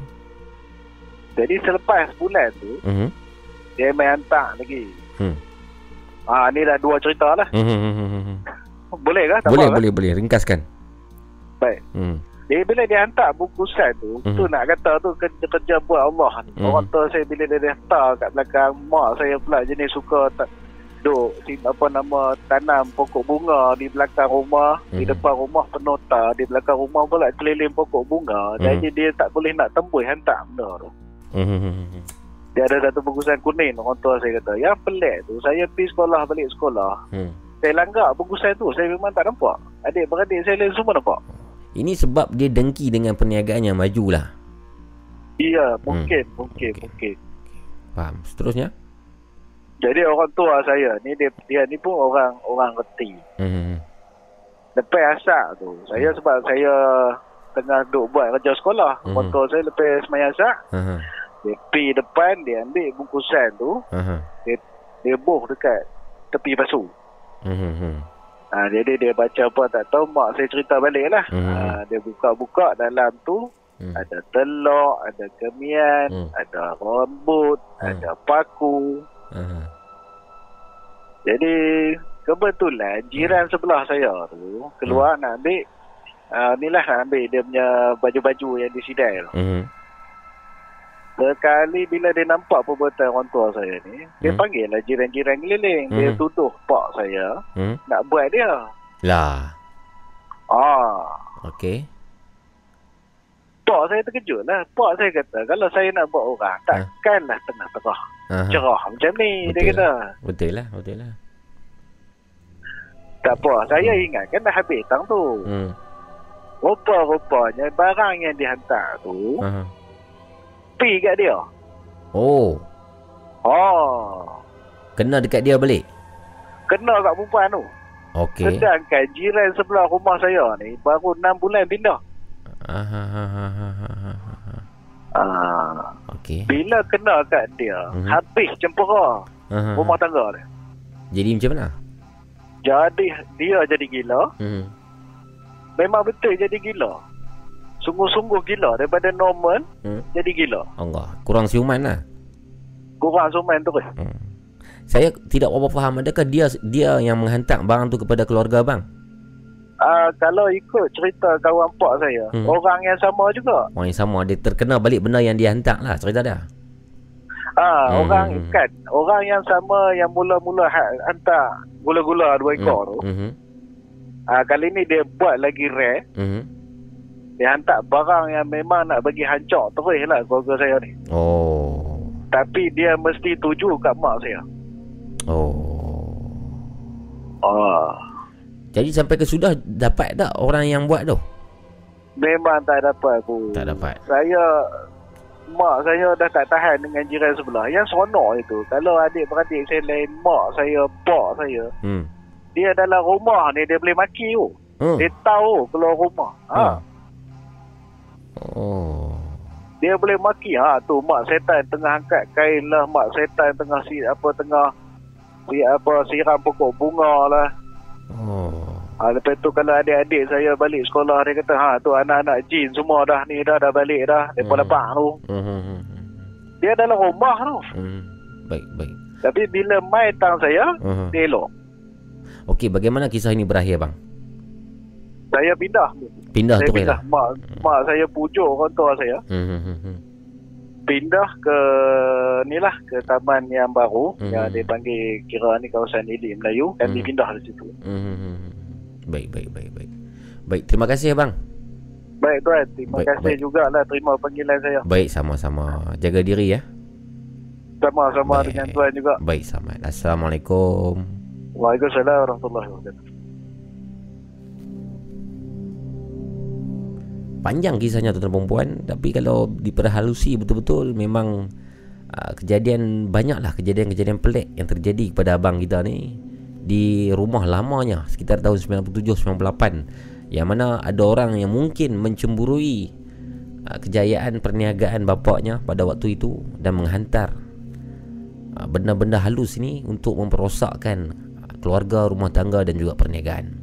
Q: Jadi selepas bulan tu,
A: Mhm.
Q: dia main hantar lagi.
A: Hmm.
Q: Ah, ni dah dua cerita lah.
A: Mhm.
Q: Boleh ke? Tak
A: Boleh,
Q: apa,
A: boleh, boleh. Ringkaskan.
Q: Baik.
A: Hmm.
Q: Dia bila dia hantar bungkusan tu,
A: Mhm.
Q: tu nak kata tu kerja, kerja buat Allah ni.
A: Mhm.
Q: Orang tua saya bila dia hantar kat belakang mak saya pula jenis suka tak duk apa nama tanam pokok bunga di belakang rumah, di
A: Mhm.
Q: depan rumah penuh tar, di belakang rumah pula keliling pokok bunga.
A: Mhm.
Q: Jadi dia tak boleh nak tembus hantar benda tu. Dia ada satu bungkusan kuning orang tua saya kata. Yang pelik tu saya pergi sekolah balik sekolah.
A: Hmm.
Q: Saya langgar bungkusan tu saya memang tak nampak. Adik-beradik saya lain semua nampak.
A: Ini sebab dia dengki dengan perniagaan yang maju lah.
Q: Ya, mungkin, mungkin, mungkin.
A: Faham. Seterusnya?
Q: Jadi orang tua saya ni dia dia ni pun orang orang reti.
A: Hmm.
Q: Lepas asak tu, saya sebab saya tengah duk buat kerja sekolah.
A: Mhm.
Q: Orang tua saya lepas semayang asak,
A: Ha
Q: dia pergi depan, dia ambil bungkusan tu.
A: Ha.
Q: dia dia buh dekat tepi pasu.
A: Hmm.
Q: Ha, jadi dia baca apa tak tahu, mak saya cerita balik lah.
A: Mhm.
Q: Ha, dia buka-buka dalam tu,
A: Hmm.
Q: ada telur, ada kemian,
A: Hmm.
Q: ada rambut, ada paku.
A: Ha.
Q: Jadi kebetulan jiran sebelah saya tu keluar nak ambil uh, ni lah ambil dia punya baju-baju yang disidai tu.
A: Hmm.
Q: Sekali bila dia nampak perbuatan orang tua saya ni, dia
A: Hmm.
Q: panggil lah jiran-jiran keliling. Dia
A: Hmm.
Q: tuduh pak saya
A: Hmm.
Q: nak buat dia.
A: Lah.
Q: Ah,
A: Okey.
Q: pak saya terkejut lah. Pak saya kata kalau saya nak buat orang, takkanlah tengah-tengah
A: Aha.
Q: cerah macam ni. Dia
A: Betul
Q: kata.
A: lah. Betul lah, betul lah.
Q: Tak apa, saya ingat kan dah habis tang tu.
A: Hmm.
Q: Rupa-rupanya barang yang dihantar tu
A: Aha.
Q: Pi kat dia.
A: Oh,
Q: Oh,
A: kena dekat dia balik.
Q: kena kat perempuan tu.
A: Okey.
Q: Sedangkan jiran sebelah rumah saya ni baru 6 bulan pindah. Ah,
A: Okey.
Q: bila kena kat dia,
A: Mhm.
Q: habis cempera
A: Aha.
Q: rumah tangga dia.
A: Jadi macam mana?
Q: Jadi dia jadi gila,
A: Hmm.
Q: memang betul jadi gila. Sungguh-sungguh gila daripada normal
A: Hmm.
Q: jadi gila.
A: Allah, kurang siuman lah.
Q: Kurang suman terus.
A: Saya tidak apa faham adakah dia dia yang menghantar barang tu kepada keluarga bang?
Q: Ah, kalau ikut cerita kawan pak saya,
A: Hmm.
Q: orang yang sama juga.
A: Orang yang sama dia terkena balik benda yang dia hantar lah cerita dia.
Q: Ah, hmm. orang kan orang yang sama yang mula-mula ha- hantar gula-gula dua ekor tu.
A: Hmm.
Q: Ah, kali ni dia buat lagi rare.
A: Hmm.
Q: Dia hantar barang yang memang nak bagi hancur terus lah keluarga saya ni.
A: Oh.
Q: Tapi dia mesti tuju kat mak saya.
A: Oh.
Q: Ah.
A: Jadi sampai ke sudah dapat tak orang yang buat tu?
Q: Memang tak dapat aku.
A: Tak dapat.
Q: Saya mak saya dah tak tahan dengan jiran sebelah. Yang seronok itu. Kalau adik-beradik saya lain mak saya, pak saya.
A: Hmm.
Q: Dia dalam rumah ni dia boleh maki tu.
A: Hmm.
Q: Dia tahu keluar rumah. Ha.
A: Ha. Oh.
Q: Dia boleh maki. Ha tu mak setan tengah angkat kain lah. Mak setan tengah si apa tengah si apa siram pokok bunga lah.
A: Oh.
Q: Ha, lepas tu kalau adik-adik saya balik sekolah dia kata ha tu anak-anak jin semua dah ni dah dah balik dah. Depa
A: Hmm.
Q: lepak tu.
A: Hmm.
Q: Dia dalam rumah tu.
A: Hmm. Baik, baik.
Q: Tapi bila main tang saya,
A: Hmm.
Q: dia elok.
A: Okey, bagaimana kisah ini berakhir bang?
Q: Saya pindah.
A: Pindah
Q: saya
A: tu
Q: pindah. Mak, mak saya pujuk orang tua saya.
A: Hmm. hmm, hmm, hmm.
Q: Pindah ke ni lah ke taman yang baru
A: Hmm.
Q: yang dia panggil kira ni kawasan Ili Melayu. Kami
A: Hmm.
Q: pindah di situ.
A: Hmm. Baik, baik, baik, baik. Baik, terima kasih ya bang.
Q: Baik tuan, terima
A: Baik,
Q: kasih
A: baik.
Q: jugalah terima panggilan saya.
A: Baik, sama-sama. Jaga diri ya.
Q: Sama-sama
A: Baik.
Q: dengan tuan juga.
A: Baik, sama. Assalamualaikum.
Q: Waalaikumsalam warahmatullahi wabarakatuh.
A: Panjang kisahnya tuan perempuan Tapi kalau diperhalusi betul-betul Memang uh, Kejadian Banyaklah kejadian-kejadian pelik Yang terjadi kepada abang kita ni Di rumah lamanya Sekitar tahun 97-98 Yang mana ada orang yang mungkin Mencemburui uh, Kejayaan perniagaan bapaknya Pada waktu itu Dan menghantar uh, Benda-benda halus ini Untuk memperosakkan uh, Keluarga, rumah tangga dan juga perniagaan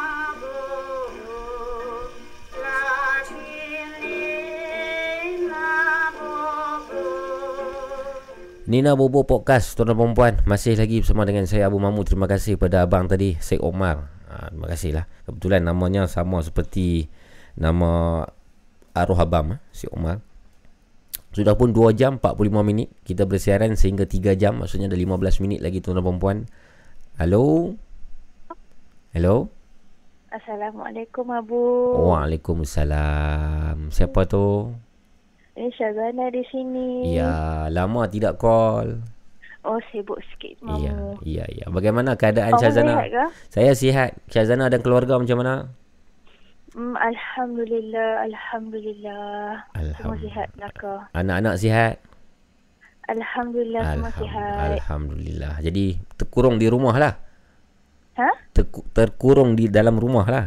A: Nina Bobo Podcast Tuan dan perempuan Masih lagi bersama dengan saya Abu Mamu Terima kasih kepada abang tadi Syed Omar. Ha, Terima kasih lah. Kebetulan namanya sama seperti Nama Arwah Abang eh, Syed Omar. Sudah pun 2 jam 45 minit Kita bersiaran sehingga 3 jam. Maksudnya ada 15 minit lagi tuan dan perempuan Halo Hello?
R: Assalamualaikum Abu.
A: Waalaikumsalam. Siapa tu?
R: Ini Syazana di sini.
A: Ya Lama tidak call
R: Oh sibuk sikit mamu.
A: Ya, ya, ya. Bagaimana keadaan
R: Kamu
A: Syazana?
R: sihat ke?
A: Saya sihat. Syazana dan keluarga macam mana?
R: Hmm, Alhamdulillah, Alhamdulillah. Semua
A: Alhamdulillah.
R: sihat belaka.
A: Anak-anak sihat?
R: Alhamdulillah semua
A: Alham-
R: sihat.
A: Alhamdulillah. Jadi terkurung di rumah lah.
R: Ha?
A: Terku- terkurung di dalam rumah lah.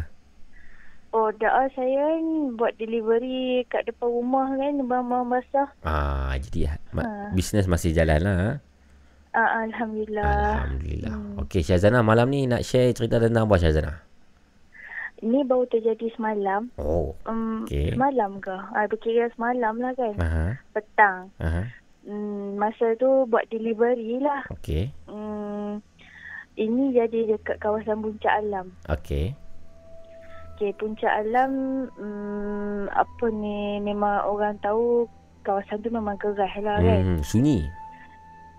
R: Oh, doa saya ni buat delivery kat depan rumah kan, barang-barang basah.
A: Ah, jadi
R: Ha.
A: bisnes masih jalan lah. ha?
R: Ah, Alhamdulillah.
A: Alhamdulillah.
R: Hmm.
A: Okey Syazana malam ni nak share cerita tentang apa Syazana?
R: Ini baru terjadi semalam.
A: Oh.
R: Um,
A: okey.
R: Semalam ke? Ah, berkira semalam lah kan.
A: Aha.
R: Petang.
A: Aha.
R: Hmm, masa tu buat delivery lah.
A: Okey.
R: Hmm, ini jadi dekat kawasan Puncak Alam.
A: Okey.
R: Okey, Puncak Alam hmm, apa ni memang orang tahu kawasan tu memang gerah lah kan.
A: Hmm, sunyi.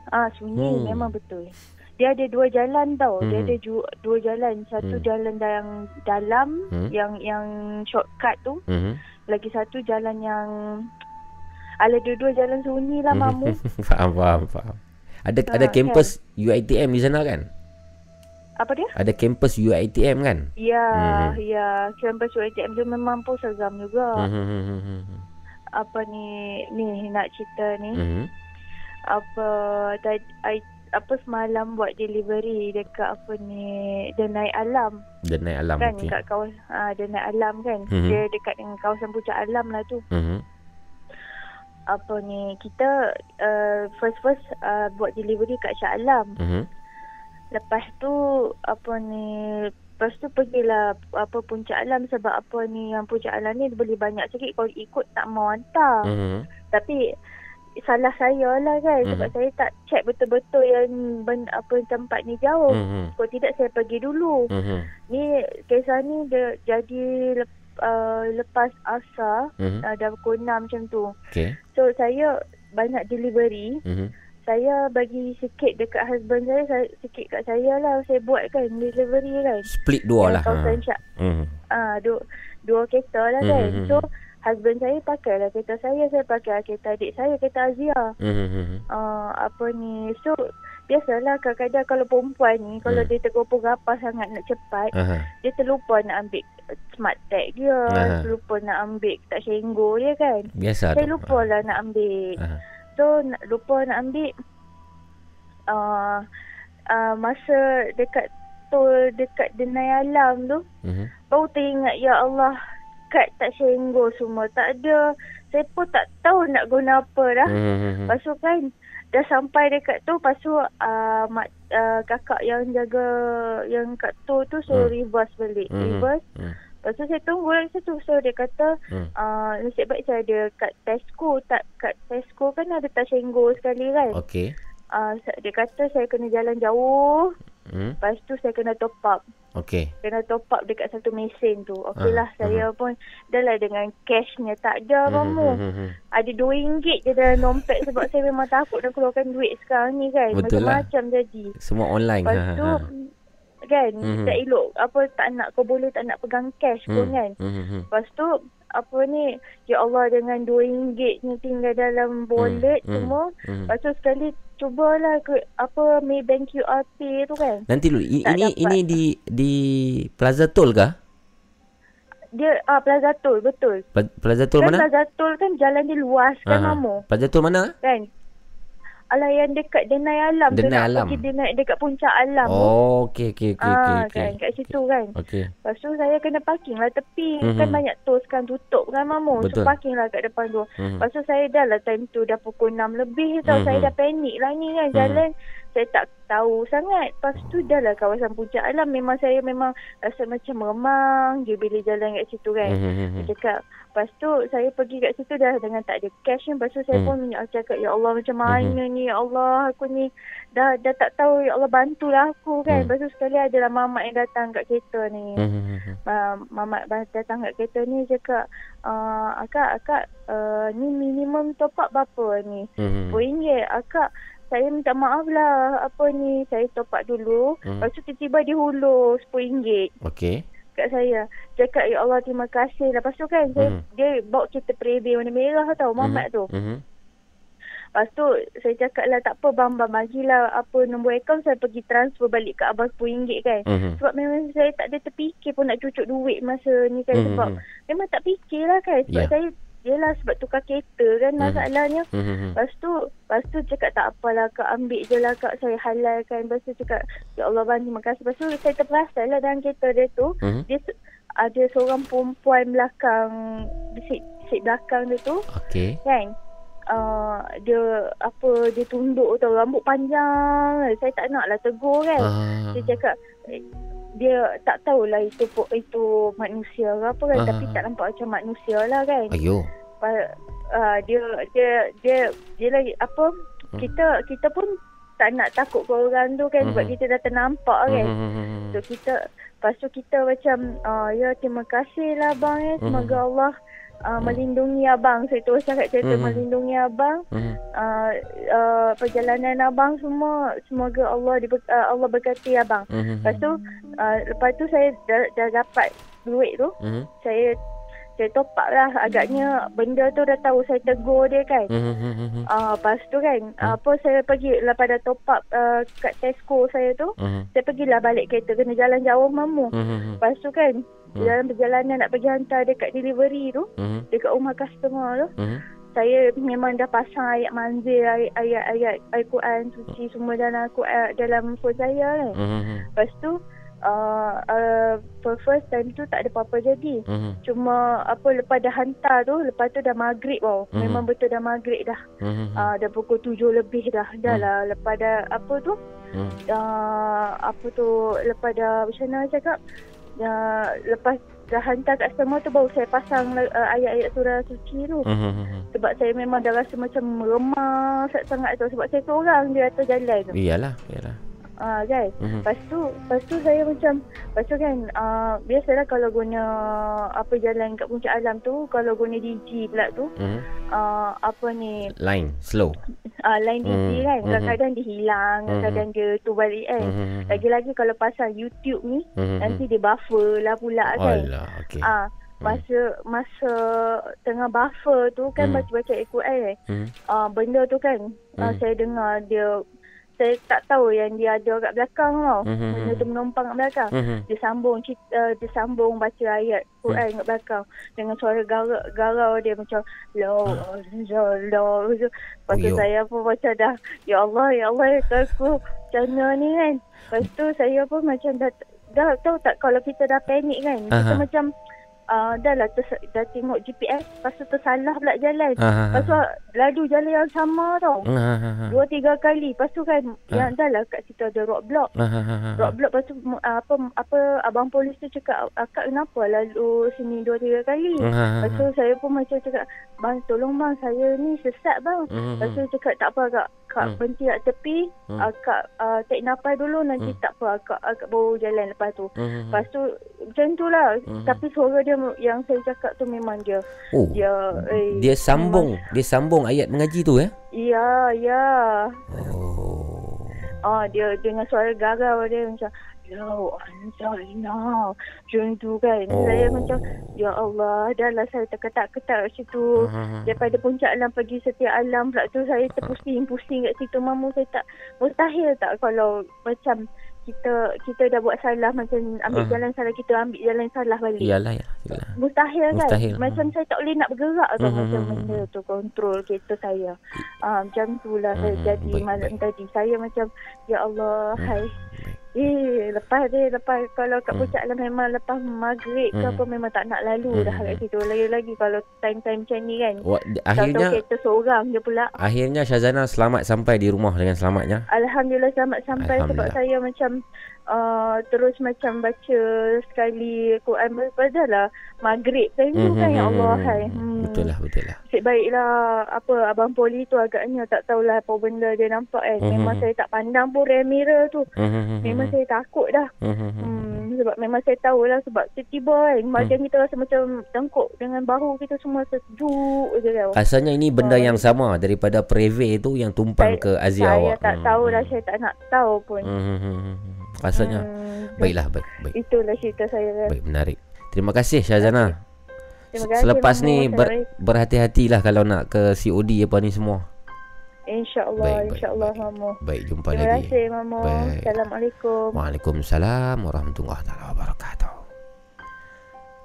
R: Ah, sunyi
A: Hmm.
R: memang betul. Dia ada dua jalan tau. Dia
A: Hmm.
R: ada ju- dua jalan. Satu
A: Hmm.
R: jalan yang dalam
A: Hmm.
R: yang yang shortcut tu.
A: Mhm.
R: Lagi satu jalan yang Ala dua-dua jalan sunyi lah mamu. *laughs*
A: faham, faham, faham. Ada
R: Ha,
A: ada kampus UiTM di sana kan?
R: Apa dia?
A: Ada kampus UiTM kan?
R: Ya,
A: Mhm.
R: ya. Campus UiTM tu memang pun seram juga.
A: Mhm.
R: apa ni ni nak cerita ni.
A: Mhm.
R: Apa tadi I, apa semalam buat delivery dekat apa ni Denai Alam.
A: Dan naik alam
R: kan
A: okey.
R: dekat kawasan uh, Denai Alam kan.
A: Mhm.
R: Dia dekat dengan kawasan Puncak Alam lah tu.
A: Mhm.
R: Apa ni kita uh, first first uh, buat delivery kat Shah Alam.
A: Mhm.
R: Lepas tu apa ni Lepas tu pergilah apa puncak alam sebab apa ni yang puncak alam ni boleh banyak sikit kalau ikut tak mau hantar.
A: Mhm.
R: Tapi salah saya lah kan sebab
A: Mhm.
R: saya tak check betul-betul yang ben, apa tempat ni jauh.
A: Mhm.
R: Kalau tidak saya pergi dulu.
A: Mhm.
R: Ni kisah ni dia jadi lep, uh, lepas asar
A: Mhm.
R: uh, dah pukul 6 macam tu.
A: Okey.
R: So saya banyak delivery.
A: Mhm.
R: Saya bagi sikit dekat husband saya, saya sikit kat saya lah. Saya buat kan delivery kan.
A: Split dua lah. Ha.
R: Syak.
A: Mhm.
R: Ah, dua, dua kereta lah kan.
A: Mhm.
R: So, husband saya pakai lah kereta saya. Saya pakai kereta adik saya, kereta Azia.
A: Mhm.
R: Uh, apa ni. So, biasalah kadang-kadang kalau perempuan ni, kalau
A: Hmm.
R: dia tergopoh-gapah sangat nak cepat,
A: Aha.
R: dia terlupa nak ambil smart tag dia.
A: Aha.
R: Terlupa nak ambil tak senggo dia kan.
A: Biasa
R: Saya lupa lah nak ambil.
A: Aha.
R: So nak, lupa nak ambil uh, uh, masa dekat tol dekat Denai Alam tu
A: Mhm.
R: baru teringat ya Allah kad tak senggo semua tak ada. Saya pun tak tahu nak guna apa dah.
A: Mhm.
R: Lepas tu kan dah sampai dekat tu lepas tu uh, mak, uh, kakak yang jaga yang kat tol tu suruh
A: Hmm.
R: reverse balik.
A: Mhm.
R: Reverse.
A: Hmm.
R: Lepas tu saya tunggu lagi situ. So dia kata
A: Hmm.
R: uh, nasib baik saya ada kat Tesco. Tak, kat Tesco kan ada Tashengo sekali kan.
A: Okey.
R: Uh, sa- dia kata saya kena jalan jauh.
A: Hmm.
R: Lepas tu saya kena top up.
A: Okey.
R: Kena top up dekat satu mesin tu. Okey lah
A: Ah,
R: saya pun dah lah dengan cashnya tak ada
A: Mhm,
R: kamu.
A: mhm, mhm.
R: Ada RM2 je dalam dompet sebab saya memang takut nak keluarkan duit sekarang ni kan.
A: Betul lah.
R: Macam-macam jadi.
A: Semua online.
R: Lepas
A: Ha, ha, ha.
R: Kan
A: Mhm.
R: tak elok apa tak nak kau boleh tak nak pegang cash pun
A: Hmm.
R: kan.
A: Mhm, mhm.
R: Lepas tu apa ni ya Allah dengan RM2 ni tinggal dalam wallet
A: Hmm, hmm,
R: semua.
A: hmm.
R: Lepas tu sekali cubalah ke apa Maybank QR Pay tu kan.
A: Nanti dulu ini
R: dapat.
A: ini di di Plaza Tol kah?
R: Dia ah Plaza Tol betul.
A: Pla- Plaza Tol
R: kan
A: mana?
R: Plaza Tol kan jalan dia luas kan
A: Aha.
R: mamu.
A: Plaza Tol mana?
R: Kan. Alah yang dekat Denai Alam
A: Denai Alam.
R: pergi Denai dekat puncak Alam.
A: Oh, okey okey okey.
R: Ah, kan kat situ kan.
A: Okey.
R: Lepas tu saya kena parking lah tepi.
A: Mhm.
R: Kan banyak tol sekarang tutup kan mamu.
A: Betul.
R: So parking lah kat depan tu.
A: Mhm.
R: Lepas tu saya dah lah time tu dah pukul 6 lebih tau.
A: Mhm.
R: Saya dah panik lah ni kan
A: Mhm.
R: jalan. Saya tak tahu sangat. Lepas tu dah lah kawasan puncak alam. Memang saya memang rasa macam remang je bila jalan kat situ kan.
A: Mhm.
R: Saya cakap. Lepas tu saya pergi kat situ dah dengan tak ada cash ni. Lepas tu saya
A: Hmm.
R: pun cakap ya Allah macam mana ni ya Allah aku ni dah dah tak tahu ya Allah bantulah aku kan.
A: Hmm.
R: Lepas tu sekali adalah mamak yang datang kat kereta ni.
A: Mhm.
R: Uh, mamak ba- datang kat kereta ni cakap uh, akak akak uh, ni minimum top up berapa ni?
A: Mhm.
R: RM10. Akak saya minta maaf lah apa ni saya top up dulu.
A: Hmm.
R: Lepas tu tiba-tiba dia hulur RM10
A: Okey.
R: kat saya. Cakap ya Allah terima kasih. Lepas tu kan saya,
A: Mhm.
R: dia bawa kereta prebe warna merah tau mamat tu.
A: Mhm.
R: Lepas tu saya cakap lah tak apa bang bang bagilah apa nombor akaun saya pergi transfer balik ke abang RM10 kan.
A: Mhm.
R: Sebab memang saya tak ada terfikir pun nak cucuk duit masa ni kan
A: Mhm.
R: sebab memang tak fikir lah kan sebab
A: Ya.
R: saya Yelah sebab tukar kereta kan
A: Mhm.
R: masalahnya.
A: Mhm.
R: Lepas tu, lepas tu cakap tak apalah kak ambil je lah kak saya halalkan. Lepas tu cakap ya Allah bang terima kasih. Lepas tu saya terperasan lah dalam kereta dia tu.
A: Mhm.
R: Dia ada seorang perempuan belakang, di belakang dia tu
A: Okey.
R: kan. Uh, dia apa dia tunduk tau rambut panjang saya tak nak lah tegur kan
A: Ah.
R: dia cakap dia tak tahulah itu itu manusia ke apa kan
A: Ah.
R: tapi tak nampak macam manusia lah kan
A: Ayo.
R: Uh, dia dia dia dia lagi apa
A: Hmm.
R: kita kita pun tak nak takut ke orang tu kan sebab
A: Mhm.
R: kita dah ternampak kan
A: Mhm.
R: so kita lepas tu kita macam uh, ya terima kasih lah bang eh semoga
A: Mhm.
R: Allah uh, melindungi abang saya terus cakap cerita
A: Mhm.
R: melindungi abang
A: Mhm.
R: uh, uh, perjalanan abang semua semoga Allah di, uh, Allah berkati abang
A: Mhm.
R: lepas tu uh, lepas tu saya dah, dah dapat duit tu
A: Mhm.
R: saya saya top up lah. Agaknya benda tu dah tahu saya tegur dia kan.
A: Mm-hmm.
R: Ah, lepas tu kan apa saya pergi lah pada top up uh, kat Tesco saya tu. Saya pergilah balik kereta kena jalan jauh mamu lepas tu kan
A: Hmm.
R: dalam perjalanan nak pergi hantar dekat delivery tu dekat rumah customer tu saya memang dah pasang ayat manzil ayat ayat ayat Al-Quran suci semua dalam Al-Quran dalam phone saya kan. Lepas tu uh, uh, for first time tu tak ada apa-apa jadi
A: Mhm.
R: cuma apa lepas dah hantar tu lepas tu dah maghrib tau
A: Mhm.
R: memang betul dah maghrib dah
A: Mhm.
R: uh, dah pukul tujuh lebih dah dah
A: Hmm.
R: lah lepas dah apa tu
A: Mhm.
R: uh, apa tu lepas dah macam mana cakap uh, lepas dah hantar kat semua tu baru saya pasang uh, ayat-ayat surah suci tu
A: Mhm.
R: sebab saya memang dah rasa macam remah sangat tu sebab saya seorang di atas jalan tu
A: Iyalah, iyalah.
R: Ah kan.
A: Mhm.
R: Lepas tu, lepas tu saya macam lepas tu kan uh, biasalah kalau guna apa jalan kat puncak alam tu kalau guna DG pula tu
A: Mhm.
R: uh, apa ni
A: Line, slow.
R: uh, line DG
A: Mhm,
R: kan
A: mhm.
R: kadang-kadang dia hilang
A: Mhm.
R: kadang dia tu balik kan
A: Mhm.
R: lagi-lagi kalau pasal YouTube ni
A: Mhm.
R: nanti dia buffer lah pula kan
A: Alah, okey.
R: ah masa masa tengah buffer tu kan
A: Mhm.
R: baca-baca Al-Quran kan
A: Mhm.
R: uh, benda tu kan uh,
A: Mhm.
R: saya dengar dia saya tak tahu yang dia ada kat belakang tau.
A: Mhm.
R: Benda tu menumpang kat belakang.
A: Mhm.
R: Dia sambung cerita, uh, dia sambung baca ayat Quran kat belakang dengan suara garau, garau dia macam la la la. Lepas tu
A: Oh, ya.
R: saya pun macam dah ya Allah ya Allah ya aku macam mana ni kan. Lepas tu saya pun macam dah dah tahu tak kalau kita dah panik kan kita
A: Aha.
R: macam Uh, dah lah ters- dah tengok GPS Lepas tu tersalah pula jalan
A: Aha.
R: Lepas tu ladu jalan yang sama tau
A: Ah,
R: Dua tiga kali Lepas tu kan Yang dah lah kat situ ada roadblock
A: ah,
R: Roadblock lepas tu m- apa apa abang polis tu cakap akak kenapa lalu sini dua tiga kali.
A: Ah.
R: Lepas tu saya pun macam cakap bang tolong bang saya ni sesat bang.
A: Mhm.
R: Lepas tu dia cakap tak apa akak kak
A: Hmm.
R: berhenti kat tepi
A: Hmm.
R: akak uh, take nafas dulu nanti
A: Hmm.
R: tak apa akak akak baru jalan lepas tu.
A: Mhm.
R: Lepas tu macam tu lah
A: Mhm.
R: tapi suara dia yang saya cakap tu memang dia
A: Oh.
R: dia eh,
A: Dia sambung, dia sambung ayat mengaji tu eh.
R: Ya, ya.
A: Oh.
R: Ah, dia dengan suara garau dia macam Ya Anzalna Macam tu kan
A: Oh.
R: Saya macam Ya Allah Dah lah saya terketak-ketak kat situ
A: Ah.
R: Daripada puncak alam pergi setiap alam pula tu Saya terpusing-pusing kat situ Mamu saya tak Mustahil tak kalau Macam kita kita dah buat salah macam ambil
A: Ah.
R: jalan salah kita ambil jalan salah balik.
A: Iyalah ya. Iyalah.
R: Mustahil kan
A: Mustahil.
R: Macam saya tak boleh nak bergerak tu
A: Mhm,
R: Macam
A: mhm,
R: benda tu Kontrol kereta saya ah, Macam tu lah saya jadi
A: baik,
R: malam tadi Saya macam Ya Allah
A: Mhm,
R: Hai Eh lepas dia Lepas kalau kat
A: Hmm.
R: puncak lah Memang lepas maghrib ke
A: Mhm.
R: apa Memang tak nak lalu dah
A: Mhm.
R: kat situ Lagi-lagi kalau time-time macam ni kan
A: Wah,
R: Tahu-tahu
A: akhirnya
R: kereta seorang je pula
A: akhirnya Syazana selamat sampai di rumah dengan selamatnya.
R: Alhamdulillah selamat sampai sebab
A: Alhamdulillah.
R: saya macam uh, terus macam baca sekali Quran padahal maghrib time tu kan ya Allah hai. Hmm.
A: Betul lah, betul lah.
R: Nasib baiklah apa abang poli tu agaknya tak tahulah apa benda dia nampak kan.
A: Mhm.
R: Memang saya tak pandang pun rear mirror tu.
A: Mhm,
R: Memang saya takut dah.
A: Mhm,
R: Hmm, sebab memang saya tahulah sebab tiba-tiba kan badan kita rasa macam tengkuk dengan bahu kita semua sejuk je tau.
A: Rasanya ini benda yang sama daripada Preve tu yang tumpang ke Azia
R: saya
A: awak.
R: tak
A: Hmm,
R: tahu dah saya tak nak tahu pun.
A: hmm, hmm, hmm, hmm. Rasanya
R: Hmm,
A: baiklah, baik, baik.
R: Itulah cerita saya.
A: Baik, menarik. Terima kasih Syazana.
R: Terima kasih,
A: Selepas ni ber, berhati-hatilah kalau nak ke COD apa ni semua.
R: InsyaAllah,
A: Baik, baik,
R: insyaAllah Mamu.
A: Baik, jumpa
R: Terima
A: lagi.
R: kasih Mamu.
A: Baik.
R: Assalamualaikum.
A: Waalaikumsalam warahmatullahi wabarakatuh.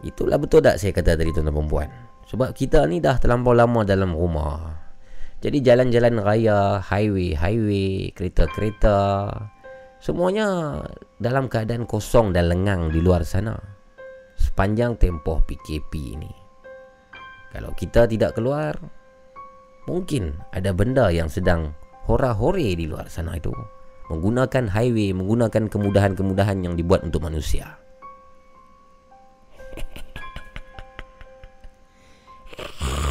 A: Itulah betul tak saya kata tadi tuan-tuan dan puan. Sebab kita ni dah terlampau lama dalam rumah. Jadi jalan-jalan raya, highway, highway, kereta-kereta semuanya dalam keadaan kosong dan lengang di luar sana. Sepanjang tempoh PKP ini. Kalau kita tidak keluar, mungkin ada benda yang sedang hora-hore di luar sana itu menggunakan highway, menggunakan kemudahan-kemudahan yang dibuat untuk manusia. *laughs*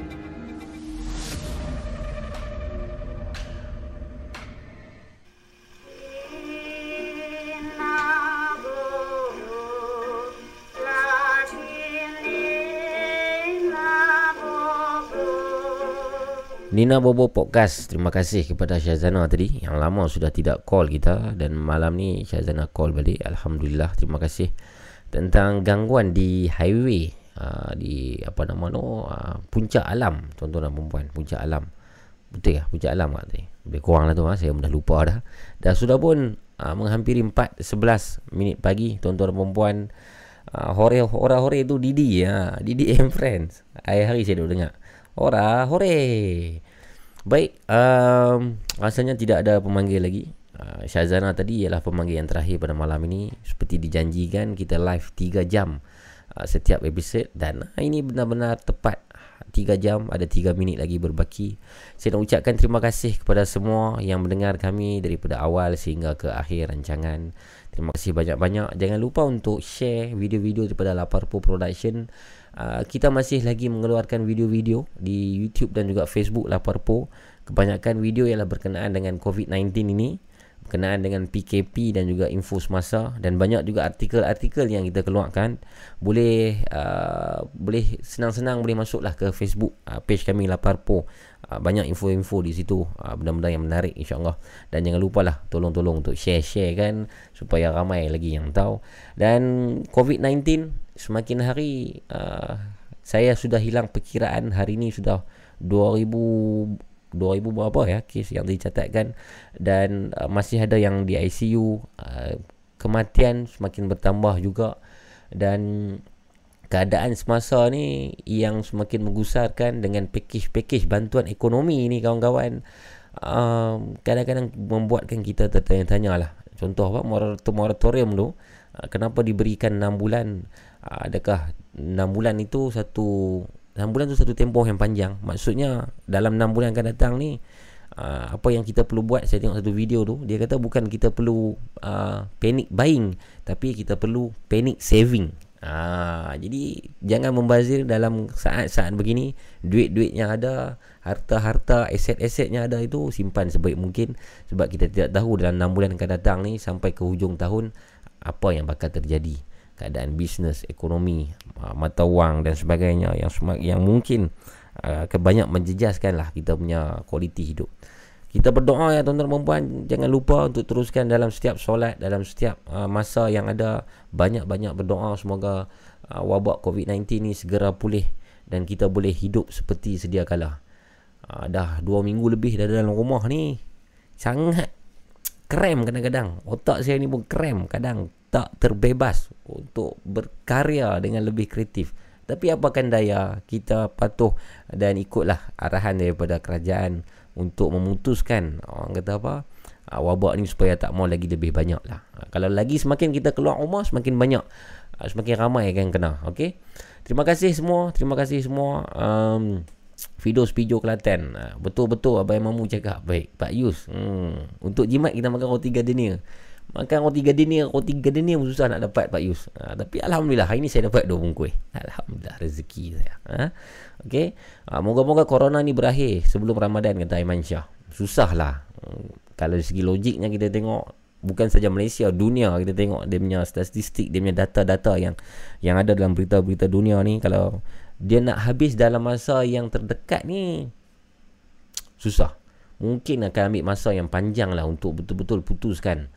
A: Nina Bobo Podcast. Terima kasih kepada Syazana tadi. Yang lama sudah tidak call kita Dan malam ni Syazana call balik. Alhamdulillah Terima kasih. Tentang gangguan di highway uh, Di apa nama no uh, Puncak Alam. Tuan-tuan dan perempuan Puncak Alam. Betul ya Puncak Alam kat tadi. Lebih kurang lah tu ha? Saya dah lupa dah. Dah sudah pun uh, Menghampiri 4.11 minit pagi Tuan-tuan dan perempuan uh, Hore, hore-hore tu Didi ya. Didi and Friends. Hari-hari saya duduk dengar Ora, hore. Baik, um, rasanya tidak ada pemanggil lagi. Uh, Syazana tadi ialah pemanggil yang terakhir pada malam ini. Seperti dijanjikan, kita live 3 jam uh, setiap episod. Dan uh, ini benar-benar tepat. 3 jam, ada 3 minit lagi berbaki. Saya nak ucapkan terima kasih kepada semua yang mendengar kami daripada awal sehingga ke akhir rancangan. Terima kasih banyak-banyak. Jangan lupa untuk share video-video daripada Laparpo Production. Uh, kita masih lagi mengeluarkan video-video di YouTube dan juga Facebook Laparpo. Kebanyakan video ialah berkenaan dengan COVID-19 ini, berkenaan dengan PKP dan juga info semasa dan banyak juga artikel-artikel yang kita keluarkan. Boleh uh, boleh senang-senang boleh masuklah ke Facebook uh, page kami Laparpo. Uh, banyak info-info di situ, uh, benda-benda yang menarik insya-Allah. Dan jangan lupalah tolong-tolong untuk share-share kan supaya ramai lagi yang tahu. Dan COVID-19 semakin hari uh, saya sudah hilang perkiraan hari ini sudah 2000 2000 berapa ya kes yang dicatatkan. Dan uh, masih ada yang di ICU uh, kematian semakin bertambah juga. Dan keadaan semasa ni yang semakin menggusarkan dengan package-package bantuan ekonomi ni kawan-kawan uh, kadang-kadang membuatkan kita tertanya-tanya lah. Contoh apa moratorium tu uh, kenapa diberikan 6 bulan adakah 6 bulan itu satu 6 bulan itu satu tempoh yang panjang? Maksudnya dalam 6 bulan akan datang ni uh, apa yang kita perlu buat? Saya tengok satu video tu dia kata bukan kita perlu uh, panic buying tapi kita perlu panic saving. Uh, jadi jangan membazir dalam saat-saat begini. Duit-duit yang ada harta-harta aset-aset yang ada itu simpan sebaik mungkin. Sebab kita tidak tahu dalam 6 bulan akan datang ni sampai ke hujung tahun apa yang bakal terjadi keadaan bisnes, ekonomi, uh, mata wang dan sebagainya yang yang mungkin uh, akan banyak menjejaskan lah kita punya kualiti hidup. Kita berdoa ya tuan-tuan dan puan jangan lupa untuk teruskan dalam setiap solat, dalam setiap uh, masa yang ada banyak-banyak berdoa semoga uh, wabak COVID-19 ni segera pulih dan kita boleh hidup seperti sedia kala. Uh, dah dua minggu lebih dah dalam rumah ni. Sangat krem kadang-kadang. Otak saya ni pun krem kadang tak terbebas untuk berkarya dengan lebih kreatif. Tapi apakan daya, kita patuh dan ikutlah arahan daripada kerajaan untuk memutuskan orang kata apa ah, wabak ni supaya tak mau lagi lebih banyak lah. Ah, kalau lagi semakin kita keluar rumah semakin banyak ah, semakin ramai akan kena. Okey. Terima kasih semua, terima kasih semua. Um, Fido Spijo Kelantan. Betul-betul Abang Mamu cakap. Baik, Pak Yus. Hmm. Untuk jimat kita makan roti gardenia. Makan roti gardenia Roti gardenia pun susah nak dapat Pak Yus. Ha, Tapi Alhamdulillah Hari ni saya dapat dua bungkus. Alhamdulillah rezeki saya. Ha? Okay ha, Moga-moga corona ni berakhir Sebelum Ramadan kata Aiman Syah Susah lah hmm, Kalau dari segi logiknya kita tengok Bukan saja Malaysia Dunia kita tengok Dia punya statistik Dia punya data-data yang Yang ada dalam berita-berita dunia ni Kalau Dia nak habis dalam masa yang terdekat ni Susah. Mungkin akan ambil masa yang panjang lah Untuk betul-betul putuskan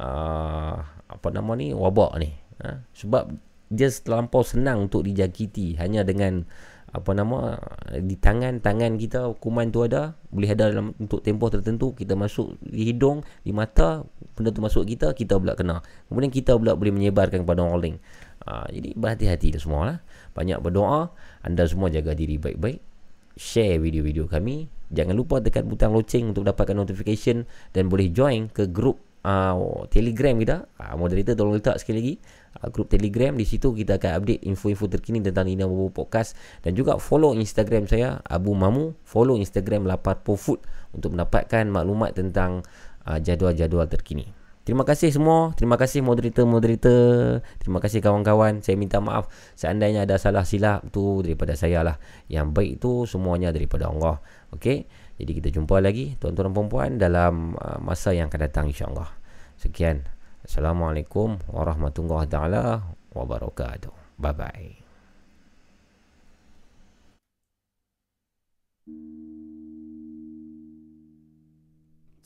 A: uh, apa nama ni? Wabak ni. Ha? sebab dia terlampau senang untuk dijangkiti. Hanya dengan apa nama di tangan tangan kita kuman tu ada boleh ada dalam untuk tempoh tertentu kita masuk di hidung di mata benda tu masuk kita kita pula kena. Kemudian kita pula boleh menyebarkan kepada orang lain. Uh, jadi berhati-hati semua lah. Banyak berdoa anda semua jaga diri baik-baik. Share video-video kami. Jangan lupa tekan butang loceng untuk dapatkan notification dan boleh join ke grup uh, Telegram kita. Uh, moderator tolong letak sekali lagi uh, grup Telegram di situ kita akan update info-info terkini tentang Nina Bobo Podcast dan juga follow Instagram saya Abu Mamu, follow Instagram Lapar Po Food untuk mendapatkan maklumat tentang uh, jadual-jadual terkini. Terima kasih semua. Terima kasih moderator-moderator. Terima kasih kawan-kawan. Saya minta maaf seandainya ada salah silap tu daripada saya lah. Yang baik itu semuanya daripada Allah. Okey. Jadi kita jumpa lagi tuan-tuan dan puan-puan dalam masa yang akan datang insya-Allah. Sekian. Assalamualaikum warahmatullahi taala wabarakatuh. Bye bye.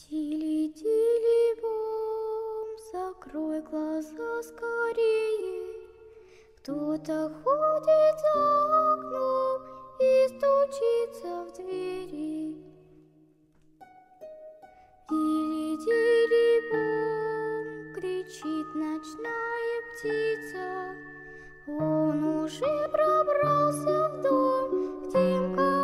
S: Тили-тили Закрой глаза скорее Кто-то ходит за окном И стучится в двери Дили-дили-бом Кричит ночная птица. Он уже пробрался в дом тем,